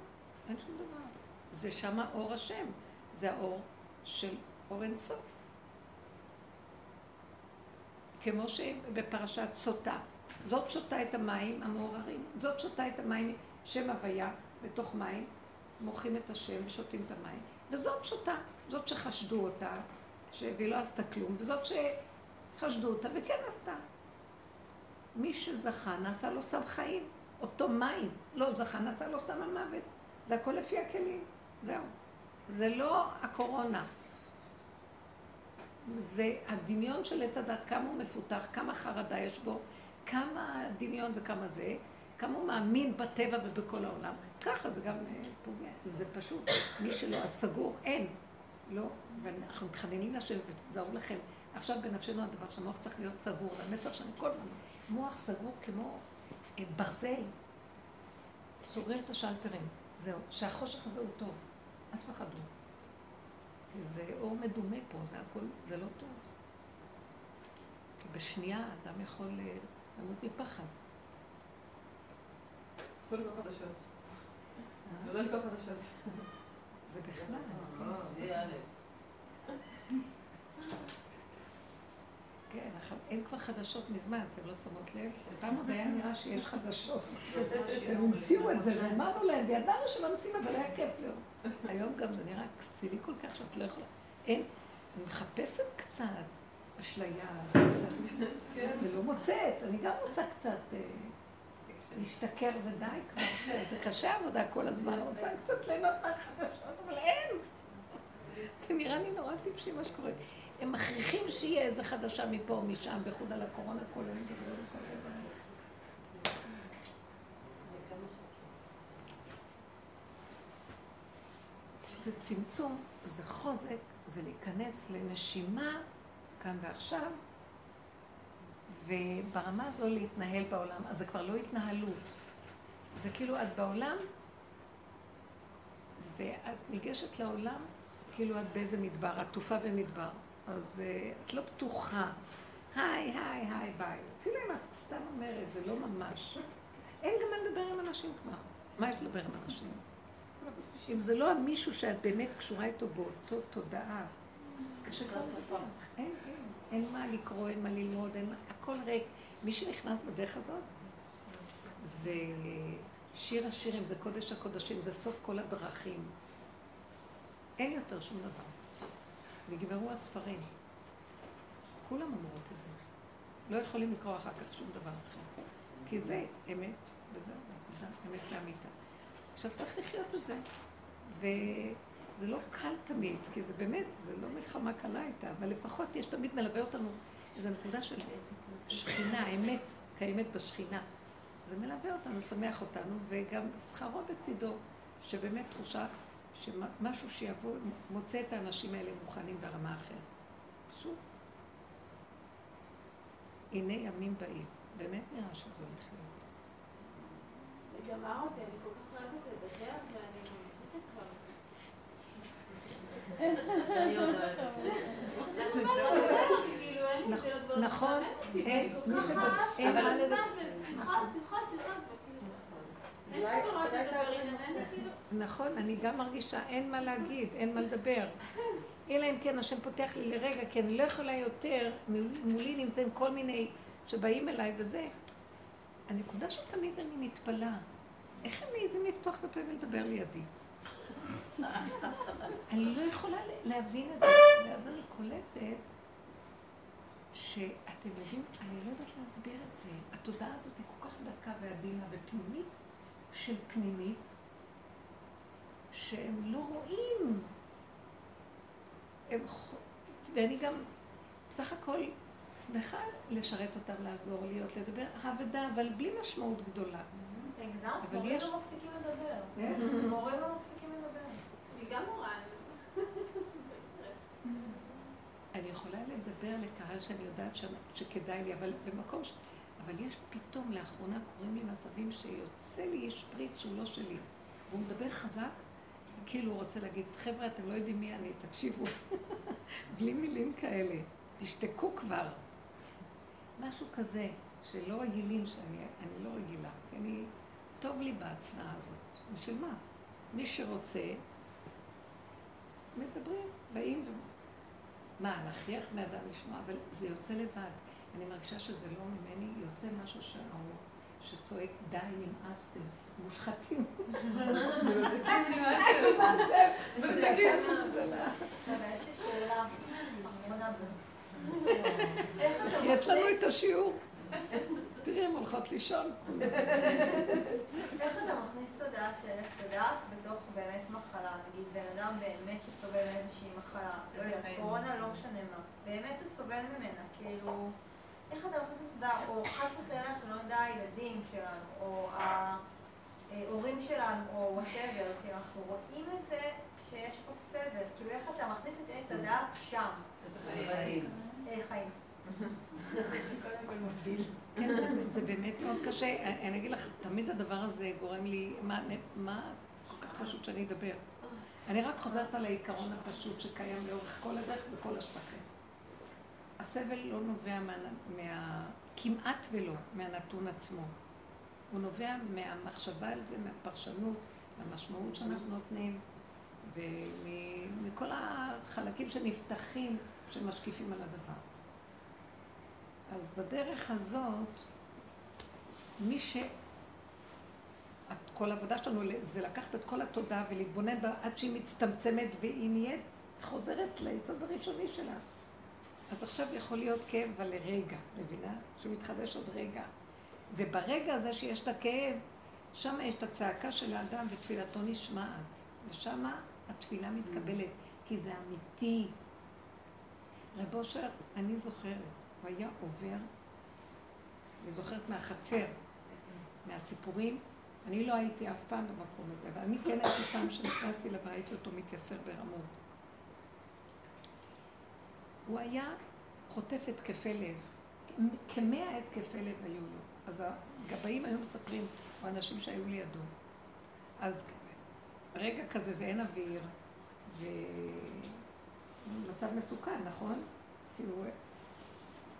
אין שום דבר. זה שמה אור השם. זה האור של אור אין סוף. כמו שבפרשת סוטה. זאת שותה את המים המעוררים, זאת שותה את המים שם הוויה בתוך מים, מורחים את השם ושותים את המים, וזאת שותה, זאת שחשדו אותה, והיא לא עשתה כלום, וזאת שחשדו אותה וכן עשתה. מי שזכה נעשה לו סם חיים, אותו מים, לא זכה נעשה לו סם המוות. זה הכל לפי הכלים, זהו. זה לא הקורונה. זה הדמיון של עץ הדת, כמה הוא מפותח, כמה חרדה יש בו, כמה דמיון וכמה זה, כמה הוא מאמין בטבע ובכל העולם. ככה זה גם אה, פוגע. זה פשוט, מי שלא, הסגור, אין. לא, ואנחנו מתחננים לשם ותזהרו לכם. עכשיו בנפשנו הדבר שהמוח צריך להיות סגור, המסר שאני כל הזמן, מוח סגור כמו אה, ברזל, סוגרים את השלטרים, זהו, שהחושך הזה הוא טוב, אל תפחדו. כי זה אור מדומה פה, זה הכל, זה לא טוב. כי בשנייה אדם יכול אה, למות מפחד. אסור לקרוא חדשות. לא לקרוא חדשות. זה בכלל. כן, אין כבר חדשות מזמן, אתם לא שמות לב? פעם עוד היה נראה שיש חדשות. הם המציאו את זה, ואמרנו להם, וידענו שממציאים, אבל היה כיף לראות. היום גם זה נראה כסילי כל כך שאת לא יכולה... אין, אני מחפשת קצת אשליה, קצת, ולא מוצאת, אני גם רוצה קצת להשתכר ודי כבר. זה קשה עבודה כל הזמן, רוצה קצת ליהנות מהחדשות, אבל אין. זה נראה לי נורא טיפשי מה שקורה. הם מכריחים שיהיה איזה חדשה מפה או משם, בייחוד על הקורונה, כל היום מדברים על כל זה צמצום, זה חוזק, זה להיכנס לנשימה כאן ועכשיו, וברמה הזו להתנהל בעולם. אז זה כבר לא התנהלות. זה כאילו את בעולם, ואת ניגשת לעולם כאילו את באיזה מדבר, עטופה במדבר. אז uh, את לא פתוחה. היי, היי, היי, ביי. אפילו אם את סתם אומרת, זה לא ממש. אין גם מה לדבר עם אנשים כבר. מה יש לדבר עם אנשים? אם זה לא המישהו שאת באמת קשורה איתו באותו תודעה, קשה כבר שפה. אין, אין, אין מה לקרוא, אין מה ללמוד, אין מה, הכל ריק. מי שנכנס בדרך הזאת, זה שיר השירים, זה קודש הקודשים, זה סוף כל הדרכים. אין יותר שום דבר. נגמרו הספרים. כולם אומרות את זה. לא יכולים לקרוא אחר כך שום דבר אחר. כי זה אמת, וזהו, אמת לאמיתה. עכשיו צריך לחיות את זה. וזה לא קל תמיד, כי זה באמת, זה לא מלחמה קלה איתה, אבל לפחות יש תמיד מלווה אותנו איזו נקודה של שכינה, אמת קיימת בשכינה. זה מלווה אותנו, שמח אותנו, וגם שכרו בצידו, שבאמת תחושה שמשהו שיבוא, מוצא את האנשים האלה מוכנים ברמה אחרת. פשוט. הנה ימים באים. באמת נראה שזה הולך להיות. זה גמר אותי, אני כל כך אוהבת לדבר, ואני חושבת כבר... נכון, אין, מי ש... אין מה לדבר. שיחות, שיחות, שיחות. אין דבר לדבר, כאילו... נכון, אני גם מרגישה, אין מה להגיד, אין מה לדבר. אלא אם כן השם פותח לי לרגע, כי אני לא יכולה יותר, מולי נמצאים כל מיני שבאים אליי וזה. הנקודה שתמיד אני מתפלאה, איך הם מעיזים לפתוח את הפה ולדבר לידי? אני לא יכולה להבין את זה, ואז אני קולטת שאתם יודעים, אני לא יודעת להסביר את זה. התודעה הזאת היא כל כך דקה ועדינה ופנימית של פנימית, שהם לא רואים. הם... ואני גם בסך הכל שמחה לשרת אותם, לעזור, להיות, לדבר אבדה, אבל בלי משמעות גדולה. הגזמת, מורים לא מפסיקים לדבר. כן. מורים לא מפסיקים לדבר. גם מורה. אני יכולה לדבר לקהל שאני יודעת שכדאי לי, אבל במקום ש... אבל יש פתאום, לאחרונה קורים לי מצבים שיוצא לי שפריץ שהוא לא שלי. והוא מדבר חזק, כאילו הוא רוצה להגיד, חבר'ה, אתם לא יודעים מי אני, תקשיבו. בלי מילים כאלה. תשתקו כבר. משהו כזה, שלא רגילים שאני אני לא רגילה. כי אני, טוב לי בהצנעה הזאת. בשביל מה? מי שרוצה, מדברים, באים ו... מה, להכריח בני אדם לשמוע, אבל זה יוצא לבד. אני מרגישה שזה לא ממני, יוצא משהו שאמור, שצועק, די, נמאסתם, מושחתים. יש לנו את השיעור. תראי, הן הולכות לישון. איך אתה מכניס תודעה של עץ הדעת בתוך באמת מחלה? נגיד בן אדם באמת שסובל מאיזושהי מחלה, לא יודעת. קורונה לא משנה מה, באמת הוא סובל ממנה, כאילו, איך אתה מכניס תודעה, או חס וחלילה שלא נדע הילדים שלנו, או ההורים שלנו, או וואטאבר, כאילו אנחנו רואים את זה שיש פה סבל, כאילו איך אתה מכניס את עץ הדעת שם, חיים. אה, חיים. קודם כל מבדיל. כן, זה, זה באמת מאוד קשה. אני אני אגיד לך, תמיד הדבר הזה גורם לי, מה, מה כל כך פשוט שאני אדבר? אני רק חוזרת על העיקרון הפשוט שקיים לאורך כל הדרך וכל השטחים. הסבל לא נובע מה, מה... כמעט ולא מהנתון עצמו. הוא נובע מהמחשבה על זה, מהפרשנות, מהמשמעות שאנחנו נותנים, ומכל החלקים שנפתחים, שמשקיפים על הדבר. אז בדרך הזאת, מי ש... כל העבודה שלנו זה לקחת את כל התודעה ולהתבונן בה עד שהיא מצטמצמת והיא נהיית, חוזרת ליסוד הראשוני שלה. אז עכשיו יכול להיות כאב, אבל לרגע, מבינה? שמתחדש עוד רגע. וברגע הזה שיש את הכאב, שם יש את הצעקה של האדם ותפילתו נשמעת. ושם התפילה מתקבלת, כי זה אמיתי. רב אושר, אני זוכרת, הוא היה עובר, אני זוכרת מהחצר, מהסיפורים, אני לא הייתי אף פעם במקום הזה, אבל אני כן הייתי פעם שנכנסתי אליו וראיתי אותו מתייסר ברמות. הוא היה חוטף התקפי לב, כמאה התקפי לב היו לו. אז הגבאים היו מספרים, או אנשים שהיו לידו. אז רגע כזה זה אין אוויר, ומצב מסוכן, נכון? כאילו,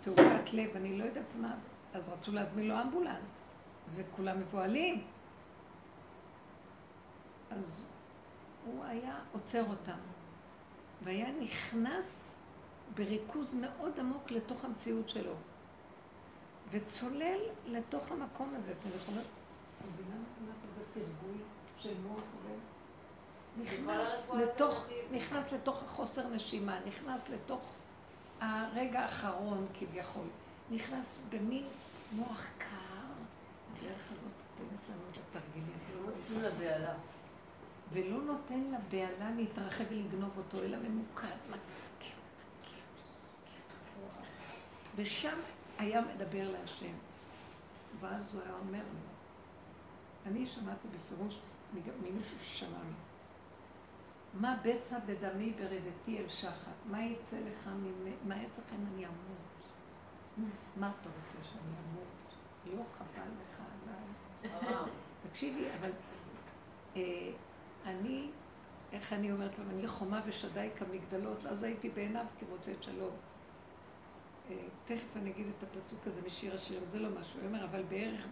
תעוקת לב, אני לא יודעת מה, אז רצו להזמין לו אמבולנס, וכולם מבוהלים. אז הוא היה עוצר אותם, והיה נכנס בריכוז מאוד עמוק לתוך המציאות שלו, וצולל לתוך המקום הזה. אתם יכולים... את מבינה מה את אומרת? איזה תרגול של מוח זה? נכנס לתוך, נכנס לתוך החוסר נשימה, נכנס לתוך הרגע האחרון כביכול, נכנס במין מוח קר, הדרך הזאת נותנת לנו את התרגילים. לא מסכים לבהלה. ולא נותן לבהלה להתרחב ולגנוב אותו, אלא ממוקד, מכיר, מכיר, ושם היה מדבר להשם. ואז הוא היה אומר לו, אני שמעתי בפירוש ממישהו ששמע ממנו. מה בצע בדמי ברדתי אל שחר? מה יצא לך? מה יצא לך אם אני אמות? מה אתה רוצה שאני אמות? לא חבל לך עליי. תקשיבי, אבל אה, אני, איך אני אומרת לו, אני חומה ושדי כמגדלות, אז הייתי בעיניו כמוצאת שלום. אה, תכף אני אגיד את הפסוק הזה משיר השירים, זה לא משהו, הוא אומר, אבל בערך,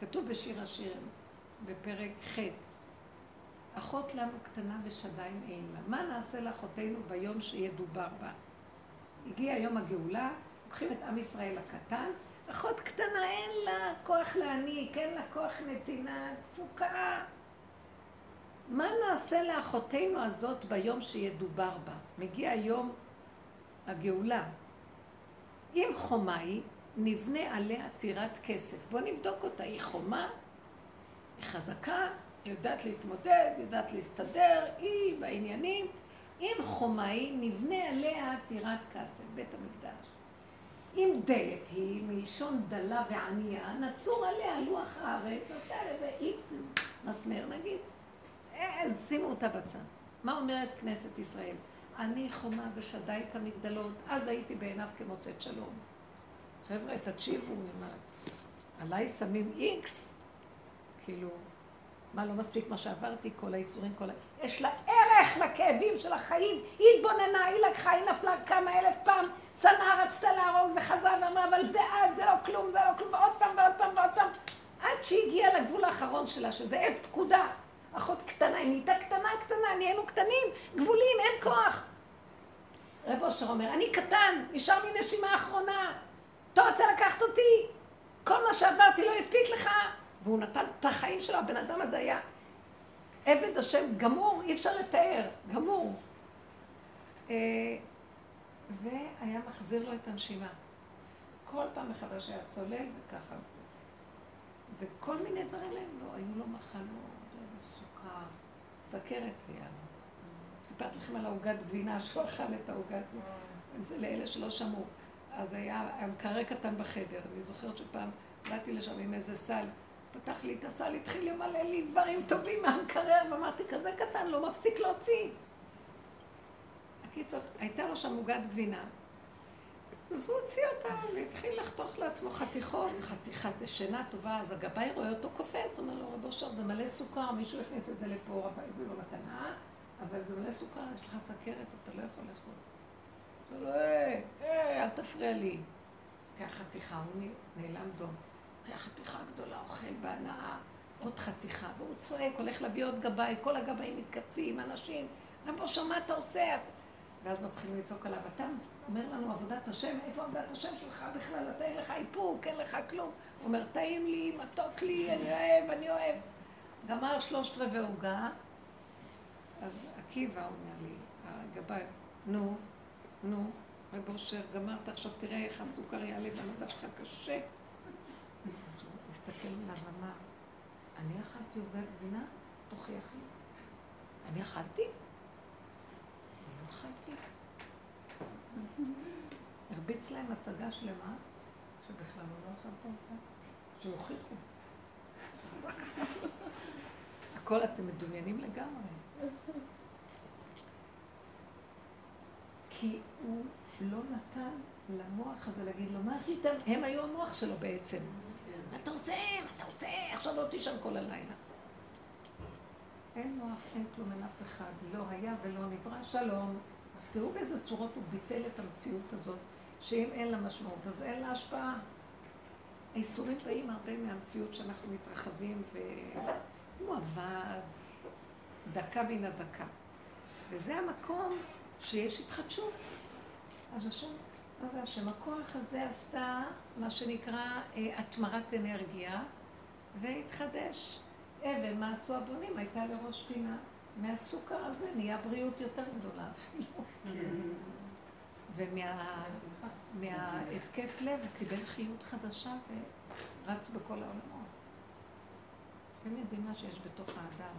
כתוב בשיר השירים, בפרק ח' אחות לנו קטנה ושדיים אין לה. מה נעשה לאחותינו ביום שידובר בה? הגיע יום הגאולה, לוקחים את עם ישראל הקטן, אחות קטנה אין לה כוח להעניק, אין לה כוח נתינה, תפוקה. מה נעשה לאחותינו הזאת ביום שידובר בה? מגיע יום הגאולה. אם חומה היא, נבנה עליה טירת כסף. בואו נבדוק אותה. היא חומה, היא חזקה, יודעת להתמודד, יודעת להסתדר, היא בעניינים. אם חומה היא, נבנה עליה טירת כסף, בית המקדש. אם דלת היא, מלשון דלה וענייה, נצור עליה לוח הארץ, נעשה על איזה איקס מסמר, נגיד. אז שימו אותה בצד. מה אומרת כנסת ישראל? אני חומה ושדי כמגדלות, אז הייתי בעיניו כמוצאת שלום. חבר'ה, תקשיבו, עליי שמים איקס, כאילו, מה, לא מספיק מה שעברתי, כל האיסורים, כל ה... יש לה ערך לכאבים של החיים. היא התבוננה, היא לקחה, היא נפלה כמה אלף פעם, שנאה רצתה להרוג וחזרה ואמרה, אבל זה את, זה לא כלום, זה לא כלום, ועוד פעם ועוד פעם ועוד פעם, עד שהיא הגיעה לגבול האחרון שלה, שזה עת פקודה. אחות קטנה, היא נהייתה קטנה, קטנה, נהיינו קטנים, גבולים, אין כוח. רב אושר אומר, אני קטן, נשאר לי נשימה אחרונה, אתה רוצה לקחת אותי? כל מה שעברתי לא הספיק לך? והוא נתן את החיים שלו, הבן אדם הזה היה עבד השם גמור, אי אפשר לתאר, גמור. אה, והיה מחזיר לו את הנשימה. כל פעם מחדש היה צולל וככה. וכל מיני דברים הם לא, היו לו מחלות, היה לו סוכר, סכרת היה לו. סיפרתי לכם על העוגת גבינה, שהוא אכל את העוגת גבינה. זה לאלה שלא שמעו. אז היה, מקרר קטן בחדר. אני זוכרת שפעם באתי לשם עם איזה סל, פתח לי את הסל, התחיל למלא לי דברים טובים מהמקרר, ואמרתי, כזה קטן, לא מפסיק להוציא. הקיצור, הייתה לו שם עוגת גבינה, אז הוא הוציא אותה והתחיל לחתוך לעצמו חתיכות, חתיכת שינה טובה, אז הגבאי רואה אותו קופץ, אומר לו, רב אושר, זה מלא סוכר, מישהו הכניס את זה לפה, רב הביא לו מתנה, אבל זה מלא סוכר, יש לך סכרת, אתה לא יכול לאכול. הוא אומר לו, היי, היי, אל תפריע לי. קח חתיכה, הוא נעלם דום. קח חתיכה גדולה, אוכל בהנאה, עוד חתיכה, והוא צועק, הולך להביא עוד גבאי, כל הגבאים מתקבצים, אנשים, רב אושר, מה אתה עושה? ואז מתחילים לצעוק עליו, אתה אומר לנו עבודת השם, איפה עבודת השם שלך בכלל? אתה אין לך איפוק, אין לך כלום. הוא אומר, טעים לי, מתוק לי, אני אוהב, אני אוהב. גמר שלושת רבעי עוגה, אז עקיבא אומר לי, הגבאי, נו, נו, רב אושר, גמרת, עכשיו תראה איך הסוכר יעלה והמצב שלך קשה. הוא הסתכל עליו ואמר, אני אכלתי עוגת גבינה? תוכיח לי. אני אכלתי? לא אכלתי. הרביץ להם הצגה שלמה, שבכלל הוא לא אכל אותה, שהוכיחו. הכל אתם מדומיינים לגמרי. כי הוא לא נתן למוח הזה להגיד לו, מה עשיתם? הם היו המוח שלו בעצם. מה אתה עושה? מה אתה עושה? עכשיו לא תישן כל הלילה. אין מוח, אין כלום, אין אף אחד. לא היה ולא נברא, שלום. תראו באיזה צורות הוא ביטל את המציאות הזאת, שאם אין לה משמעות, אז אין לה השפעה. האיסורים באים הרבה מהמציאות שאנחנו מתרחבים, והוא עבד דקה מן הדקה. וזה המקום שיש התחדשות. אז השם, מה זה השם? הכוח הזה עשתה מה שנקרא התמרת אנרגיה, והתחדש. אבן, מה עשו הבונים? הייתה לראש פינה. מהסוכר הזה נהיה בריאות יותר גדולה אפילו. ומההתקף לב הוא קיבל חיות חדשה ורץ בכל העולמות. אתם יודעים מה שיש בתוך האדם.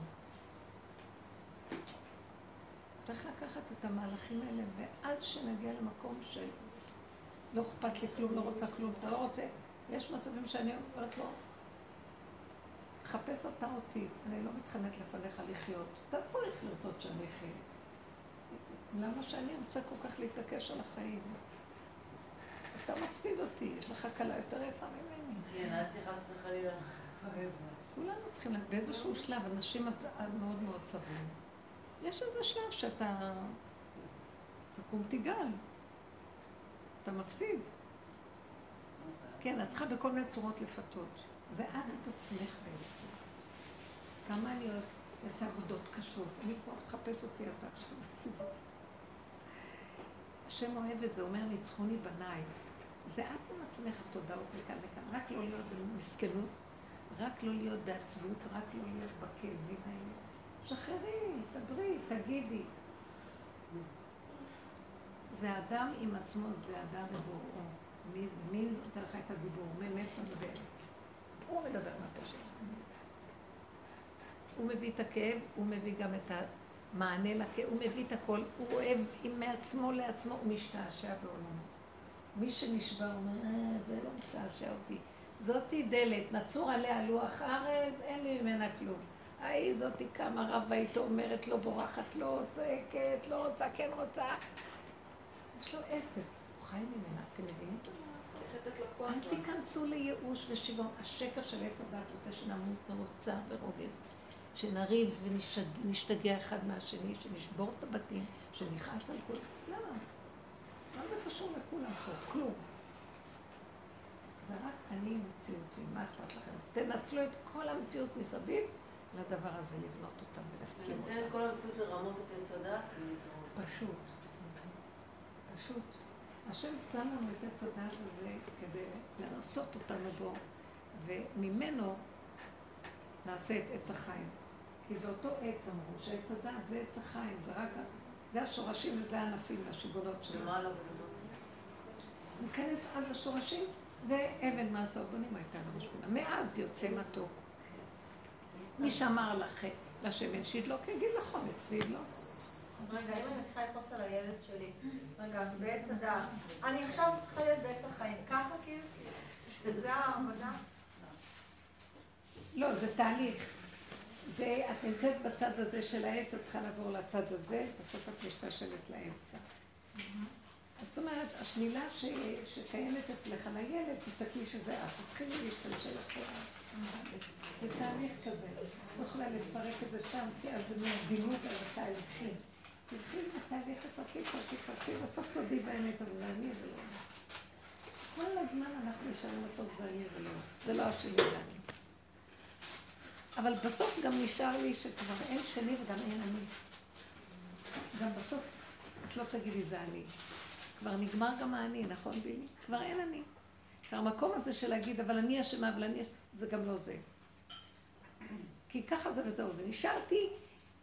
צריך לקחת את המהלכים האלה, ועד שנגיע למקום של לא אכפת לי כלום, לא רוצה כלום, אתה לא רוצה, יש מצבים שאני אומרת לו, תחפש אתה אותי, אני לא מתחננת לפניך לחיות. אתה צריך לרצות שאני אחיה. למה שאני רוצה כל כך להתעקש על החיים? אתה מפסיד אותי, יש לך כלה יותר יפה ממני. כן, עד שחס וחלילה. כולנו צריכים, באיזשהו שלב, אנשים מאוד מאוד סבלים. יש איזה שלב שאתה תקום תיגל. אתה מפסיד. כן, את צריכה בכל מיני צורות לפתות. זה את את עצמך בעצם. כמה אני אוהבת, אעשה עבודות קשות. אני כבר תחפש אותי אתה עכשיו בסיבוב. השם אוהב את זה, אומר ניצחוני בניי. זה את עם עצמך תודעות מכאן לכאן. רק לא להיות במסכנות, רק לא להיות בעצבות, רק לא להיות בכאבים האלה. שחררי, דברי, תגידי. זה אדם עם עצמו, זה אדם ובוראו. מי זה? מי נותן לך את הדיבור? מאיפה מדבר? הוא מדבר מהפה שלך. הוא מביא את הכאב, הוא מביא גם את המענה לכאב, הוא מביא את הכל, הוא אוהב מעצמו לעצמו, הוא משתעשע בעולמו. מי שנשבר אומר, אה, זה לא משתעשע אותי. זאתי דלת, נצור עליה לוח ארז, אין לי ממנה כלום. ההיא זאתי קמה רבה איתו, אומרת, לא בורחת, לא צועקת, לא רוצה, כן רוצה. יש לו עסק, הוא חי ממנה, אתם מבינים? אל תיכנסו לייאוש ושיגעון. השקר של עץ הדת רוצה שנמות מרוצה ורוגז. שנריב ונשתגע אחד מהשני, שנשבור את הבתים, שנכעס על כולם. למה? מה זה קשור לכולם פה? כלום. זה רק אני מציאותי, מה אכפת לכם? תנצלו את כל המציאות מסביב לדבר הזה, לבנות אותם ולהחכים אותם. לנצל את כל המציאות לרמות את עץ הדת. פשוט. פשוט, השם שם לנו את עץ הדעת הזה כדי לנסות אותנו בו, וממנו נעשה את עץ החיים. כי זה אותו עץ אמרו, שעץ הדעת זה עץ החיים, זה רק, זה השורשים וזה הענפים והשיגונות שלנו. ניכנס עד לשורשים, ואבן מעשה ובונים הייתה לראש פינה. מאז יוצא מתוק. מי שאמר לכם, לשמן שידלוק, יגיד אצלי לא. רגע, אם אני צריכה לכעוס על הילד שלי, רגע, בעץ הדעת, אני עכשיו צריכה להיות בעץ החיים, ככה כאילו? שזה העבודה? לא, זה תהליך. זה, את נמצאת בצד הזה של העץ, את צריכה לעבור לצד הזה, בסוף את משתשלת לאמצע. זאת אומרת, השלילה ש... שקיימת אצלך על הילד, תסתכלי שזה את, תתחילי להשתלשל אחורה. זה תהליך כזה. לא יכולה לפרק את זה שם, כי אז זה מהדימות על התהליכים. תתחילי בתהליך, תפרקי, תפרקי, תפרקי, בסוף תודי באמת, אבל זה אני, זה לא. כל הזמן אנחנו נשארים בסוף זה אני, זה לא. זה לא השני, זה אני. אבל בסוף גם נשאר לי שכבר אין שני וגם אין אני. גם בסוף את לא תגידי זה אני. כבר נגמר גם האני, נכון בילי? כבר אין אני. המקום הזה של להגיד, אבל אני אשמה, אבל אני... זה גם לא זה. כי ככה זה וזהו זה. נשארתי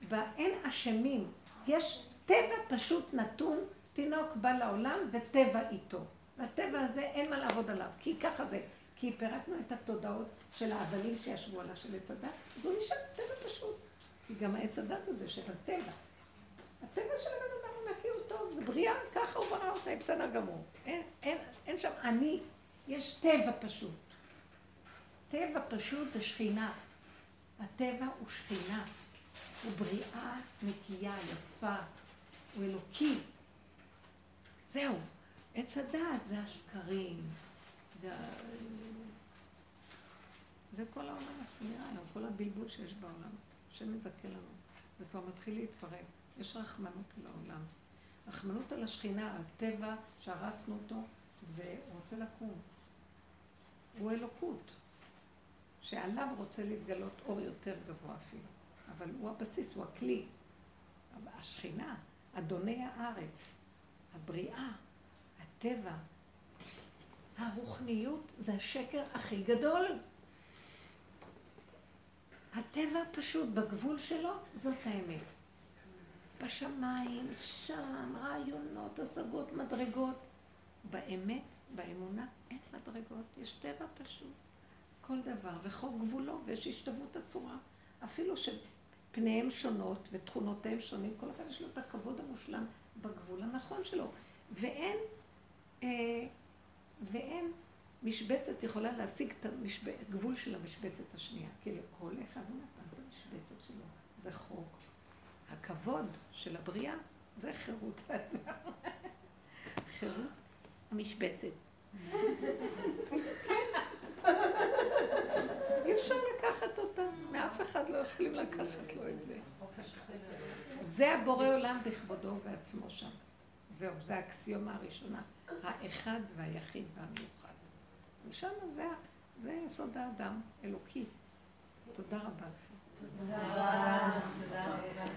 באין אשמים. יש טבע פשוט נתון, תינוק בא לעולם וטבע איתו. והטבע הזה אין מה לעבוד עליו, כי ככה זה. כי פירקנו את התודעות של ההבלים שישבו על של עץ הדת, אז הוא נשאר טבע פשוט. כי גם העץ הדת הזה של הטבע. הטבע של הבן אדם הוא נקי, הוא טוב, זה בריאה, ככה הוא ברא אותה, בסדר גמור. אין, אין, אין שם אני, יש טבע פשוט. טבע פשוט זה שכינה. הטבע הוא שכינה. הוא בריאה נקייה, יפה. הוא אלוקי. זהו. עץ הדעת זה השקרים. זה, זה כל העולם נראה לנו, כל הבלבול שיש בעולם. השם מזכה לנו. זה כבר מתחיל להתפרק. יש רחמנות לעולם. רחמנות על השכינה, על טבע שהרסנו אותו, והוא רוצה לקום. הוא אלוקות, שעליו רוצה להתגלות אור יותר גבוה אפילו. אבל הוא הבסיס, הוא הכלי. השכינה, אדוני הארץ, הבריאה, הטבע, הרוחניות זה השקר הכי גדול. הטבע פשוט בגבול שלו, זאת האמת. בשמיים, שם, רעיונות, השגות, מדרגות. באמת, באמונה, אין מדרגות, יש טבע פשוט. כל דבר, וחוק גבולו, ויש השתוות הצורה. אפילו שפניהם שונות ותכונותיהם שונים, כל אחד יש לו את הכבוד המושלם בגבול הנכון שלו. ואין, אה, ואין משבצת יכולה להשיג את הגבול של המשבצת השנייה. כי לכל אחד הוא נתן את המשבצת שלו. זה חוק. הכבוד של הבריאה זה חירות האדם. חירות המשבצת. אי אפשר לקחת אותם, מאף אחד לא יכולים לקחת לו את זה. זה הבורא עולם בכבודו ובעצמו שם. זהו, זה האקסיומה הראשונה. האחד והיחיד והמיוחד. ושם זה, זה יסוד האדם, אלוקי. תודה רבה לכם. תודה רבה. תודה רבה.